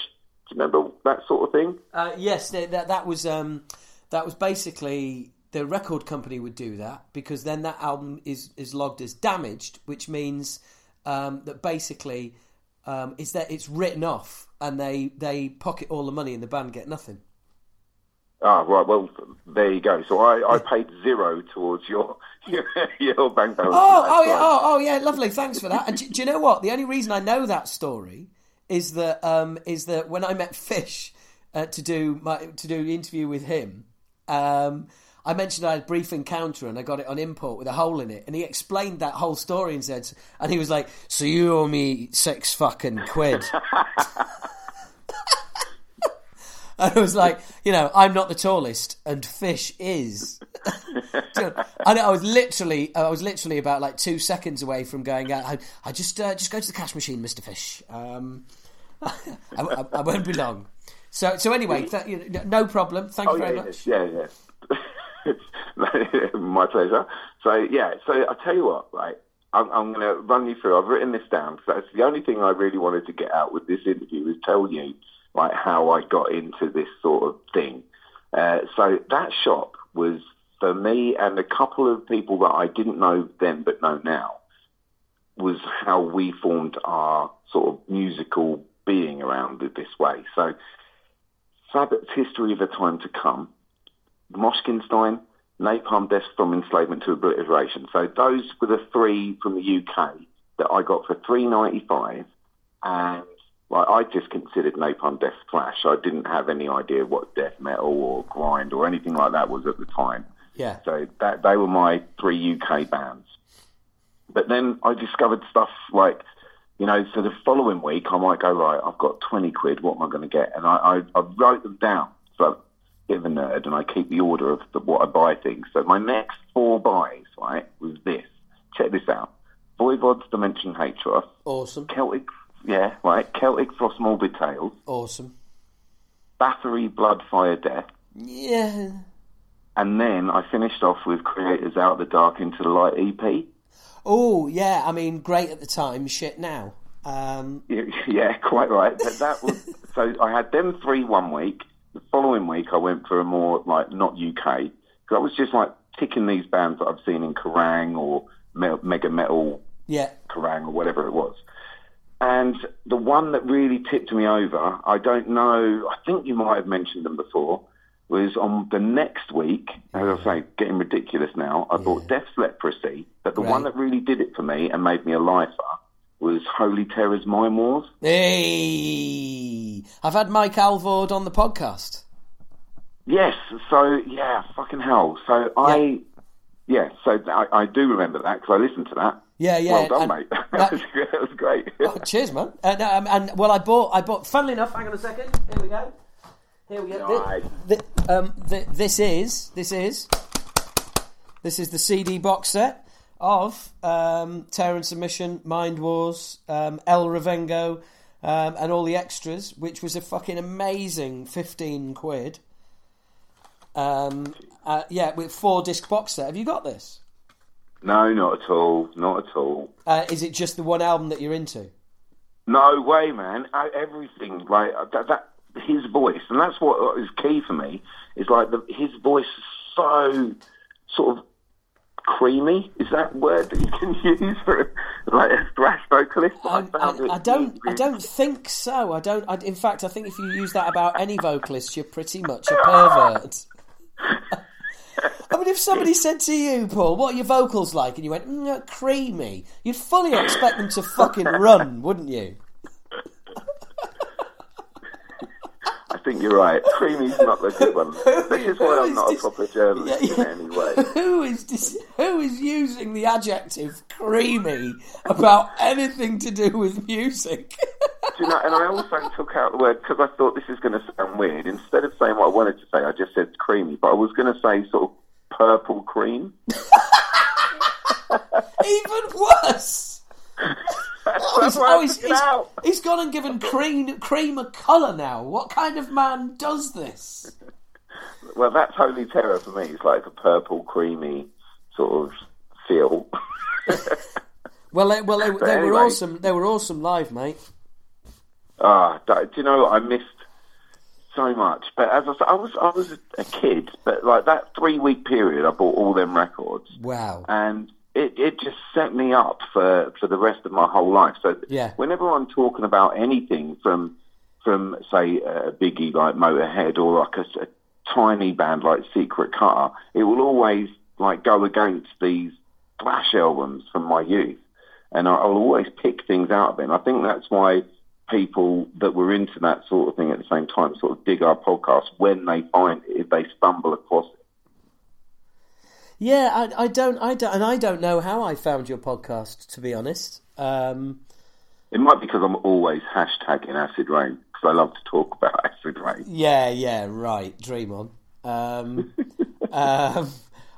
Do you remember that sort of thing? Uh, yes, that that was um, that was basically the record company would do that because then that album is is logged as damaged, which means um, that basically um, it's that it's written off and they they pocket all the money and the band get nothing. Ah, right. Well, there you go. So I, I paid zero towards your (laughs) your, your bank balance. Oh, oh yeah, oh, oh yeah, lovely. Thanks for that. And do, do you know what? The only reason I know that story is that um, is that when I met Fish uh, to do my to do the interview with him, um, I mentioned I had a brief encounter and I got it on import with a hole in it, and he explained that whole story and said, and he was like, "So you owe me six fucking quid." (laughs) And I was like, you know, I'm not the tallest, and Fish is. (laughs) and I was literally, I was literally about like two seconds away from going out. I, I just, uh, just go to the cash machine, Mister Fish. Um, (laughs) I, I, I won't be long. So, so anyway, th- no problem. Thank Oh you very yeah, much. yeah, yeah. (laughs) My pleasure. So yeah, so I tell you what, right? I'm, I'm going to run you through. I've written this down because that's the only thing I really wanted to get out with this interview is tell you like how I got into this sort of thing. Uh, so that shop was for me and a couple of people that I didn't know then but know now was how we formed our sort of musical being around it this way. So Sabbat's history of a time to come, Moshkinstein, Napalm Death from Enslavement to Obliteration. So those were the three from the UK that I got for three ninety five, and like I just considered Napalm Death thrash. I didn't have any idea what death metal or grind or anything like that was at the time. Yeah. So that they were my three UK bands. But then I discovered stuff like, you know, so the following week I might go, right, I've got 20 quid, what am I going to get? And I, I, I wrote them down. So bit of a nerd and I keep the order of the, what I buy things. So my next four buys, right, was this. Check this out. Voivod's Dimension Hatröss, Awesome. Celtic yeah, right. Celtic Frost Morbid Tales, Awesome. Bathory Blood Fire Death, Yeah. and then I finished off with Kreator's Out of the Dark into the Light EP. Oh, yeah. I mean, great at the time, shit now. Um, (laughs) Yeah, quite right. But that was (laughs) so. I had them three one week. The following week, I went for a more like not UK because I was just like ticking these bands that I've seen in Kerrang or Me- Mega Metal yeah. Kerrang or whatever it was. And the one that really tipped me over, I don't know. I think you might have mentioned them before. Was on the next week, as I say, getting ridiculous now. I bought Death's Leprosy, but the one that really did it for me and made me a lifer was Holy Terror's Mind Wars. Hey, I've had Mike Alvord on the podcast. Yes, so yeah, fucking hell. So I, yeah, so I, I do remember that because I listened to that. Yeah, yeah. Well done, mate. (laughs) that, was, that was great. Oh, cheers, man. No, um, and well, I bought. I bought. Funnily enough, hang on a second. Here we go. Here we go. Nice. Thi- thi- um, thi- this is. This is. This is the CD box set of um, Terror and Submission, Mind Wars, um, El Revengo, um, and all the extras, which was a fucking amazing fifteen quid. Um, uh, yeah, with four disc box set. Have you got this? No, not at all. Not at all. Uh, is it just the one album that you're into? No way, man. I, everything like uh, that, that. His voice, and that's what is key for me. Is like the, his voice is so sort of creamy. Is that word that you can (laughs) use for like a thrash vocalist? I, I, I, don't. I don't think so. I don't. I, in fact, I think if you use that about any vocalist, you're pretty much a pervert. (laughs) I mean, if somebody said to you, Paul, "What are your vocals like?" and you went, mm, "Creamy," you'd fully expect them to fucking run, wouldn't you? I think you're right. Creamy's not the good one. (laughs) This is why I'm not a proper journalist Yeah, yeah. in any way. (laughs) Who is dis- who is using the adjective "creamy" about anything to do with music? Do you know, and I also took out the word because I thought this is going to sound weird. Instead of saying what I wanted to say, I just said creamy, but I was going to say sort of purple cream. (laughs) Even worse. That's, Oh, that's he's, oh, he's, he's- he's gone and given cream cream a colour now. What kind of man does this? Well, that's holy terror for me. It's like a purple, creamy sort of feel. (laughs) Well, they, well, they, they anyway. were awesome. They were awesome live, mate. Ah, do do you know what? I missed so much. But as I said, I was I was a kid, but like that three week period, I bought all them records. Wow. and it, it just set me up for, for the rest of my whole life. So Yeah. whenever I'm talking about anything from from say a biggie like Motorhead or like a, a tiny band like Secret Car, it will always like go against these thrash albums from my youth, and I, I'll always pick things out of it. And I think that's why people that were into that sort of thing at the same time sort of dig our podcast when they find it, if they stumble across it. Yeah, I, I don't, I don't, and I don't know how I found your podcast. To be honest, um, It might be because I'm always hashtagging Acid Reign because I love to talk about (laughs) Acid Reign. yeah, yeah, right. Dream on. Um, (laughs) um,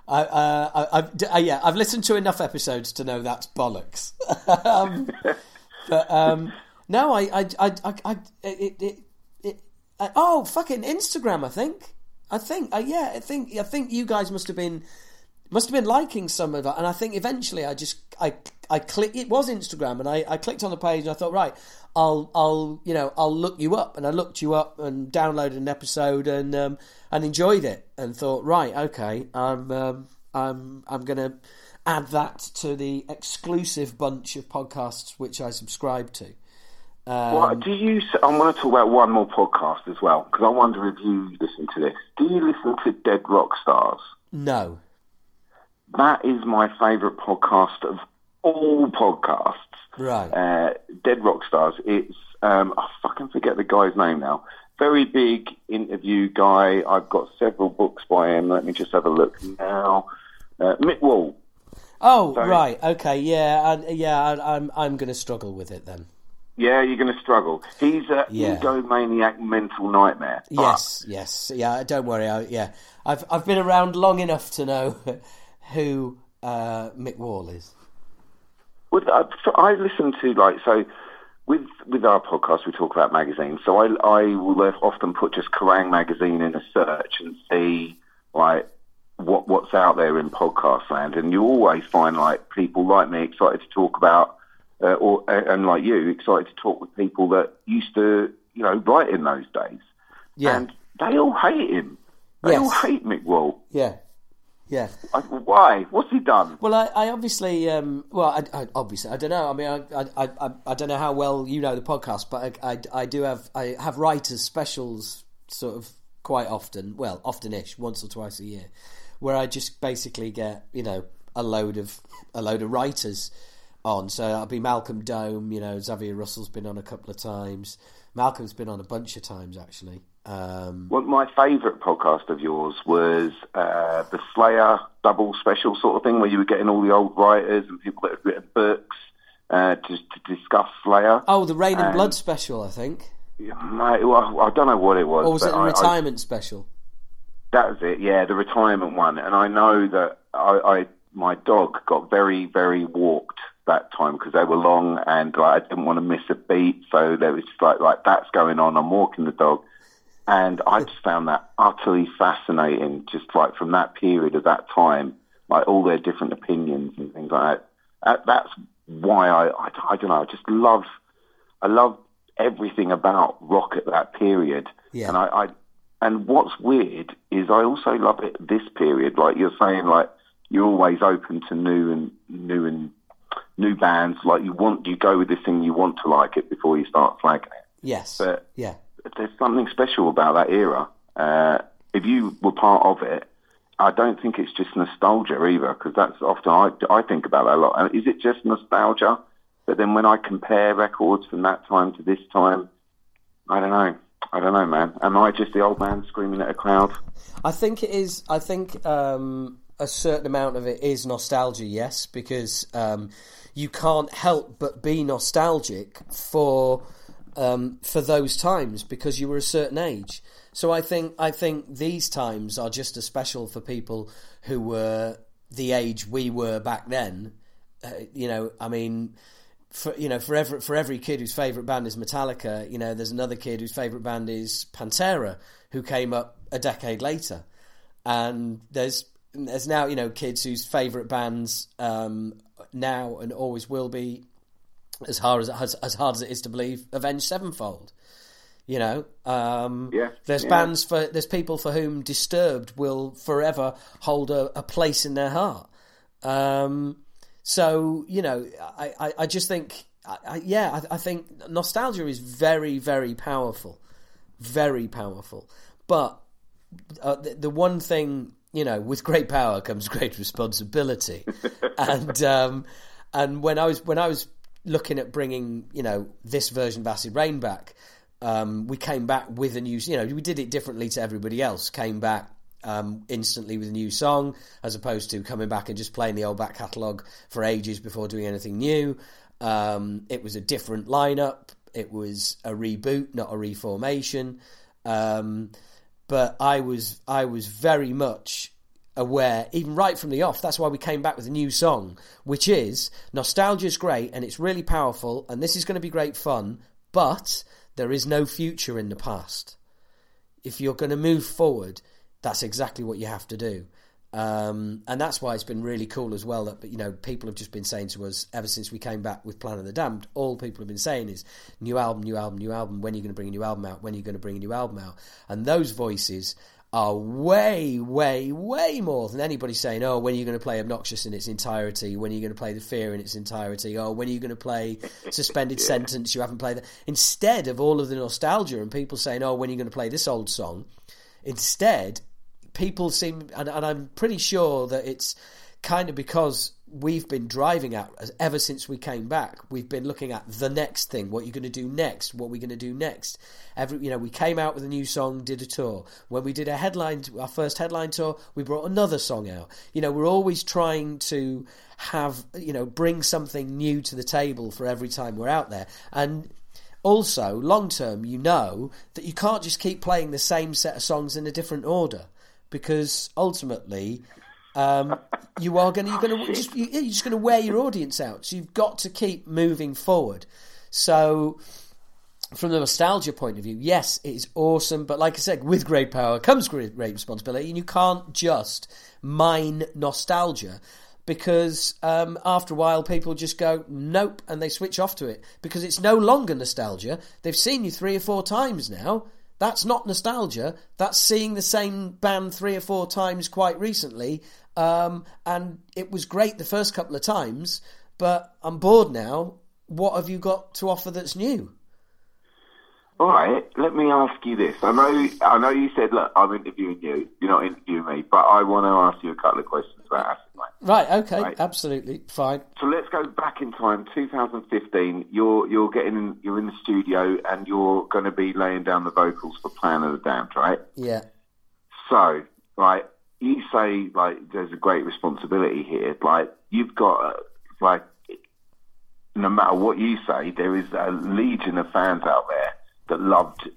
I, uh, I, I've, uh, yeah, I've listened to enough episodes to know that's bollocks. (laughs) um, but um, no, I, I, I, I, I it, it, it, I, oh, fucking Instagram. I think, I think, uh, yeah, I think, I think you guys must have been, must have been liking some of it, and I think eventually I just, I, I click. It was Instagram, and I, I clicked on the page, and I thought, right, I'll, I'll, you know, I'll look you up, and I looked you up and downloaded an episode, and um, and enjoyed it, and thought, right, okay, I'm, um, I'm, I'm gonna add that to the exclusive bunch of podcasts which I subscribe to. Um, Well, do you? I want to talk about one more podcast as well because I wonder if you listen to this. Do you listen to Dead Rock Stars? No. That is my favourite podcast of all podcasts. Right. Uh, Dead Rock Stars. It's um, I fucking forget the guy's name now. Very big interview guy. I've got several books by him. Let me just have a look now. Uh, Mick Wall. Oh, right. Okay. Yeah. I, yeah. I, I'm. I'm going to struggle with it then. Yeah, you're going to struggle. He's a Yeah. egomaniac mental nightmare. Yes. Yes. Yeah. Don't worry. I, yeah. I've I've been around long enough to know (laughs) who uh, Mick Wall is. Well, I, so I listen to like so with with our podcast, we talk about magazines. So I I will often put just Kerrang magazine in a search and see like what what's out there in podcast land, and you always find like people like me excited to talk about, uh, or and like you excited to talk with people that used to you know write in those days, Yeah. and they all hate him. They Yes. all hate Mick Wall. Yeah. Yeah. I, why? What's he done? Well, I, I obviously, um, well, I, I, obviously, I don't know. I mean, I, I, I, I don't know how well you know the podcast, but I, I, I do have, I have writers specials sort of quite often. Well, often-ish, once or twice a year, where I just basically get, you know, a load of a load of writers on. So that'll be Malcolm Dome. You know, Xavier Russell's been on a couple of times. Malcolm's been on a bunch of times actually. Um, Well, my favourite podcast of yours was uh, the Slayer double special sort of thing, where you were getting all the old writers and people that had written books uh, to, to discuss Slayer. oh, the Reign in And- Blood special, I think, Mate, well, I don't know what it was. or was it but a I- I- retirement special? that was it, yeah, the retirement one. And I know that I, I my dog got very, very walked that time because they were long, and like, I didn't want to miss a beat. So there was just like like that's going on. I'm walking the dog, and I just found that utterly fascinating. Just like from that period of that time, like all their different opinions and things like that. that that's why I, I I don't know. I just love I love everything about rock at that period. Yeah. And I, I and what's weird is I also love it this period. Like you're saying, like you're always open to new and new and new bands. Like you want you go with this thing, you want to like it before you start flagging it. Yes. But yeah. There's something special about that era. Uh, if you were part of it, I don't think it's just nostalgia either, because that's often I, I think about that a lot. Is it just nostalgia? But then when I compare records from that time to this time, I don't know. I don't know, man. Am I just the old man screaming at a crowd? I think it is. I think um, a certain amount of it is nostalgia, yes, because um, you can't help but be nostalgic for um, for those times because you were a certain age. So I think I think these times are just as special for people who were the age we were back then. Uh, you know, I mean, for you know, for every for every kid whose favorite band is Metallica, you know, there's another kid whose favorite band is Pantera, who came up a decade later, and there's there's now you know kids whose favorite bands um, now and always will be as hard as, as as hard as it is to believe Avenged Sevenfold. You know, um, Yeah, there's yeah. bands for there's people for whom Disturbed will forever hold a, a place in their heart. Um, so you know, I, I, I just think, I, I, yeah, I, I think nostalgia is very, very powerful, very powerful. But uh, the, the one thing, you know, with great power comes great responsibility, (laughs) and um, and when I was when I was looking at bringing, you know, this version of Acid Reign back, um, we came back with a new, you know, we did it differently to everybody else. Came back um, instantly with a new song, as opposed to coming back and just playing the old back catalogue for ages before doing anything new. Um, it was a different lineup. It was a reboot, not a reformation. Um, but I was I was very much aware, even right from the off. That's why we came back with a new song, which is nostalgia's great and it's really powerful, and this is going to be great fun. But there is no future in the past. If you're going to move forward, that's exactly what you have to do. Um, and that's why it's been really cool as well that you know people have just been saying to us ever since we came back with Plan of the Damned. All people have been saying is new album, new album, new album. When are you going to bring a new album out? When are you going to bring a new album out? And those voices are way, way, way more than anybody saying, "Oh, when are you going to play Obnoxious in its entirety? When are you going to play The Fear in its entirety? Oh, when are you going to play (laughs) Suspended Sentence? You haven't played that." Instead of all of the nostalgia and people saying, "Oh, when are you going to play this old song?" Instead, people seem, and, and I'm pretty sure that it's kind of because we've been driving at ever since we came back. We've been looking at the next thing, what you're going to do next, what we're going to do next. Every, you know, we came out with a new song, did a tour. When we did a headline, our first headline tour, we brought another song out. You know, we're always trying to have, you know, bring something new to the table for every time we're out there. And also, long term, you know that you can't just keep playing the same set of songs in a different order because ultimately um, you are going to you're going (laughs) to just you- you're just going to wear your audience out. So you've got to keep moving forward. So, from the nostalgia point of view, yes, it is awesome. But like I said, with great power comes great, great responsibility, and you can't just mine nostalgia because um, after a while people just go nope and they switch off to it because it's no longer nostalgia. They've seen you three or four times now. That's not nostalgia. That's seeing the same band three or four times quite recently. Um, and it was great the first couple of times, but I'm bored now. What have you got to offer that's new? All right, let me ask you this. I know, I know you said, look, I'm interviewing you. You're not interviewing me, but I want to ask you a couple of questions about. Right. Okay. Right. Absolutely fine. So let's go back in time, 2015. You're you're getting you're in the studio and you're going to be laying down the vocals for Plan of the Damned, right? Yeah. So, right, you say like there's a great responsibility here. Like you've got uh, like no matter what you say, there is a legion of fans out there that loved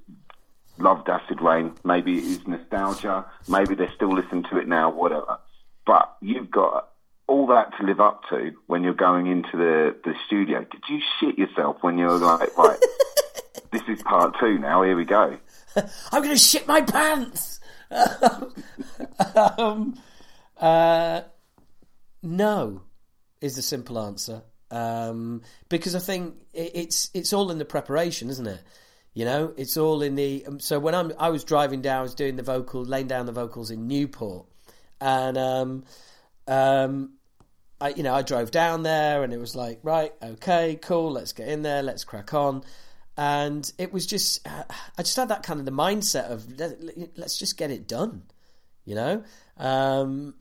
loved Acid Reign. Maybe it is nostalgia. Maybe they're still listening to it now. Whatever. But you've got all that to live up to when you're going into the, the studio. Did you shit yourself when you were like, right, (laughs) this is part two now, here we go? (laughs) I'm going to shit my pants. Um, uh, no, is the simple answer. Um, because I think it, it's it's all in the preparation, isn't it? You know, it's all in the. Um, so when I'm I was driving down, I was doing the vocal, laying down the vocals in Newport, and um, um, I you know I drove down there, and it was like right, okay, cool, let's get in there, let's crack on, and it was just (sighs) I just had that kind of the mindset of let, let's just get it done, you know. Um,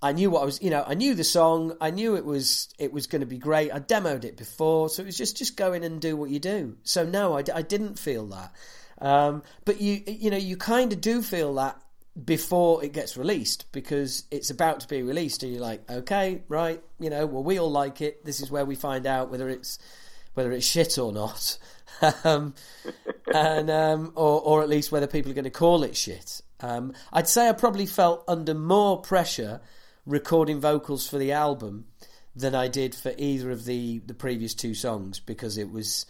I knew what I was, you know, I knew the song. I knew it was it was going to be great. I demoed it before, so it was just just go in and do what you do. So no, I, I didn't feel that. Um, but you you know you kind of do feel that before it gets released because it's about to be released, and you're like, okay, right, you know, well we all like it. This is where we find out whether it's whether it's shit or not, (laughs) um, and um, or or at least whether people are going to call it shit. Um, I'd say I probably felt under more pressure recording vocals for the album than I did for either of the the previous two songs because it was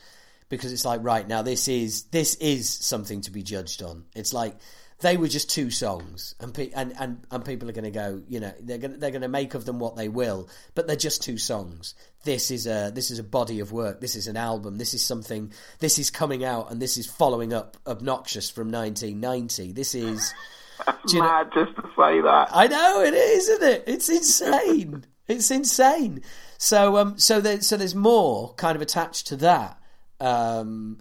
because it's like right now this is this is something to be judged on. It's like they were just two songs, and pe- and, and and people are going to go, you know, they're going they're going to make of them what they will, but they're just two songs. This is a this is a body of work. This is an album. This is something. This is coming out, and this is following up Obnoxious from 1990. This is. (laughs) That's mad just to say that. I know it is, isn't it? It's insane. it's insane. So um, so there, so there's more kind of attached to that. Um,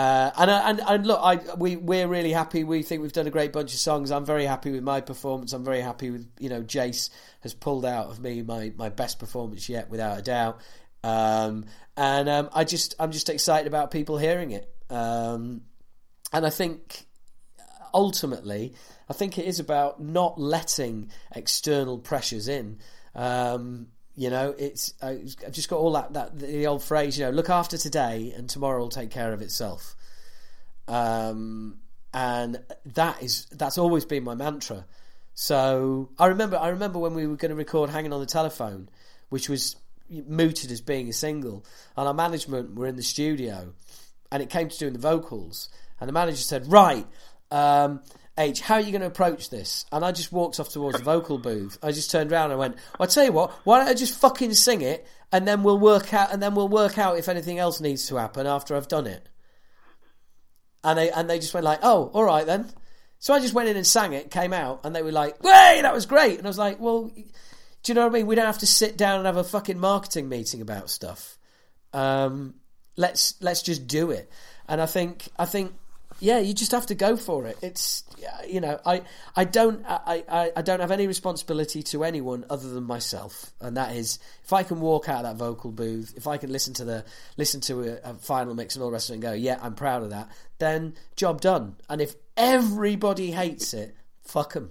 uh, and, and and look, I we we're really happy. We think we've done a great bunch of songs. I'm very happy with my performance. I'm very happy with you know Jace has pulled out of me my, my best performance yet, without a doubt. Um, and um, I just I'm just excited about people hearing it. Um, and I think ultimately, I think it is about not letting external pressures in. Um, you know, it's I've just got all that that the old phrase, you know, look after today and tomorrow will take care of itself. Um, and that is that's always been my mantra. So I remember I remember when we were going to record "Hanging on the Telephone," which was mooted as being a single, and our management were in the studio, and it came to doing the vocals, and the manager said, "Right, um, H, how are you going to approach this? And I just walked off towards the vocal booth. I just turned around and went, well, I tell you what, why don't I just fucking sing it and then we'll work out and then we'll work out if anything else needs to happen after I've done it. And they and they just went like, oh, all right then. So I just went in and sang it, came out, and they were like, "Hey, that was great!" And I was like, "Well, do you know what I mean? We don't have to sit down and have a fucking marketing meeting about stuff. Um, let's let's just do it." And I think I think yeah, you just have to go for it. It's you know, I I don't I, I, I don't have any responsibility to anyone other than myself, and that is if I can walk out of that vocal booth, if I can listen to the listen to a, a final mix and all the rest of it and go, yeah, I'm proud of that, then job done. And if everybody hates it, fuck them.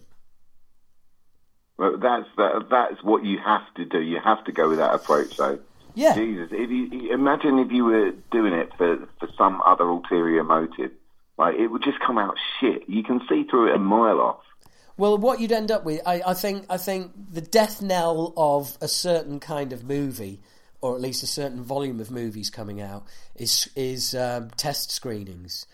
Well, that's that, that's what you have to do. You have to go with that approach, though. Yeah. Jesus, if you imagine if you were doing it for for some other ulterior motive like it would just come out shit. You can see through it a mile off. Well, what you'd end up with, I, I think, I think the death knell of a certain kind of movie or at least a certain volume of movies coming out, is is um, test screenings,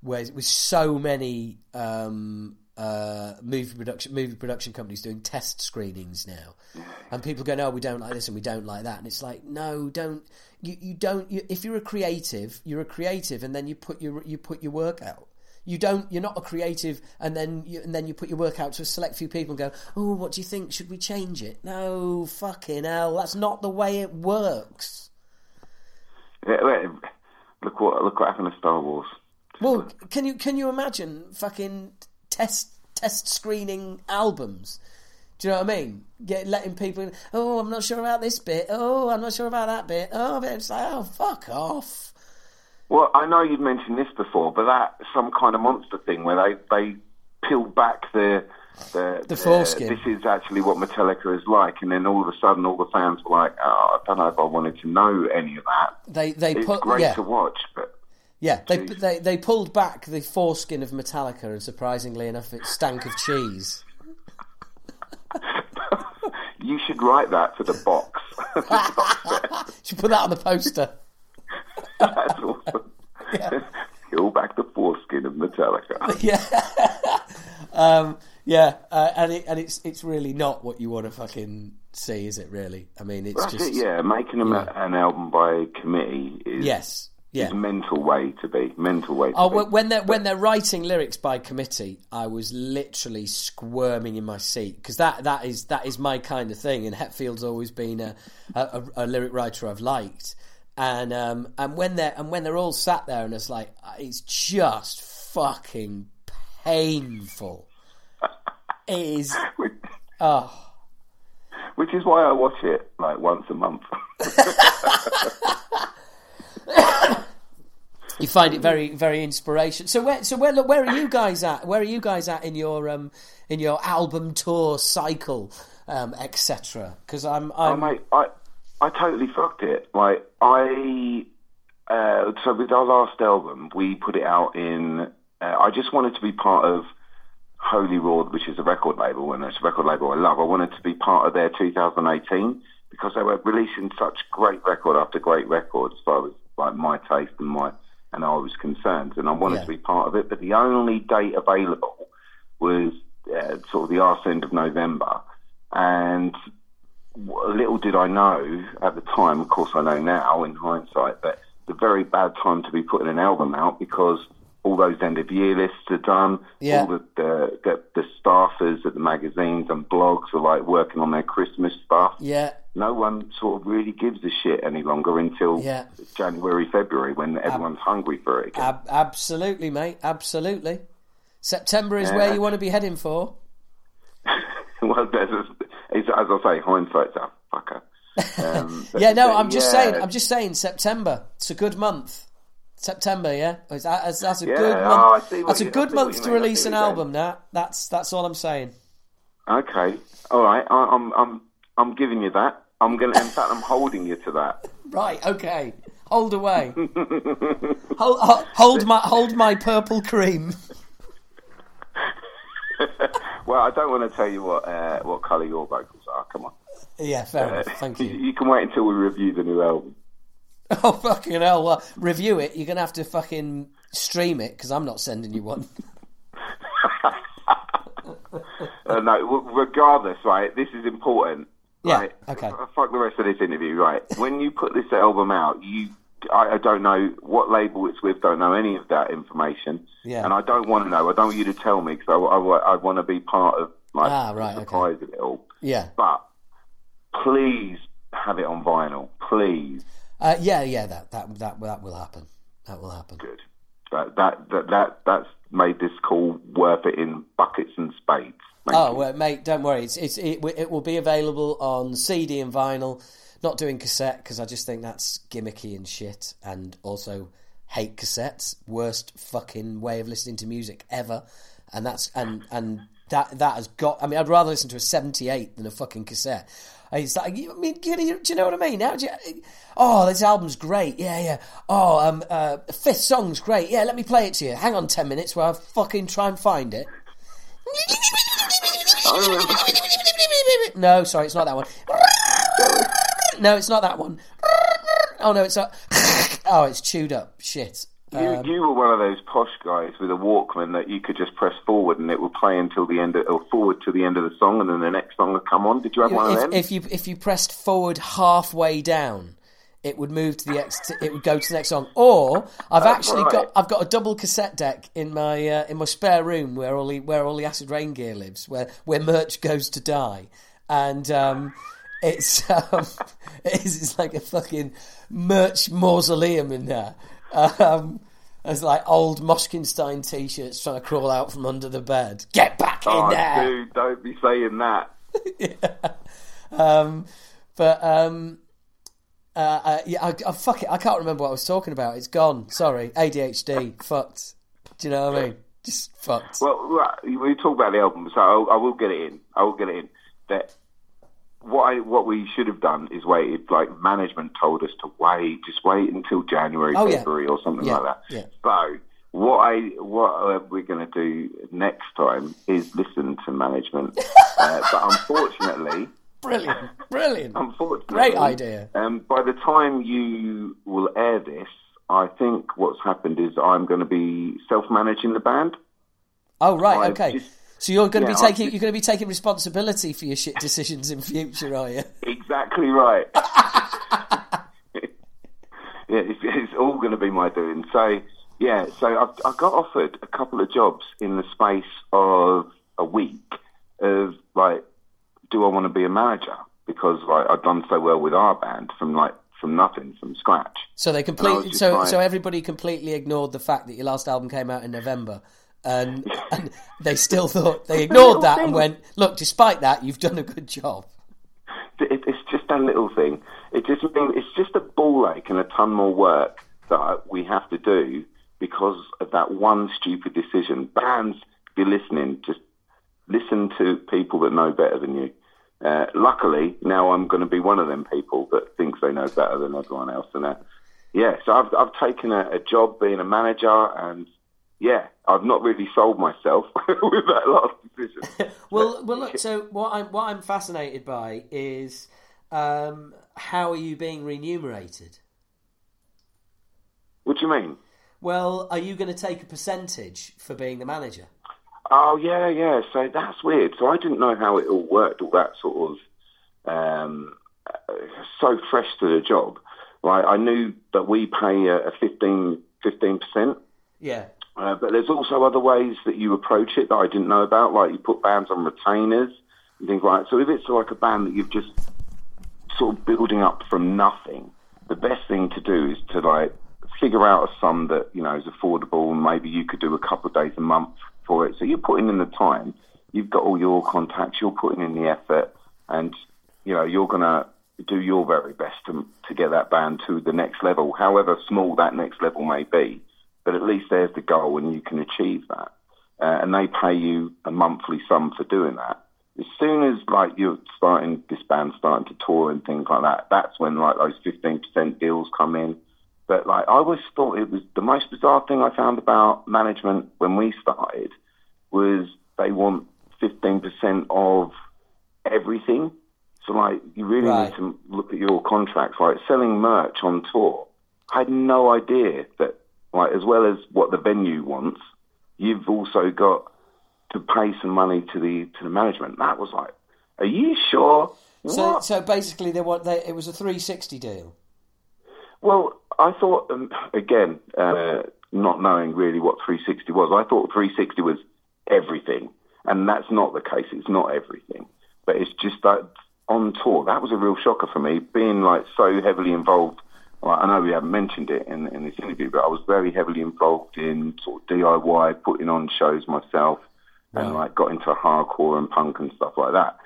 where with so many um, uh, movie production movie production companies doing test screenings now, and people go, "Oh, we don't like this and we don't like that," and it's like, no, don't you, you don't. You, if you're a creative, you're a creative, and then you put your you put your work out. You don't. You're not a creative, and then you, and then you put your work out to a select few people and go, "Oh, what do you think? Should we change it?" No, fucking hell, that's not the way it works. Yeah, wait, look what look what happened to Star Wars. Well, can you can you imagine fucking test test screening albums? Do you know what I mean? Get letting people. Oh, I'm not sure about this bit. Oh, I'm not sure about that bit. Oh, but it's like, oh, fuck off. Well, I know you've mentioned this before, but that some kind of monster thing where they they peeled back the the, The foreskin. this is actually what Metallica is like, and then all of a sudden, all the fans were like, "Oh, I don't know if I wanted to know any of that." They they it's put great yeah to watch, but yeah they, they they pulled back the foreskin of Metallica, and surprisingly enough, it stank of cheese. (laughs) you should write that for the box. (laughs) Should put that on the poster. (laughs) That's awesome. Peel back the foreskin of Metallica. yeah, um, yeah, uh, and it, and it's it's really not what you want to fucking see, is it? Really? I mean, it's That's just it, yeah. Making a, an album by committee is yes, yeah. mental way to be. Mental way to Oh, be. when- when they're when they're writing lyrics by committee, I was literally squirming in my seat because that, that is that is my kind of thing. And Hetfield's always been a, a, a lyric writer I've liked, and um, and when they're and when they're all sat there and it's like uh, it's just fucking painful. It is. (laughs) Oh, Which is why I watch it like once a month. (laughs) you find it very very inspirational. So where so where look, where are you guys at? Where are you guys at in your um in your album tour cycle, um, etc. Because I'm Oh, I'm mate, I I totally fucked it. Like I, uh, so with our last album, we put it out in. Uh, I just wanted to be part of Holy Roar, which is a record label, and it's a record label I love. I wanted to be part of their 2018 because they were releasing such great record after great record as far as like my taste and my and I was concerned, and I wanted Yeah. to be part of it. But the only date available was uh, sort of the arse end of November, and little did I know at the time, of course I know now in hindsight, that the very bad time to be putting an album out because all those end of year lists are done. Yeah. All the, the, the, the staffers at the magazines and blogs are like working on their Christmas stuff. yeah No one sort of really gives a shit any longer until Yeah. January, February when everyone's hungry for it again. ab- absolutely mate absolutely. September is Yeah. where you want to be heading for. (laughs) well, there's a, it's, as I say, hindsight's a fucker. (laughs) Um, Yeah, no, I'm just yeah. saying. I'm just saying. September. It's a good month. September, yeah. Is That's, that's a Yeah, good oh, month. What that's a you- I good month to mean, release an album. That that's that's all I'm saying. Okay, all right. I, I'm I'm I'm giving you that. I'm gonna. In fact, I'm holding you to that. (laughs) Right. Okay. Hold away. (laughs) hold, hold, my hold my purple cream. (laughs) Well, I don't want to tell you what uh, what colour your vocals are. Come on. Yeah, fair Uh, enough. Thank you. You can wait until we review the new album. (laughs) Oh fucking hell! Well, review it. You're gonna have to fucking stream it because I'm not sending you one. (laughs) Uh, no, regardless, right? This is important. Yeah, Right? okay. Fuck the rest of this interview, right? when you put this album out, you. I, I don't know what label it's with. Don't know any of that information. Yeah. And I don't want to know. I don't want you to tell me because I, I, I want to be part of like Ah, the right, okay. surprise of it all. Yeah. But please have it on vinyl, please. Uh, yeah, yeah. That that that that will happen. That will happen. Good. That that that, that that's made this call worth it in buckets and spades. Thank Oh, well, mate, don't worry. It's, it's it, it will be available on CD and vinyl. Not doing cassette because I just think that's gimmicky and shit, and also hate cassettes. Worst fucking way of listening to music ever. And that's and and that that has got. I mean, I'd rather listen to a seventy-eight than a fucking cassette. It's like, I mean, do you, know what I mean? How do you, oh, this album's great. Yeah, yeah. Oh, um, uh, fifth song's great. Yeah, let me play it to you. Hang on ten minutes while I fucking try and find it. No, sorry, it's not that one. No, it's not that one. Oh no, it's not. oh, it's chewed up. Shit. You, Um, you were one of those posh guys with a Walkman that you could just press forward and it would play until the end of, or forward to the end of the song and then the next song would come on. Did you have one of if, them? if you if you pressed forward halfway down, it would move to the ex. It would go to the next song. Or I've That's actually right. got I've got a double cassette deck in my uh, in my spare room where all the where all the acid reign gear lives, where where merch goes to die, and um, it's (laughs) um, (laughs) it's, it's like a fucking merch mausoleum in there. Um, there's like old Moshkinstein t-shirts trying to crawl out from under the bed. Get back in oh, there! dude, don't be saying that. (laughs) Um, but um, uh, uh, yeah, I, I, fuck it. I can't remember what I was talking about. It's gone. Sorry, ADHD. fucked. Do you know what I mean? Just fucked. Well, we talk about the album, so I, I will get it in. I will get it in. That what I what we should have done is waited. Like management told us to wait, just wait until January, Oh, yeah. February, or something Yeah, like that. yeah. So what I what uh, we're going to do next time is listen to management. (laughs) uh, but unfortunately, (laughs) Brilliant, brilliant. unfortunately, Great idea. Um, by the time you will air this, I think what's happened is I'm going to be self-managing the band. Oh right, I've okay. just- so you're going to Yeah, be taking you're going to be taking responsibility for your shit decisions in future, are you? (laughs) Exactly right. (laughs) yeah, it's, it's all going to be my doing. So, yeah, so I've, I got offered a couple of jobs in the space of a week of like, do I want to be a manager? Because like I've done so well with our band from like from nothing, from scratch. So they And I was completely so like- so everybody completely ignored the fact that your last album came out in November. And, (laughs) and they still thought they ignored that and went, look. Despite that, you've done a good job. it, it's just a little thing. It just means it's just a ball ache and a ton more work that we have to do because of that one stupid decision. Bands, if you're listening, just listen to people that know better than you. Uh, luckily, now I'm going to be one of them people that thinks they know better than everyone else. And uh, yeah, so I've I've taken a, a job being a manager, and yeah, I've not really sold myself (laughs) with that last decision. (laughs) Well, well, look. So what I'm what I'm fascinated by is um, how are you being remunerated? what do you mean? Well, are you going to take a percentage for being the manager? Oh yeah, yeah. So that's weird. So I didn't know how it all worked. All that sort of um, so fresh to the job. Like I knew that we pay a, a 15 percent, Yeah. Uh, but there's also other ways that you approach it that I didn't know about. Like you put bands on retainers and things like. that. So if it's like a band that you've just sort of building up from nothing, the best thing to do is to like figure out a sum that you know is affordable, and maybe you could do a couple of days a month for it. So you're putting in the time, you've got all your contacts, you're putting in the effort, and you know you're gonna do your very best to to get that band to the next level, however small that next level may be. But at least there's the goal, and you can achieve that. Uh, and they pay you a monthly sum for doing that. As soon as like you're starting this band starting to tour and things like that, that's when like those fifteen percent deals come in. But like I always thought it was the most bizarre thing I found about management when we started was they want fifteen percent of everything. So like you really Right. need to look at your contracts. Like selling merch on tour, I had no idea that like as well as what the venue wants, you've also got to pay some money to the to the management. That was like, are you sure? So, What? so basically, they want they, it was a 360 deal. Well, I thought um, again, uh, not knowing really what 360 was, I thought 360 was everything, and that's not the case. It's not everything, but it's just that on tour. That was a real shocker for me, being like so heavily involved. Well, I know we haven't mentioned it in, in this interview, but I was very heavily involved in sort of DIY, putting on shows myself, and like got into hardcore and punk and stuff like that.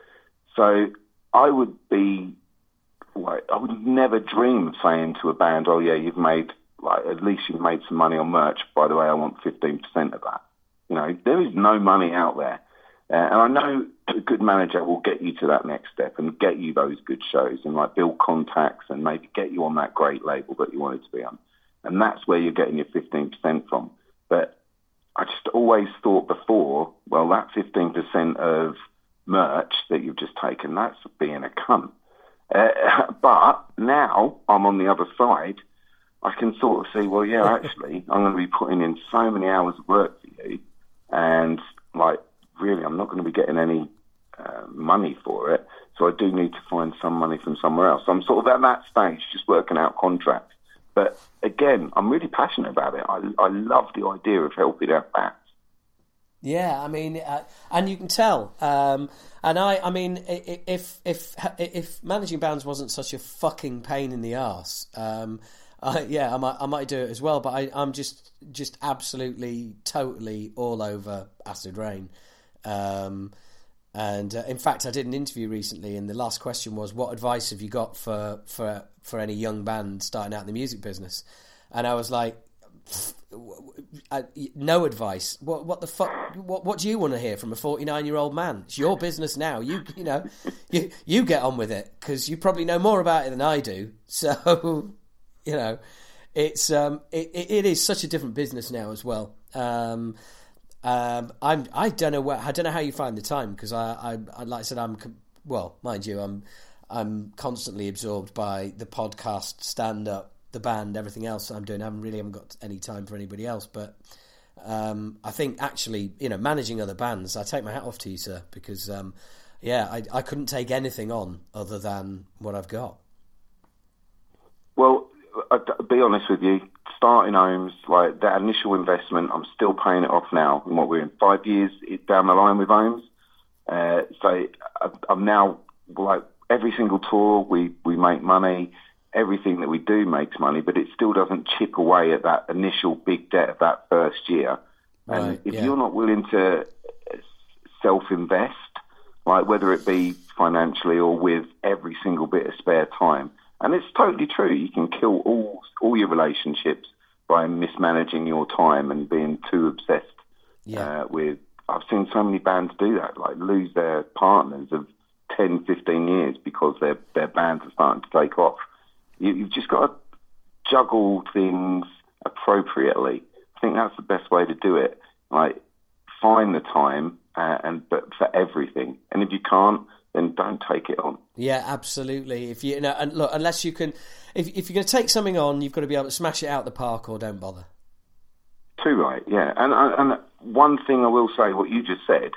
So I would be like I would never dream of saying to a band, "Oh yeah, you've made like at least you've made some money on merch." By the way, I want fifteen percent of that. You know, there is no money out there, uh, and I know a good manager will get you to that next step and get you those good shows and like build contacts and maybe get you on that great label that you wanted to be on, and that's where you're getting your fifteen percent from. But I just always thought before, well, that fifteen percent of merch that you've just taken, that's being a cunt. Uh, (laughs) but now I'm on the other side. I can sort of see, well, yeah, (laughs) actually, I'm going to be putting in so many hours of work for you, and like, really, I'm not going to be getting any uh, money for it. So I do need to find some money from somewhere else. So I'm sort of at that stage, just working out contracts. But again, I'm really passionate about it. I, I love the idea of helping out bands. Yeah, I mean, uh, and you can tell. Um, and I, I mean, if if if managing bands wasn't such a fucking pain in the ass, um, I, yeah, I might I might do it as well. But I, I'm just just absolutely totally all over Acid Reign. Um, and uh, in fact, I did an interview recently, and the last question was, "What advice have you got for for for any young band starting out in the music business?" And I was like, no advice. What what the fuck? What what do you want to hear from a forty nine year old man? It's your business now. You you know, (laughs) you you get on with it because you probably know more about it than I do. (laughs) So, you know, it's um it it is such a different business now as well. Um, um, I'm I don't know where I don't know how you find the time because I, I I like I said I'm well mind you I'm I'm constantly absorbed by the podcast stand up the band everything else I'm doing I haven't really haven't got any time for anybody else but um, I think actually you know managing other bands I take my hat off to you sir because um, yeah I I couldn't take anything on other than what I've got Well, I'll be honest with you. Starting homes, like that initial investment, I'm still paying it off now. And what we're in five years it's down the line with homes. Uh, so I'm now like every single tour we we make money. Everything that we do makes money, but it still doesn't chip away at that initial big debt of that first year. And if yeah. you're not willing to self-invest, like whether it be financially or with every single bit of spare time. And it's totally true. You can kill all all your relationships by mismanaging your time and being too obsessed yeah uh, with. I've seen so many bands do that, like lose their partners of 10, 15 years because their their bands are starting to take off. You, you've just got to juggle things appropriately. I think that's the best way to do it. Like find the time, uh, and but for everything. And if you can't, then don't take it on. Yeah, absolutely. If you, you know, and look, unless you can, if if you're going to take something on, you've got to be able to smash it out the park, or don't bother. Too right, yeah. And and one thing I will say, what you just said,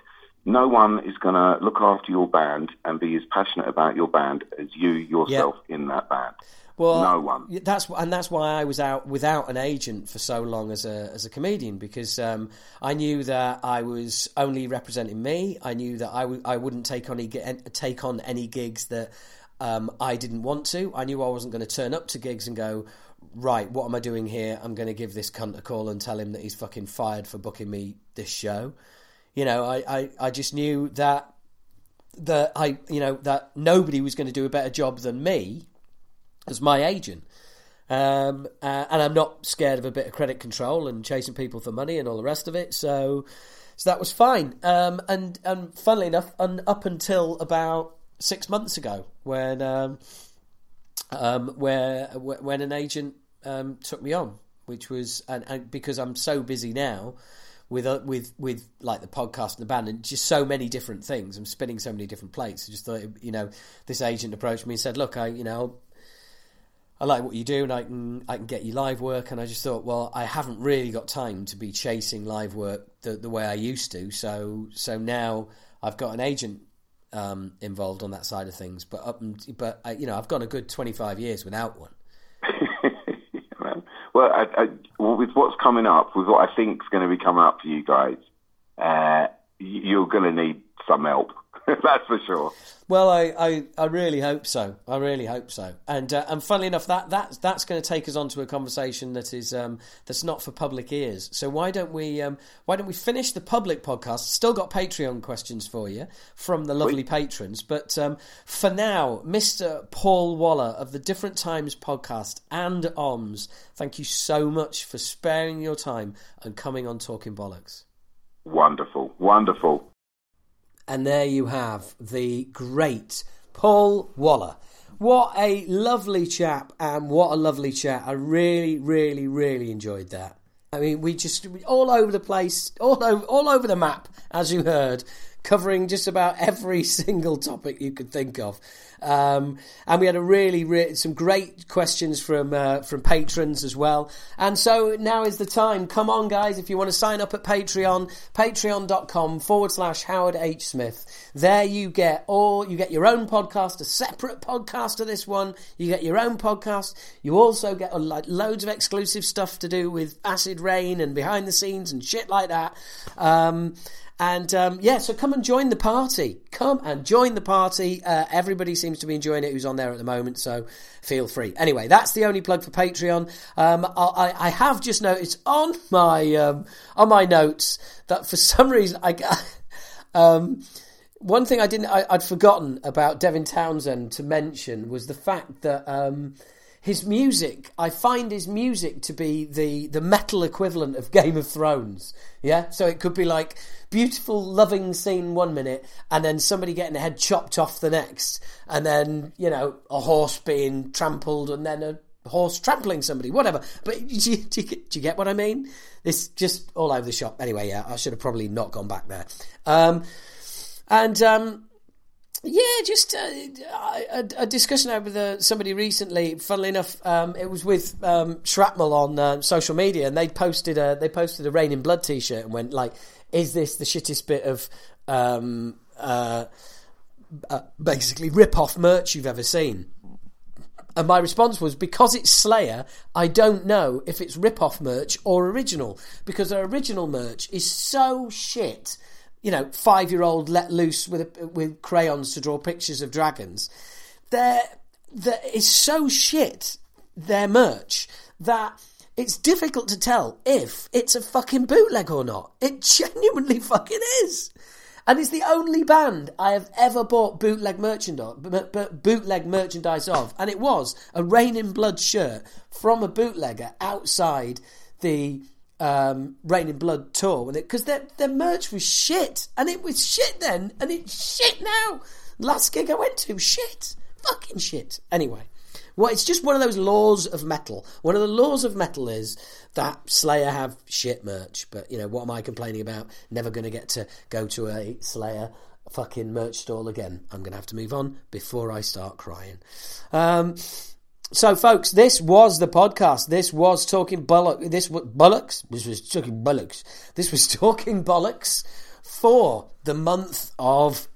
no one is going to look after your band and be as passionate about your band as you yourself in that band. Well, no one. That's and that's why I was out without an agent for so long as a as a comedian because um, I knew that I was only representing me. I knew that I w- I wouldn't take on any take on any gigs that um, I didn't want to. I knew I wasn't going to turn up to gigs and go. Right, what am I doing here? I'm going to give this cunt a call and tell him that he's fucking fired for booking me this show. You know, I, I, I just knew that that I you know that nobody was going to do a better job than me as my agent. Um, uh, and I'm not scared of a bit of credit control and chasing people for money and all the rest of it. So, so that was fine. Um, and and funnily enough, and up until about six months ago, when um, um, where when an agent um, took me on, which was and, and because I'm so busy now with uh, with with like the podcast and the band and just so many different things. I'm spinning so many different plates. I just thought, you know, this agent approached me and said, "Look, I, you know, I like what you do, and I can I can get you live work." And I just thought, well, I haven't really got time to be chasing live work the the way I used to. So so now I've got an agent um, involved on that side of things. But up, and, but I, you know, I've gone a good 25 years without one. (laughs) well, I, I, with what's coming up, with what I think is going to be coming up for you guys, uh, you're going to need some help. (laughs) That's for sure. Well, I, I, I really hope so. I really hope so. And uh, and funnily enough, that that's that's going to take us on to a conversation that is um, that's not for public ears. So why don't we um, why don't we finish the public podcast? Still got Patreon questions for you from the lovely patrons, but um, for now, Mister Paul Waller of the Different Times podcast and OHHMS, thank you so much for sparing your time and coming on Talking Bollocks. Wonderful, wonderful. And there you have the great Paul Waller. What a lovely chap, and what a lovely chat. I really, really, really enjoyed that. I mean, we just all over the place, all over, all over the map, as you heard. Covering just about every (laughs) single topic you could think of. Um, and we had a really, re- some great questions from uh, from patrons as well. And so now is the time. Come on, guys! If you want to sign up at Patreon, patreon.com forward slash Howard H Smith. There you get all. You get your own podcast, a separate podcast to this one. You get your own podcast. You also get uh, like loads of exclusive stuff to do with Acid Reign and behind the scenes and shit like that. Um, and um, yeah, so come and join the party. Come and join the party. Uh, everybody seems to be enjoying it who's on there at the moment, so feel free. Anyway, that's the only plug for Patreon. Um, I, I, have just noticed on my um, on my notes that for (laughs) some reason I. (laughs) Um, one thing I didn't, I, would forgotten about Devin Townsend to mention was the fact that um, his music, I find his music to be the the metal equivalent of Game of Thrones. Yeah, so it could be like beautiful, loving scene one minute, and then somebody getting their head chopped off the next, and then you know a horse being trampled, and then a horse trampling somebody, whatever. But (laughs) do you, do, you, do you, get what I mean? It's just all over the shop. Anyway, yeah, I should have probably not gone back there. Um, and um, yeah, just uh, a, a, discussion over the, somebody recently. Funnily enough, um, it was with um, Shrapnel on uh, social media, and they posted a they posted a Reign in Blood T-shirt and went like, "Is this the shittest bit of um, uh, uh basically rip off merch you've ever seen?" And my response was because it's Slayer, I don't know if it's rip off merch or original because their original merch is so shit you know, five year old let loose with with crayons to draw pictures of dragons. They're, they're, it's so shit, their merch, that it's difficult to tell if it's a fucking bootleg or not. It (laughs) genuinely fucking is. And it's the only band I have ever bought bootleg bootleg merchandise of, and it was a Reign in Blood shirt from a bootlegger outside the um, Reign in Blood tour when it because their their merch was shit, and it was shit then, and it's shit now. Last gig I went to, shit, fucking shit. Anyway, well, it's just one of those laws of metal. One of the laws of metal is that Slayer have shit merch, but you know what am I complaining about? Never going to get to go to a Slayer fucking merch stall again. I'm going to have to move on before I start crying. Um, so, folks, this was the podcast. This was talking bollock. This was bollocks. This was talking bollocks. This was (laughs) talking bollocks for the month of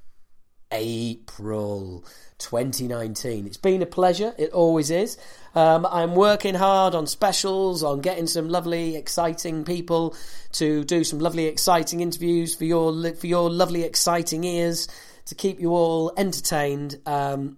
April 2019. It's been a pleasure. It always is. Um, I'm working hard on specials, on getting some lovely, exciting people to do some lovely, exciting interviews for your for your lovely, exciting ears to keep you all entertained. Um,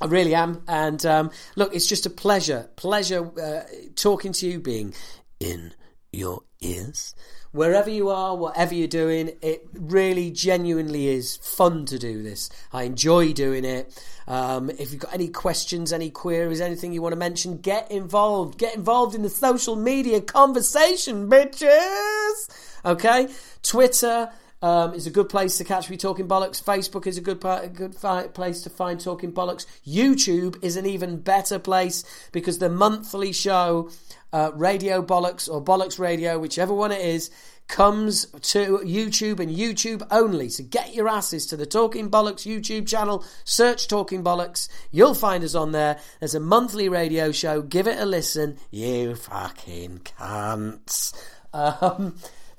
I really am. And um, look, it's just a pleasure, pleasure uh, talking to you, being in your ears. Wherever you are, whatever you're doing, it really genuinely is fun to do this. I enjoy doing it. Um, if you've got any questions, any queries, anything you want to mention, get involved. Get involved in the social media conversation, bitches. Okay? Twitter, um, is a good place to catch me talking bollocks. Facebook is a good a good fi- place to find talking bollocks. YouTube is an even better place because the monthly show, uh, Radio Bollocks or Bollocks Radio, whichever one it is, comes to YouTube and YouTube only. So get your asses to the Talking Bollocks YouTube channel, search Talking Bollocks. You'll find us on there. There's a monthly radio show. Give it a listen. You fucking cunts. (laughs) Um,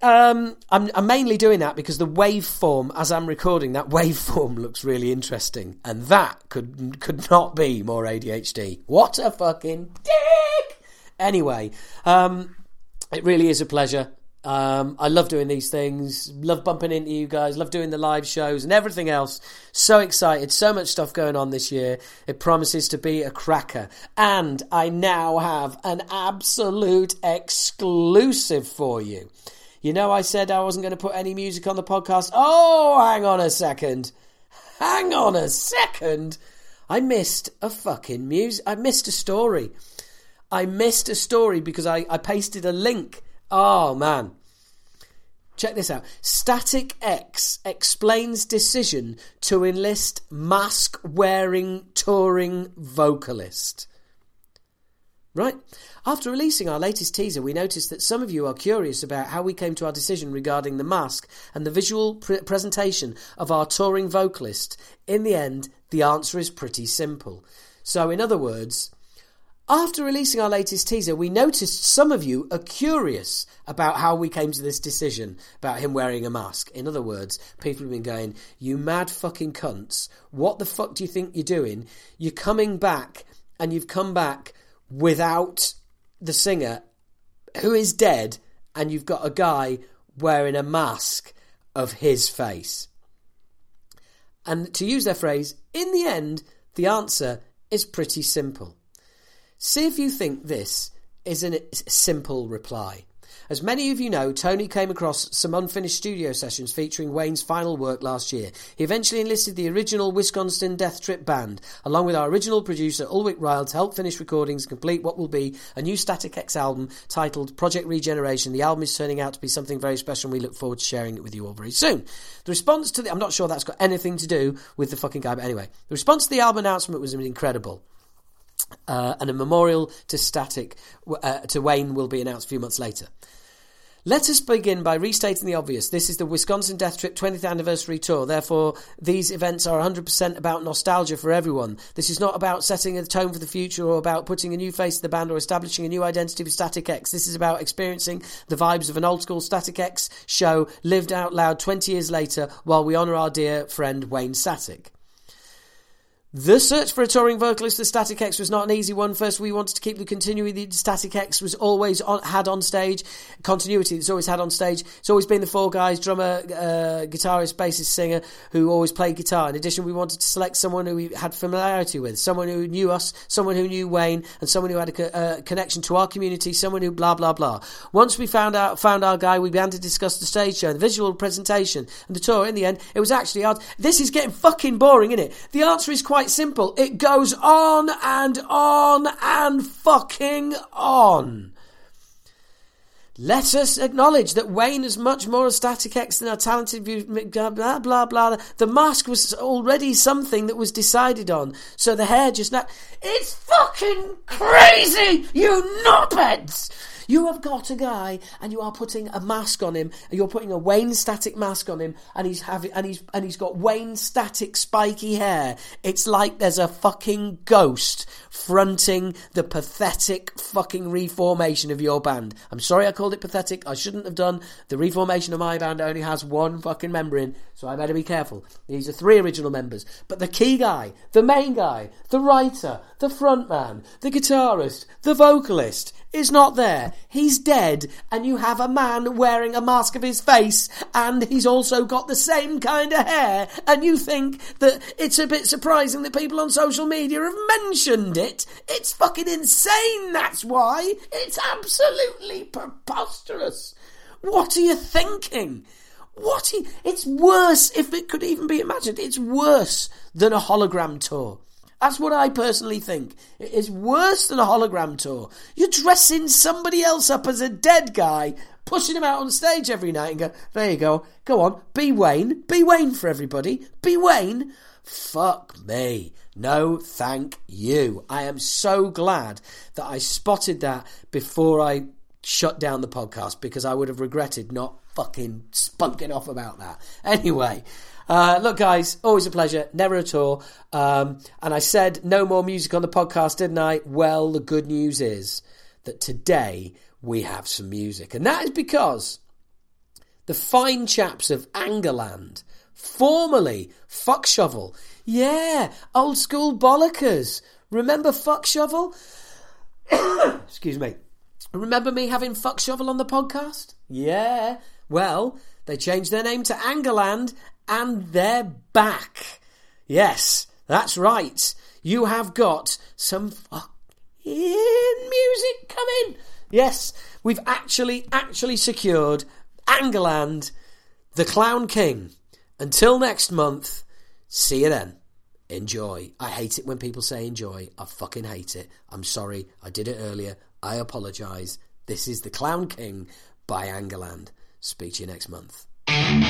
Um, I'm, I'm mainly doing that because the waveform, as I'm recording, that (laughs) waveform looks really interesting, and that could could not be more ADHD. What a fucking dick! Anyway, um, it really is a pleasure. Um, I love doing these things. Love bumping into you guys. Love doing the live shows and everything else. So excited. So much stuff going on this year. It promises to be a cracker. And I now have an absolute exclusive for you. You know, I said I wasn't going to put any music on the podcast. Oh, hang on a second. Hang on a second. I missed a fucking music. I missed a story. I missed a story because I, I pasted a link. Oh man. Check this out. Static X explains decision to enlist mask wearing touring vocalist. Right? After releasing our latest teaser, we noticed that some of you are curious about how we came to our decision regarding the mask and the visual pre- presentation of our touring vocalist. In the end, the answer is pretty simple. So, in other words, after releasing our latest teaser, we noticed some of you are curious about how we came to this decision about him wearing a mask. In other words, people have been going, You mad fucking cunts, what the fuck do you think you're doing? You're coming back and you've come back without the singer who is dead, and you've got a guy wearing a mask of his face. And to use their phrase, in the end, the answer is pretty simple. See if you think this is a simple reply. As many of you know, Tony came across some unfinished studio sessions featuring Wayne's final work last year. He eventually enlisted the original Wisconsin Death Trip band, along with our original producer Ulrich Wild, to help finish recordings and complete what will be a new Static X album titled Project Regeneration. The album is turning out to be something very special, and we look forward to sharing it with you all very soon. The response to the I'm not sure that's got anything to do with the fucking guy, but anyway, the response to the album announcement was incredible. Uh, and a memorial to Static uh, to Wayne will be announced a few months later. Let us begin by restating the obvious. This is the Wisconsin Death Trip 20th anniversary tour. Therefore, these events are 100% about nostalgia for everyone. This is not about setting a tone for the future or about putting a new face to the band or establishing a new identity for Static X. This is about experiencing the vibes of an old school Static X show lived out loud 20 years later while we honour our dear friend Wayne Static. The search for a touring vocalist for Static X was not an easy one. First, we wanted to keep the continuity that Static X was always on, had on stage, continuity that's always had on stage. It's always been the four guys: drummer, uh, guitarist, bassist, singer, who always played guitar. In addition, we wanted to select someone who we had familiarity with, someone who knew us, someone who knew Wayne, and someone who had a co- uh, connection to our community, someone who blah blah blah. Once we found out found our guy, we began to discuss the stage show, the visual presentation, and the tour. In the end, it was actually hard. This is getting fucking boring, isn't it? The answer is quite simple. It goes on and on and fucking on. Let us acknowledge that Wayne is much more a Static-X than our talented view. Blah, blah, blah, blah. The mask was already something that was decided on. So the hair just now. It's fucking crazy, you knobheads! You have got a guy, and you are putting a mask on him. And you're putting a Wayne Static mask on him, and he's having, and he's, and he's got Wayne Static spiky hair. It's like there's a fucking ghost fronting the pathetic fucking reformation of your band. I'm sorry I called it pathetic. I shouldn't have done. The reformation of my band only has one fucking member in, so I better be careful. These are three original members, but the key guy, the main guy, the writer, the frontman, the guitarist, the vocalist is not there. He's dead, and you have a man wearing a mask of his face, and he's also got the same kind of hair, and you think that it's a bit surprising that people on social media have mentioned it. It's fucking insane, that's why. It's absolutely preposterous. What are you thinking? What? Are, it's worse, if it could even be imagined, it's worse than a hologram tour. That's what I personally think. It is worse than a hologram tour. You're dressing somebody else up as a dead guy, pushing him out on stage every night and go, there you go, go on, be Wayne, be Wayne for everybody, be Wayne. Fuck me. No, thank you. I am so glad that I spotted that before I shut down the podcast because I would have regretted not fucking spunking off about that. Anyway, uh, look, guys, always a pleasure, never at all. Um, and I said no more music on the podcast, didn't I? Well, the good news is that today we have some music, and that is because the fine chaps of Angerland, formerly Fuck Shovel, yeah, old school bollockers. Remember Fuck Shovel? (coughs) Excuse me. Remember me having Fuck Shovel on the podcast? Yeah. Well, they changed their name to Angerland and they're back. Yes, that's right. You have got some fucking music coming. Yes, we've actually, actually secured Angerland, the Clown King. Until next month, see you then. enjoy. I hate it when people say enjoy. I fucking hate it. I'm sorry. I did it earlier. I apologise. This is The Clown King by Angerland. Speak to you next month. Thank